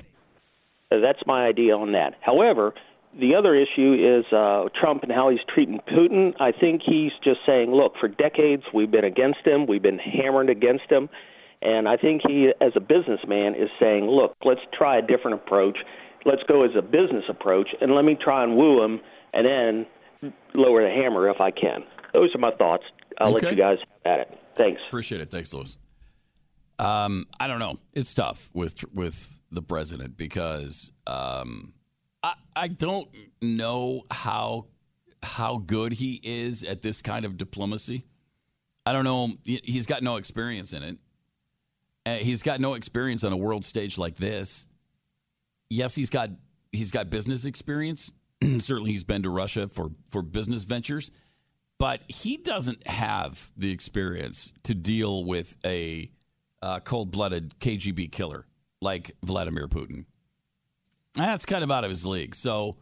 that's my idea on that. However, the other issue is uh, Trump and how he's treating Putin. I think he's just saying, look, for decades we've been against him, we've been hammered against him, and I think he, as a businessman, is saying, look, let's try a different approach. Let's go as a business approach, and let me try and woo him, and then lower the hammer if I can. Those are my thoughts. I'll Okay. let you guys have at it. Thanks. Appreciate it. Thanks, Lewis. Um, I don't know. It's tough with with the president because um, I don't know how how good he is at this kind of diplomacy. I don't know. He- He's got no experience in it. Uh, he's got no experience on a world stage like this. Yes, he's got he's got business experience. Certainly, he's been to Russia for for business ventures, but he doesn't have the experience to deal with a uh, cold-blooded KGB killer like Vladimir Putin. That's kind of out of his league. So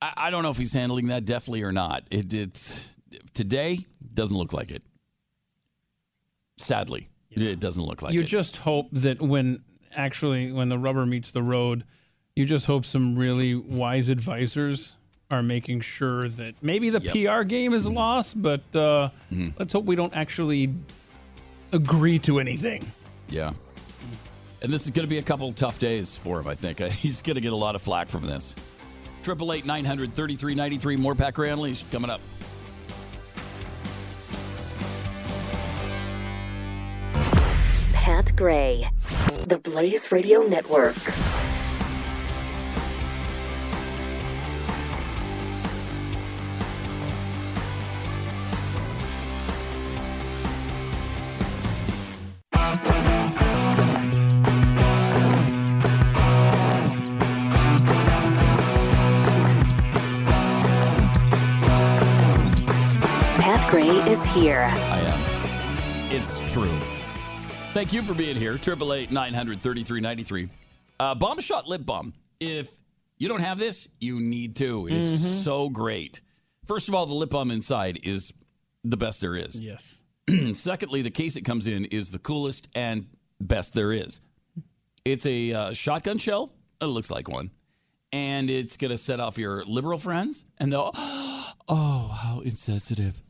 I, I don't know if he's handling that deftly or not. It, it's today doesn't look like it. Sadly, it doesn't look like you it. You just hope that when actually when the rubber meets the road, you just hope some really wise advisors are making sure that maybe the Yep. PR game is lost, but uh, let's hope we don't actually agree to anything. Yeah. And this is going to be a couple tough days for him, I think. He's going to get a lot of flack from this. Triple eight nine hundred thirty three ninety three. More Pat Gray Unleashed coming up. Pat Gray, the Blaze Radio Network. Here. I am. It's true. Thank you for being here. Triple eight nine hundred thirty three ninety three. Uh, Balm Shot lip balm. If you don't have this, you need to. It is Mhm. so great. First of all, the lip balm inside is the best there is. Yes. Secondly, the case it comes in is the coolest and best there is. It's a uh, shotgun shell. It looks like one. And it's going to set off your liberal friends, and they'll, oh, how insensitive.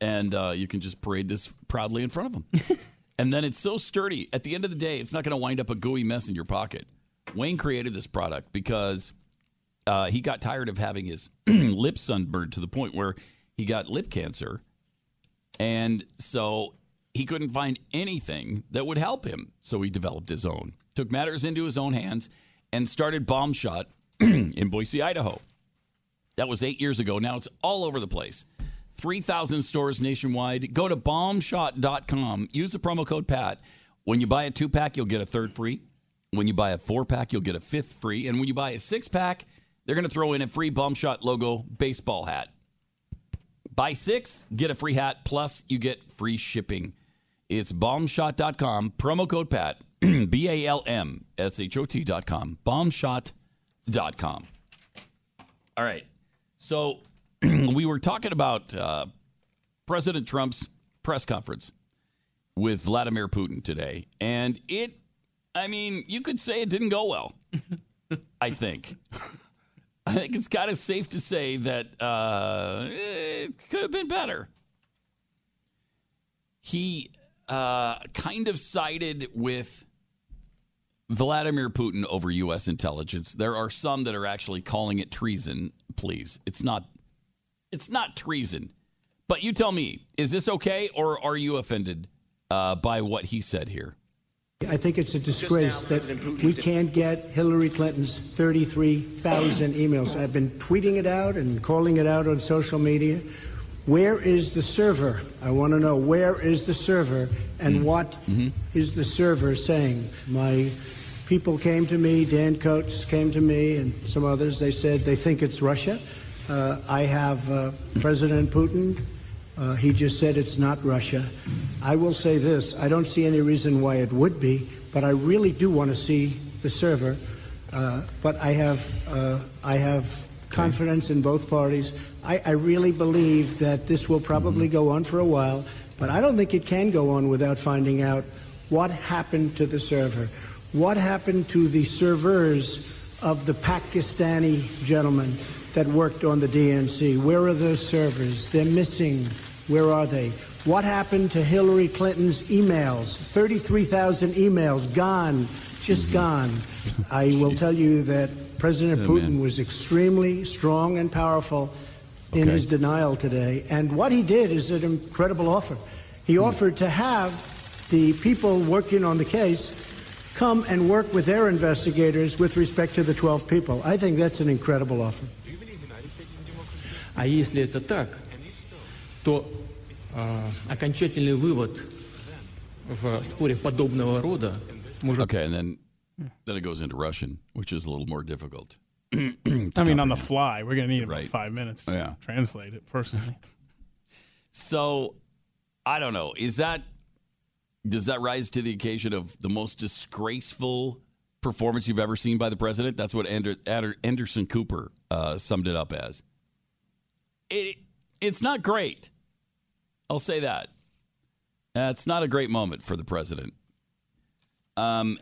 And uh, you can just parade this proudly in front of them. and then it's so sturdy. At the end of the day, it's not going to wind up a gooey mess in your pocket. Wayne created this product because uh, he got tired of having his lips sunburned to the point where he got lip cancer. And so he couldn't find anything that would help him. So he developed his own, took matters into his own hands, and started Balm Shot in Boise, Idaho. That was eight years ago. Now it's all over the place. 3,000 stores nationwide. Go to balmshot.com. Use the promo code PAT. When you buy a two pack, you'll get a third free. When you buy a four pack, you'll get a fifth free. And when you buy a six pack, they're going to throw in a free Balmshot logo baseball hat. Buy six, get a free hat, plus you get free shipping. It's balmshot.com, promo code PAT, B A L M S H O T.com, balmshot.com. All right. So we were talking about uh, President Trump's press conference with Vladimir Putin today, and it, I mean, you could say it didn't go well. I think. I think it's kind of safe to say that uh, it could have been better. He uh, kind of sided with Vladimir Putin over U.S. intelligence. There are some that are actually calling it treason. please. It's not. It's not treason. But you tell me, is this okay, or are you offended uh, by what he said here? I think it's a disgrace that we can't get Hillary Clinton's 33,000 emails. I've been tweeting it out and calling it out on social media. Where is the server? I want to know where is the server and what is the server saying? My people came to me, Dan Coats came to me, and some others. They said they think it's Russia. Uh, I have uh, President Putin. Uh, he just said it's not Russia. I will say this I don't see any reason why it would be, but I really do want to see the server. But I have, I have confidence in both parties. I, I really believe that this will probably go on for a while, but I don't think it can go on without finding out what happened to the server. What happened to the servers of the Pakistani gentleman that worked on the DNC? Where are those servers? They're missing. Where are they? What happened to Hillary Clinton's emails? 33,000 emails gone, just gone. I will tell you that President Oh, Putin man. was extremely strong and powerful in Okay. his denial today. And what he did is an incredible offer. He Hmm. offered to have the people working on the case come and work with their investigators with respect to the 12 people. I think that's an incredible offer. А если это так, то э, окончательный вывод в споре подобного рода может... Okay, and then then it goes into Russian, which is a little more difficult. I mean, on the fly, we're going to need about Right. five minutes to Yeah. translate it personally. So, I don't know. Is that does that rise to the occasion of the most disgraceful performance you've ever seen by the president? That's what Ander, Ander, Anderson Cooper uh, summed it up as. It it's not great. I'll say that. Uh, it's not a great moment for the president. Um,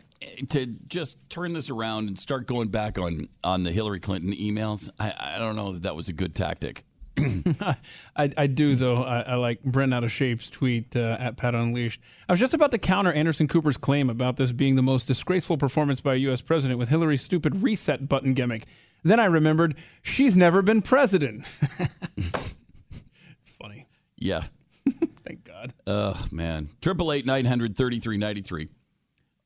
to just turn this around and start going back on on the Hillary Clinton emails, I, I don't know that that was a good tactic. I, I do though. I, I like Brent out of shape's tweet uh, at Pat Unleashed. I was just about to counter Anderson Cooper's claim about this being the most disgraceful performance by a U.S. president with Hillary's stupid reset button gimmick. Then I remembered she's never been president. it's funny. Yeah. Thank God. Oh man, triple eight nine hundred thirty three ninety three.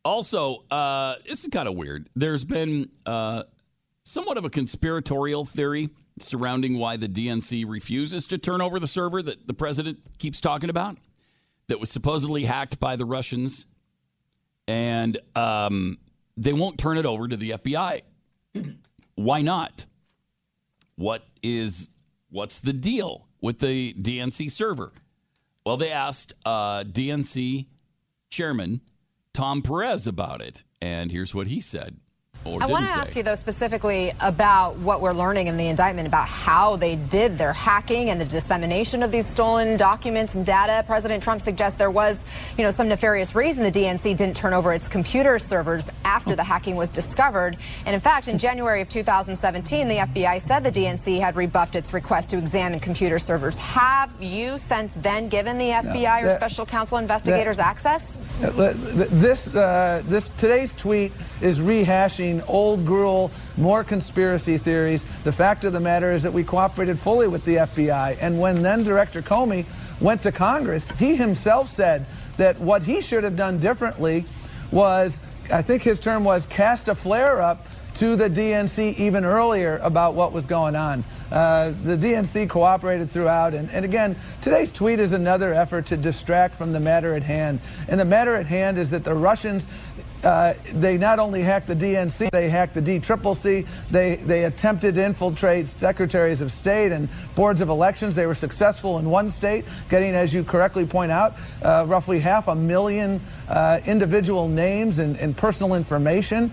Also, uh, this is kind of weird. There's been uh, somewhat of a conspiratorial theory surrounding why the DNC refuses to turn over the server that the president keeps talking about, that was supposedly hacked by the Russians, and um, they won't turn it over to the FBI. Why not? What is what's the deal with the DNC server? Well, they asked uh, DNC chairman Tom Perez about it, and here's what he said. Or I want to ask you, though, specifically about what we're learning in the indictment about how they did their hacking and the dissemination of these stolen documents and data. President Trump suggests there was, you know, some nefarious reason the DNC didn't turn over its computer servers after the hacking was discovered. And in fact, in January of 2017, the FBI said the DNC had rebuffed its request to examine computer servers. Have you since then given the FBI or that- special counsel investigators access? Uh, This, uh, this today's tweet is rehashing old gruel, more conspiracy theories. The fact of the matter is that we cooperated fully with the FBI, and when then Director Comey went to Congress, he himself said that what he should have done differently was, I think his term was, cast a flare up to the DNC even earlier about what was going on. Uh, the DNC cooperated throughout, and, and again, today's tweet is another effort to distract from the matter at hand. And the matter at hand is that the Russians. Uh, they not only hacked the DNC, they hacked the DCCC. They they attempted to infiltrate secretaries of state and boards of elections. They were successful in one state, getting, as you correctly point out, uh, roughly half a million uh, individual names and, and personal information.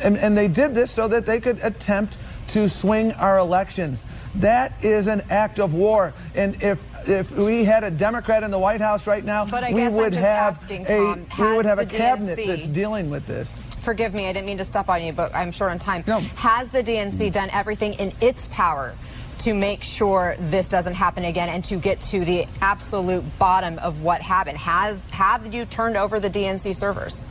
And, and they did this so that they could attempt to swing our elections. That is an act of war. And if if we had a Democrat in the White House right now, But I we guess I'm would have asking, a Tom, we would have a cabinet DNC that's dealing with this. Forgive me, I didn't mean to step on you, but I'm sure in time. No. Has the DNC done everything in its power to make sure this doesn't happen again and to get to the absolute bottom of what happened? Has have you turned over the DNC servers?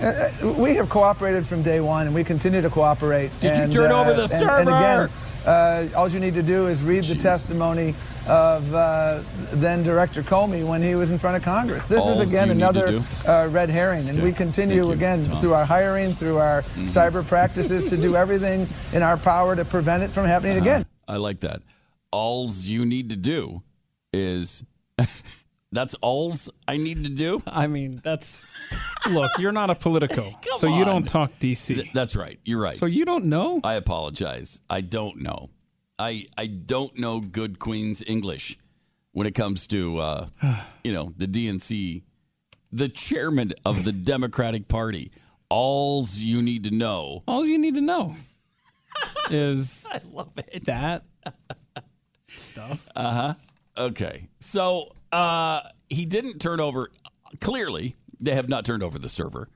Uh, we have cooperated from day one, and we continue to cooperate. Did you and, turn over uh, the and- server? And, again, uh, all you need to do is read the testimony of uh, then Director Comey when he was in front of Congress. This Alls is again you need to another uh, red herring, and Okay. we continue you, again Tom. through our hiring, through our Mhm. cyber practices to do everything in our power to prevent it from happening again. I like that. Alls you need to do is that's alls I need to do. I mean, that's look. You're not a Politico, so you on. don't talk DC. Th- that's right. You're right. So you don't know? I apologize. I don't know. I I don't know good Queen's English when it comes to uh, you know the DNC, the chairman of the Democratic Party. Alls you need to know. All you need to know is I love it. that stuff. Uh huh. Okay. So uh, he didn't turn over. Clearly, they have not turned over the server,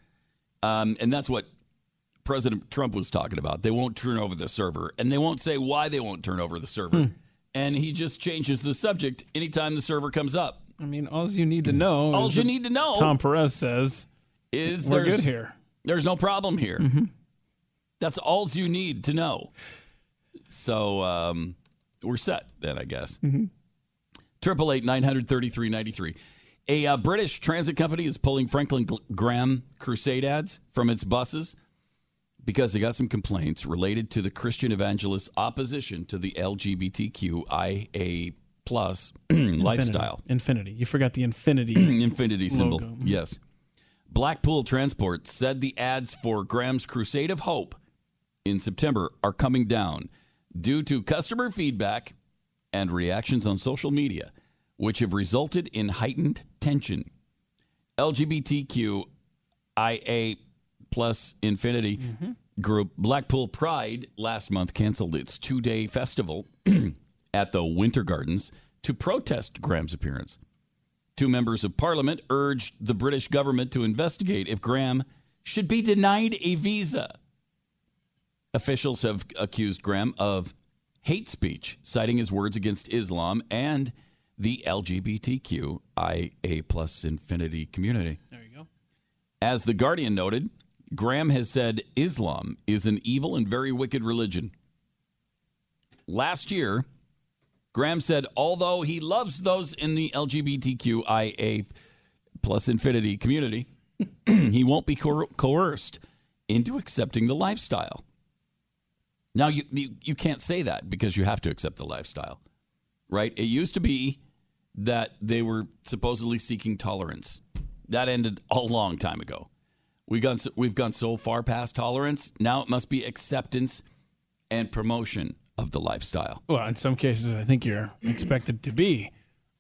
um, and that's what President Trump was talking about. They won't turn over the server, and they won't say why they won't turn over the server. Hmm. And he just changes the subject anytime the server comes up. I mean, all you need to know. All you need to know Tom Perez says is we're there's- good here. There's no problem here. Mm-hmm. That's all you need to know. So um, we're set then, I guess. Mm-hmm. Triple eight nine hundred thirty three ninety three. A uh, British transit company is pulling Franklin Graham crusade ads from its buses because they got some complaints related to the Christian evangelist's opposition to the LGBTQIA plus lifestyle. Infinity. You forgot the infinity. Infinity symbol. Logo. Mm-hmm. Yes. Blackpool Transport said the ads for Graham's Crusade of Hope in September are coming down due to customer feedback and reactions on social media, which have resulted in heightened tension. LGBTQIA plus Infinity group Blackpool Pride last month canceled its two day festival at the Winter Gardens to protest Graham's appearance. Two members of parliament urged the British government to investigate if Graham should be denied a visa. Officials have accused Graham of hate speech, citing his words against Islam and the LGBTQIA plus infinity community. There you go. As The Guardian noted, Graham has said Islam is an evil and very wicked religion. Last year, Graham said, although he loves those in the LGBTQIA plus infinity community, he won't be coer- coerced into accepting the lifestyle. Now, you, you, you can't say that because you have to accept the lifestyle, right? It used to be that they were supposedly seeking tolerance. That ended a long time ago. We gone, so- we've gone so far past tolerance. Now it must be acceptance and promotion of the lifestyle. Well, in some cases, I think you're expected to be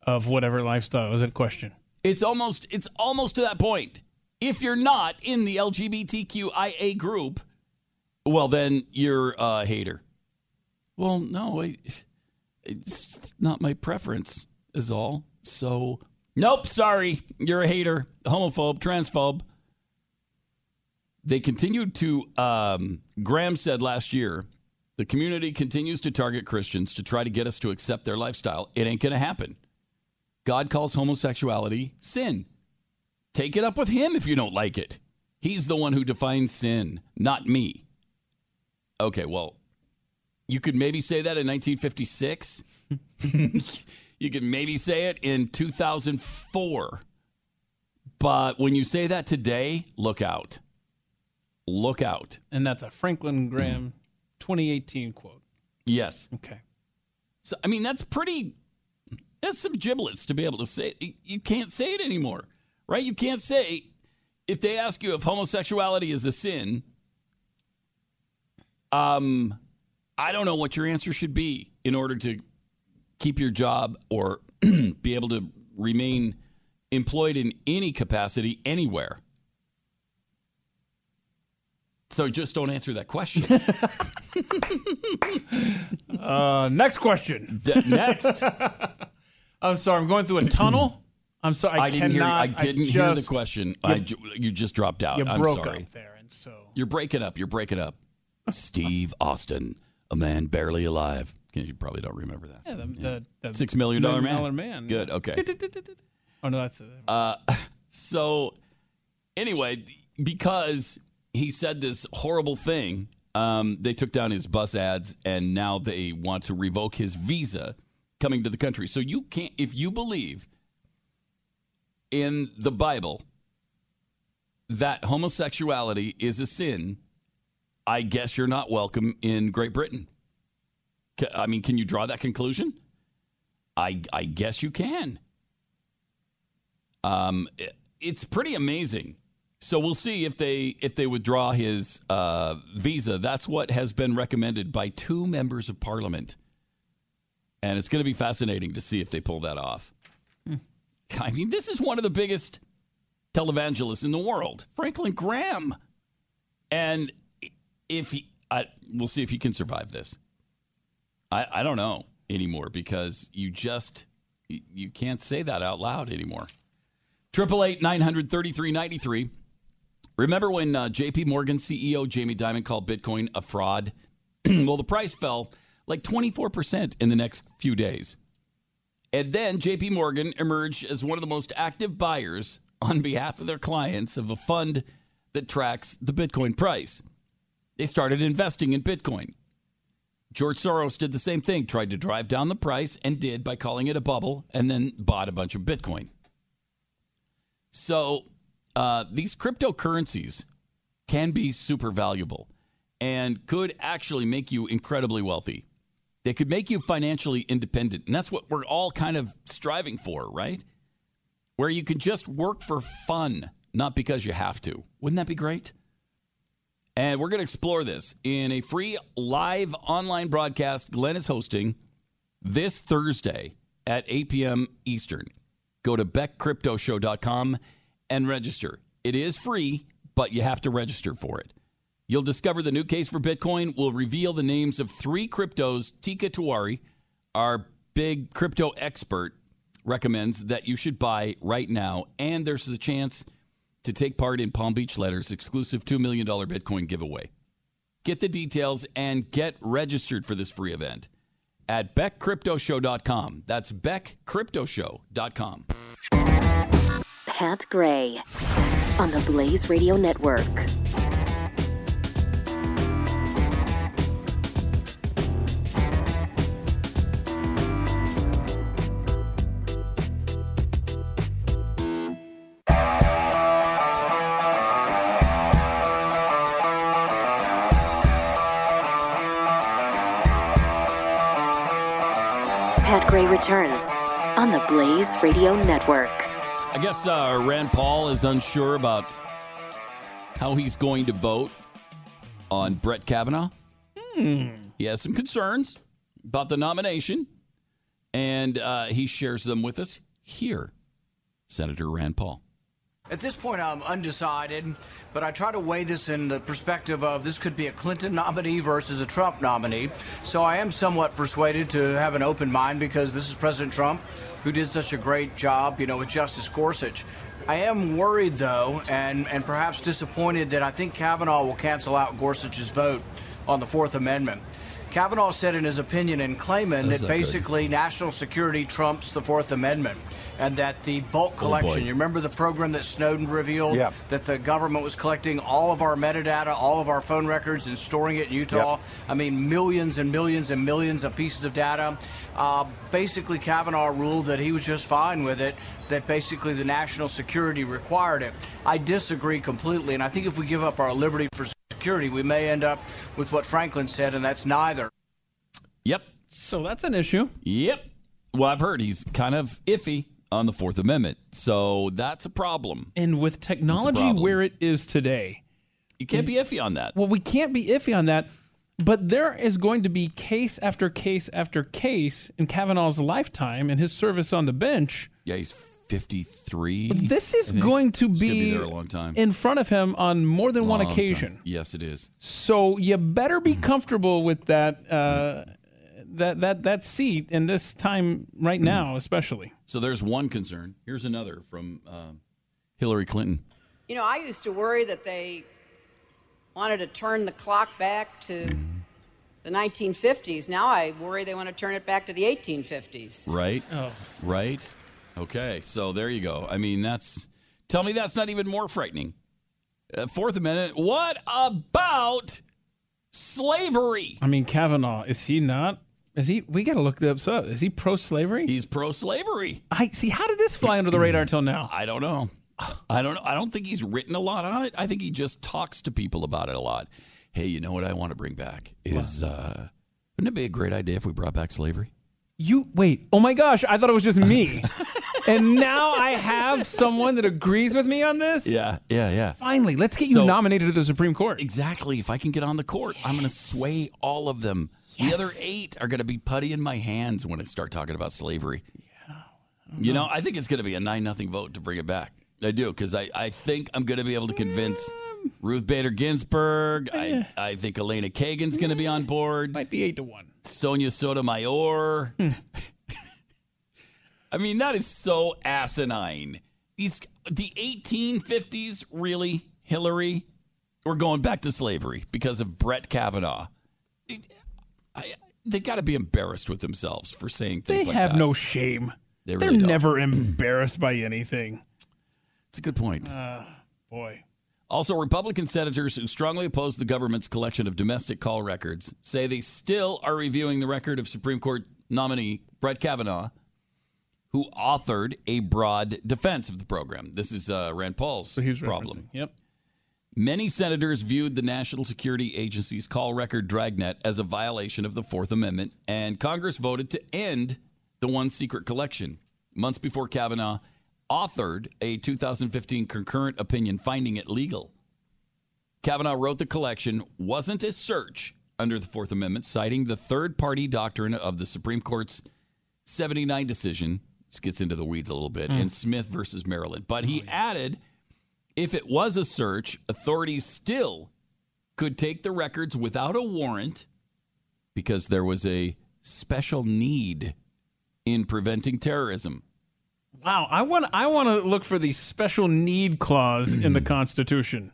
of whatever lifestyle is at question. It's almost it's almost to that point. If you're not in the LGBTQIA group, well then you're a hater. Well, no, I, it's not my preference is all. So, nope, sorry, you're a hater, homophobe, transphobe. They continued to. Um, Graham said last year, the community continues to target Christians to try to get us to accept their lifestyle. It ain't going to happen. God calls homosexuality sin. Take it up with him if you don't like it. He's the one who defines sin, not me. Okay, well, you could maybe say that in 1956. you could maybe say it in 2004. But when you say that today, look out. Look out. And that's a Franklin Graham 2018 quote. Yes. Okay. So I mean, that's pretty. That's some giblets to be able to say. You- You can't say it anymore, right? You can't say if they ask you if homosexuality is a sin. Um, I don't know what your answer should be in order to keep your job or be able to remain employed in any capacity anywhere. So just don't answer that question. Uh, next question. D- next. I'm sorry. I'm going through a tunnel. I'm sorry. I, I didn't hear. I didn't hear the question. You, I ju- you just dropped out. you I'm broke sorry. up there, and so You're breaking up. You're breaking up. Steve Austin, a man barely alive. You probably don't remember that. yeah, the, the, the Six million dollar man. Dollar man. Good. Okay. Oh no, that's a, Uh, so anyway, because he said this horrible thing Um, they took down his bus ads, and now they want to revoke his visa coming to the country. So you can't, if you believe in the Bible that homosexuality is a sin, I guess you're not welcome in Great Britain. I mean, can you draw that conclusion? I I guess you can. Um, it- it's pretty amazing. So we'll see if they if they withdraw his uh, visa. That's what has been recommended by two members of parliament, and it's going to be fascinating to see if they pull that off. I mean, this is one of the biggest televangelists in the world, Franklin Graham, and if he, I, we'll see if he can survive this. I, I don't know anymore because you just you can't say that out loud anymore. Triple eight nine hundred thirty three ninety three. Remember when uh, J.P. Morgan CEO Jamie Dimon called Bitcoin a fraud? well, the price fell like twenty four percent in the next few days, and then J.P. Morgan emerged as one of the most active buyers on behalf of their clients of a fund that tracks the Bitcoin price. They started investing in Bitcoin. George Soros did the same thing, tried to drive down the price, and did by calling it a bubble, and then bought a bunch of Bitcoin. So uh, these cryptocurrencies can be super valuable and could actually make you incredibly wealthy. They could make you financially independent. And that's what we're all kind of striving for, right? Where you can just work for fun, not because you have to. Wouldn't that be great? And we're going to explore this in a free live online broadcast Glenn is hosting this Thursday at 8 p.m. Eastern. Go to beckcryptoshow.com and register. It is free, but you have to register for it. You'll discover the new case for Bitcoin. We'll reveal the names of three cryptos. Teeka Tiwari, our big crypto expert, recommends that you should buy right now. And there's the chance to take part in Palm Beach Letters' exclusive $2 million Bitcoin giveaway. Get the details and get registered for this free event at beckcryptoshow.com. That's beckcryptoshow.com. Pat Gray on the Blaze Radio Network. Pat Gray returns on the Blaze Radio Network. I guess uh, Rand Paul is unsure about how he's going to vote on Brett Kavanaugh. Hmm. He has some concerns about the nomination, and uh, he shares them with us here. Senator Rand Paul. At this point, I'm undecided, but I try to weigh this in the perspective of this could be a Clinton nominee versus a Trump nominee. So I am somewhat persuaded to have an open mind because this is President Trump who did such a great job, you know, with Justice Gorsuch. I am worried, though, and, and perhaps disappointed that I think Kavanaugh will cancel out Gorsuch's vote on the Fourth Amendment. Kavanaugh said in his opinion in Klayman That's that not good. basically national security trumps the Fourth Amendment and that the bulk collection, you remember the program that Snowden revealed? Yeah. That the government was collecting all of our metadata, all of our phone records, and storing it in Utah. I mean, millions and millions and millions of pieces of data. Uh, basically, Kavanaugh ruled that he was just fine with it, that basically the national security required it. I disagree completely, and I think if we give up our liberty for security, we may end up with what Franklin said, and that's neither. Yep. So that's an issue. Yep. Well, I've heard he's kind of iffy on the Fourth Amendment, so that's a problem. And with technology where it is today, you can't be iffy on that. Well, we can't be iffy on that, but there is going to be case after case after case in Kavanaugh's lifetime and his service on the bench. Yeah, he's 53. This is going to be, be there a long time. in front of him on more than one occasion. time. Yes, it is. So you better be comfortable with that uh, that that that seat in this time right now, especially. So there's one concern. Here's another from uh, Hillary Clinton. You know, I used to worry that they wanted to turn the clock back to the 1950s. Now I worry they want to turn it back to the 1850s. Right? Right? Okay, so there you go. I mean, that's. Tell me that's not even more frightening. Uh, Fourth Amendment. What about slavery. I mean, Kavanaugh is he not? Is he? We got to look this up. Is he pro-slavery? He's pro-slavery. I see. How did this fly under the radar until now? I don't know. I don't know. I don't think he's written a lot on it. I think he just talks to people about it a lot. Hey, you know what I want to bring back is uh wouldn't it be a great idea if we brought back slavery? You wait. Oh my gosh! I thought it was just me, and now I have someone that agrees with me on this. Yeah, yeah, yeah. Finally, let's get you So- nominated to the Supreme Court. Exactly. If I can get on the court, I'm going to sway all of them. The other eight are going to be putty in my hands when I start talking about slavery. Yeah. You know, I think it's going to be a nine nothing vote to bring it back. I do because I, I think I'm going to be able to convince mm. Ruth Bader Ginsburg. I, I think Elena Kagan's going to be on mm. board. Might be eight to one. Sonia Sotomayor. I mean, that is so asinine. These the 1850s, really, Hillary. We're going back to slavery because of Brett Kavanaugh. I, they got to be embarrassed with themselves for saying They things like have that. no shame. They are really never embarrassed by anything. It's a good point. Uh, boy. Also, Republican senators who strongly oppose the government's collection of domestic call records say they still are reviewing the record of Supreme Court nominee Brett Kavanaugh, who authored a broad defense of the program. This is uh, Rand Paul's problem. Yep. Many senators viewed the National Security Agency's call record dragnet as a violation of the Fourth Amendment, and Congress voted to end the one secret collection. Months before Kavanaugh authored a 2015 concurrent opinion finding it legal. Kavanaugh wrote the collection wasn't a search under the Fourth Amendment, citing the third party doctrine of the Supreme Court's 79 decision. This gets into the weeds a little bit Mm. in Smith versus Maryland. But he added if it was a search, authorities still could take the records without a warrant because there was a special need in preventing terrorism. Wow, I want I want to look for the special need clause in the Constitution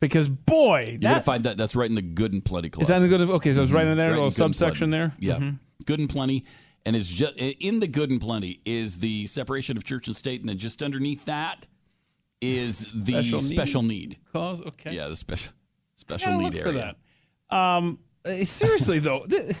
because boy, You're gonna find that that's right in the good and plenty clause. is that the good. Okay, so it's right in there, Right in little subsection there. Yeah, Mhm. good and plenty, and it's just in the good and plenty is the separation of church and state, and then just underneath that is the Special special, need need. clause. Okay, Yeah, the special special need look area. for that. Um, uh, seriously though, th-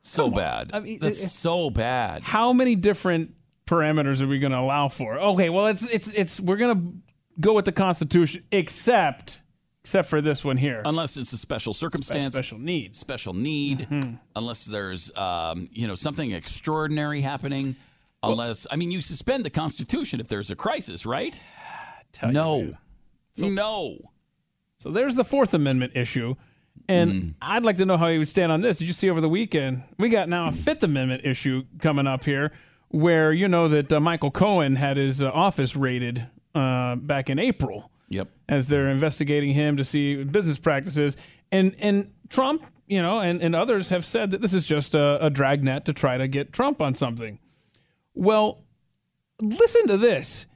So come on. bad. I mean, That's uh, so bad. How many different parameters are we going to allow for? Okay, well, it's it's it's we're going to go with the Constitution, except except for this one here. Unless it's a special circumstance, special need, special need. Unless there's, um, you know, something extraordinary happening. Unless, I mean, you suspend the Constitution if there's a crisis, right? No, so no. So there's the Fourth Amendment issue. And Mm. I'd like to know how you would stand on this. Did you see over the weekend? We got now a Fifth Amendment issue coming up here where you know that uh, Michael Cohen had his uh, office raided uh, back in April. Yep. As they're investigating him to see business practices. And and Trump, you know, and, and others have said that this is just a, a dragnet to try to get Trump on something. Well, listen to this.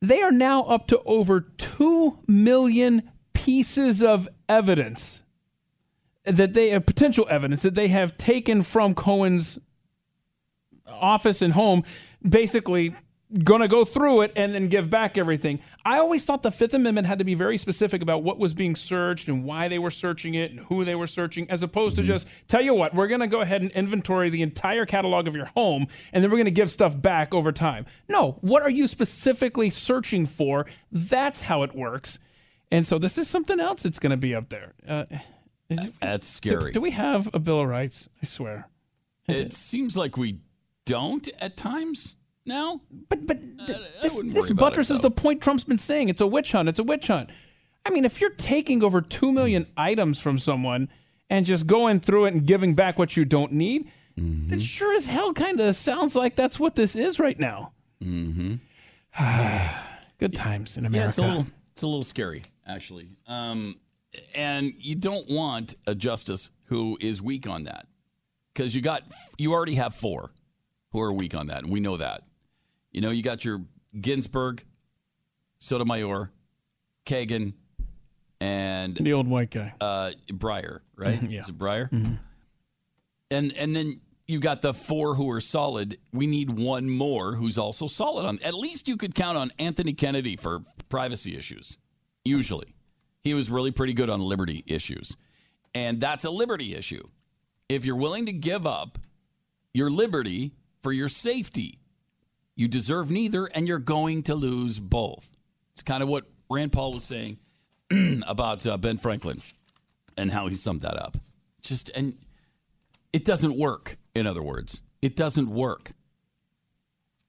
They are now up to over 2 million pieces of evidence that they have potential evidence that they have taken from Cohen's office and home, basically going to go through it and then give back everything. I always thought the Fifth Amendment had to be very specific about what was being searched and why they were searching it and who they were searching, as opposed to just tell you what, we're going to go ahead and inventory the entire catalog of your home and then we're going to give stuff back over time. No, what are you specifically searching for? That's how it works. And so this is something else that's going to be up there. Uh, is it- That's do, scary. do we have a Bill of Rights? I swear. It seems like we don't at times now. But but this, wouldn't this it, buttresses the point Trump's been saying. It's a witch hunt. It's a witch hunt. I mean, if you're taking over two million items from someone and just going through it and giving back what you don't need, Mm-hmm. then sure as hell kind of sounds like that's what this is right now. Mm-hmm. Good times in Yeah, America. it's a little, it's a little scary, actually. Um, and you don't want a justice who is weak on that, because you got, you already have four who are weak on that, and we know that. You know, you got your Ginsburg, Sotomayor, Kagan, and the old white guy, uh, Breyer, right? Yeah. Is it Breyer? Mm-hmm. And and then you got the four who are solid. We need one more who's also solid on. At least you could count on Anthony Kennedy for privacy issues. Usually, he was really pretty good on liberty issues. And that's a liberty issue. If you're willing to give up your liberty for your safety, you deserve neither and you're going to lose both. It's kind of what Rand Paul was saying about uh, Ben Franklin and how he summed that up. Just and it doesn't work. In other words, it doesn't work.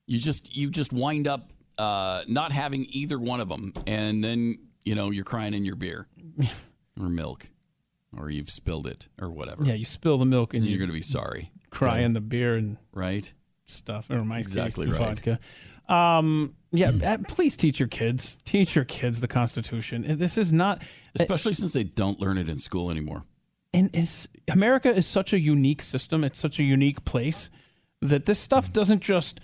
You just you just wind up uh, not having either one of them, and then you know you're crying in your beer or milk, or you've spilled it or whatever. Yeah, you spill the milk and you're you going to be sorry. cry in the beer and right stuff, or my Exactly case, right. vodka. Um, yeah, uh, please teach your kids, teach your kids the Constitution. Uh, This is not, especially since they don't learn it in school anymore. and it's America is such a unique system. It's such a unique place that this stuff doesn't just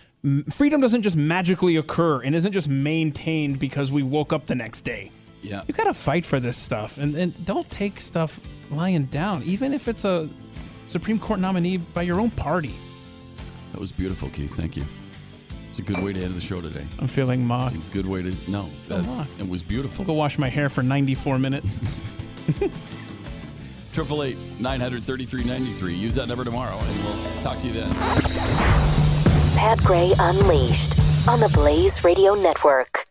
freedom doesn't just magically occur and isn't just maintained because we woke up the next day. Yeah. You got to fight for this stuff, and, and don't take stuff lying down, even if it's a Supreme Court nominee by your own party. That was beautiful, Keith. Thank you. It's a good way to end the show today. I'm feeling mocked. It's a good way to no. That, mocked. it was beautiful. I'll go wash my hair for 94 minutes. Triple eight nine hundred thirty three ninety three. Use that number tomorrow, and we'll talk to you then. Pat Gray Unleashed on the Blaze Radio Network.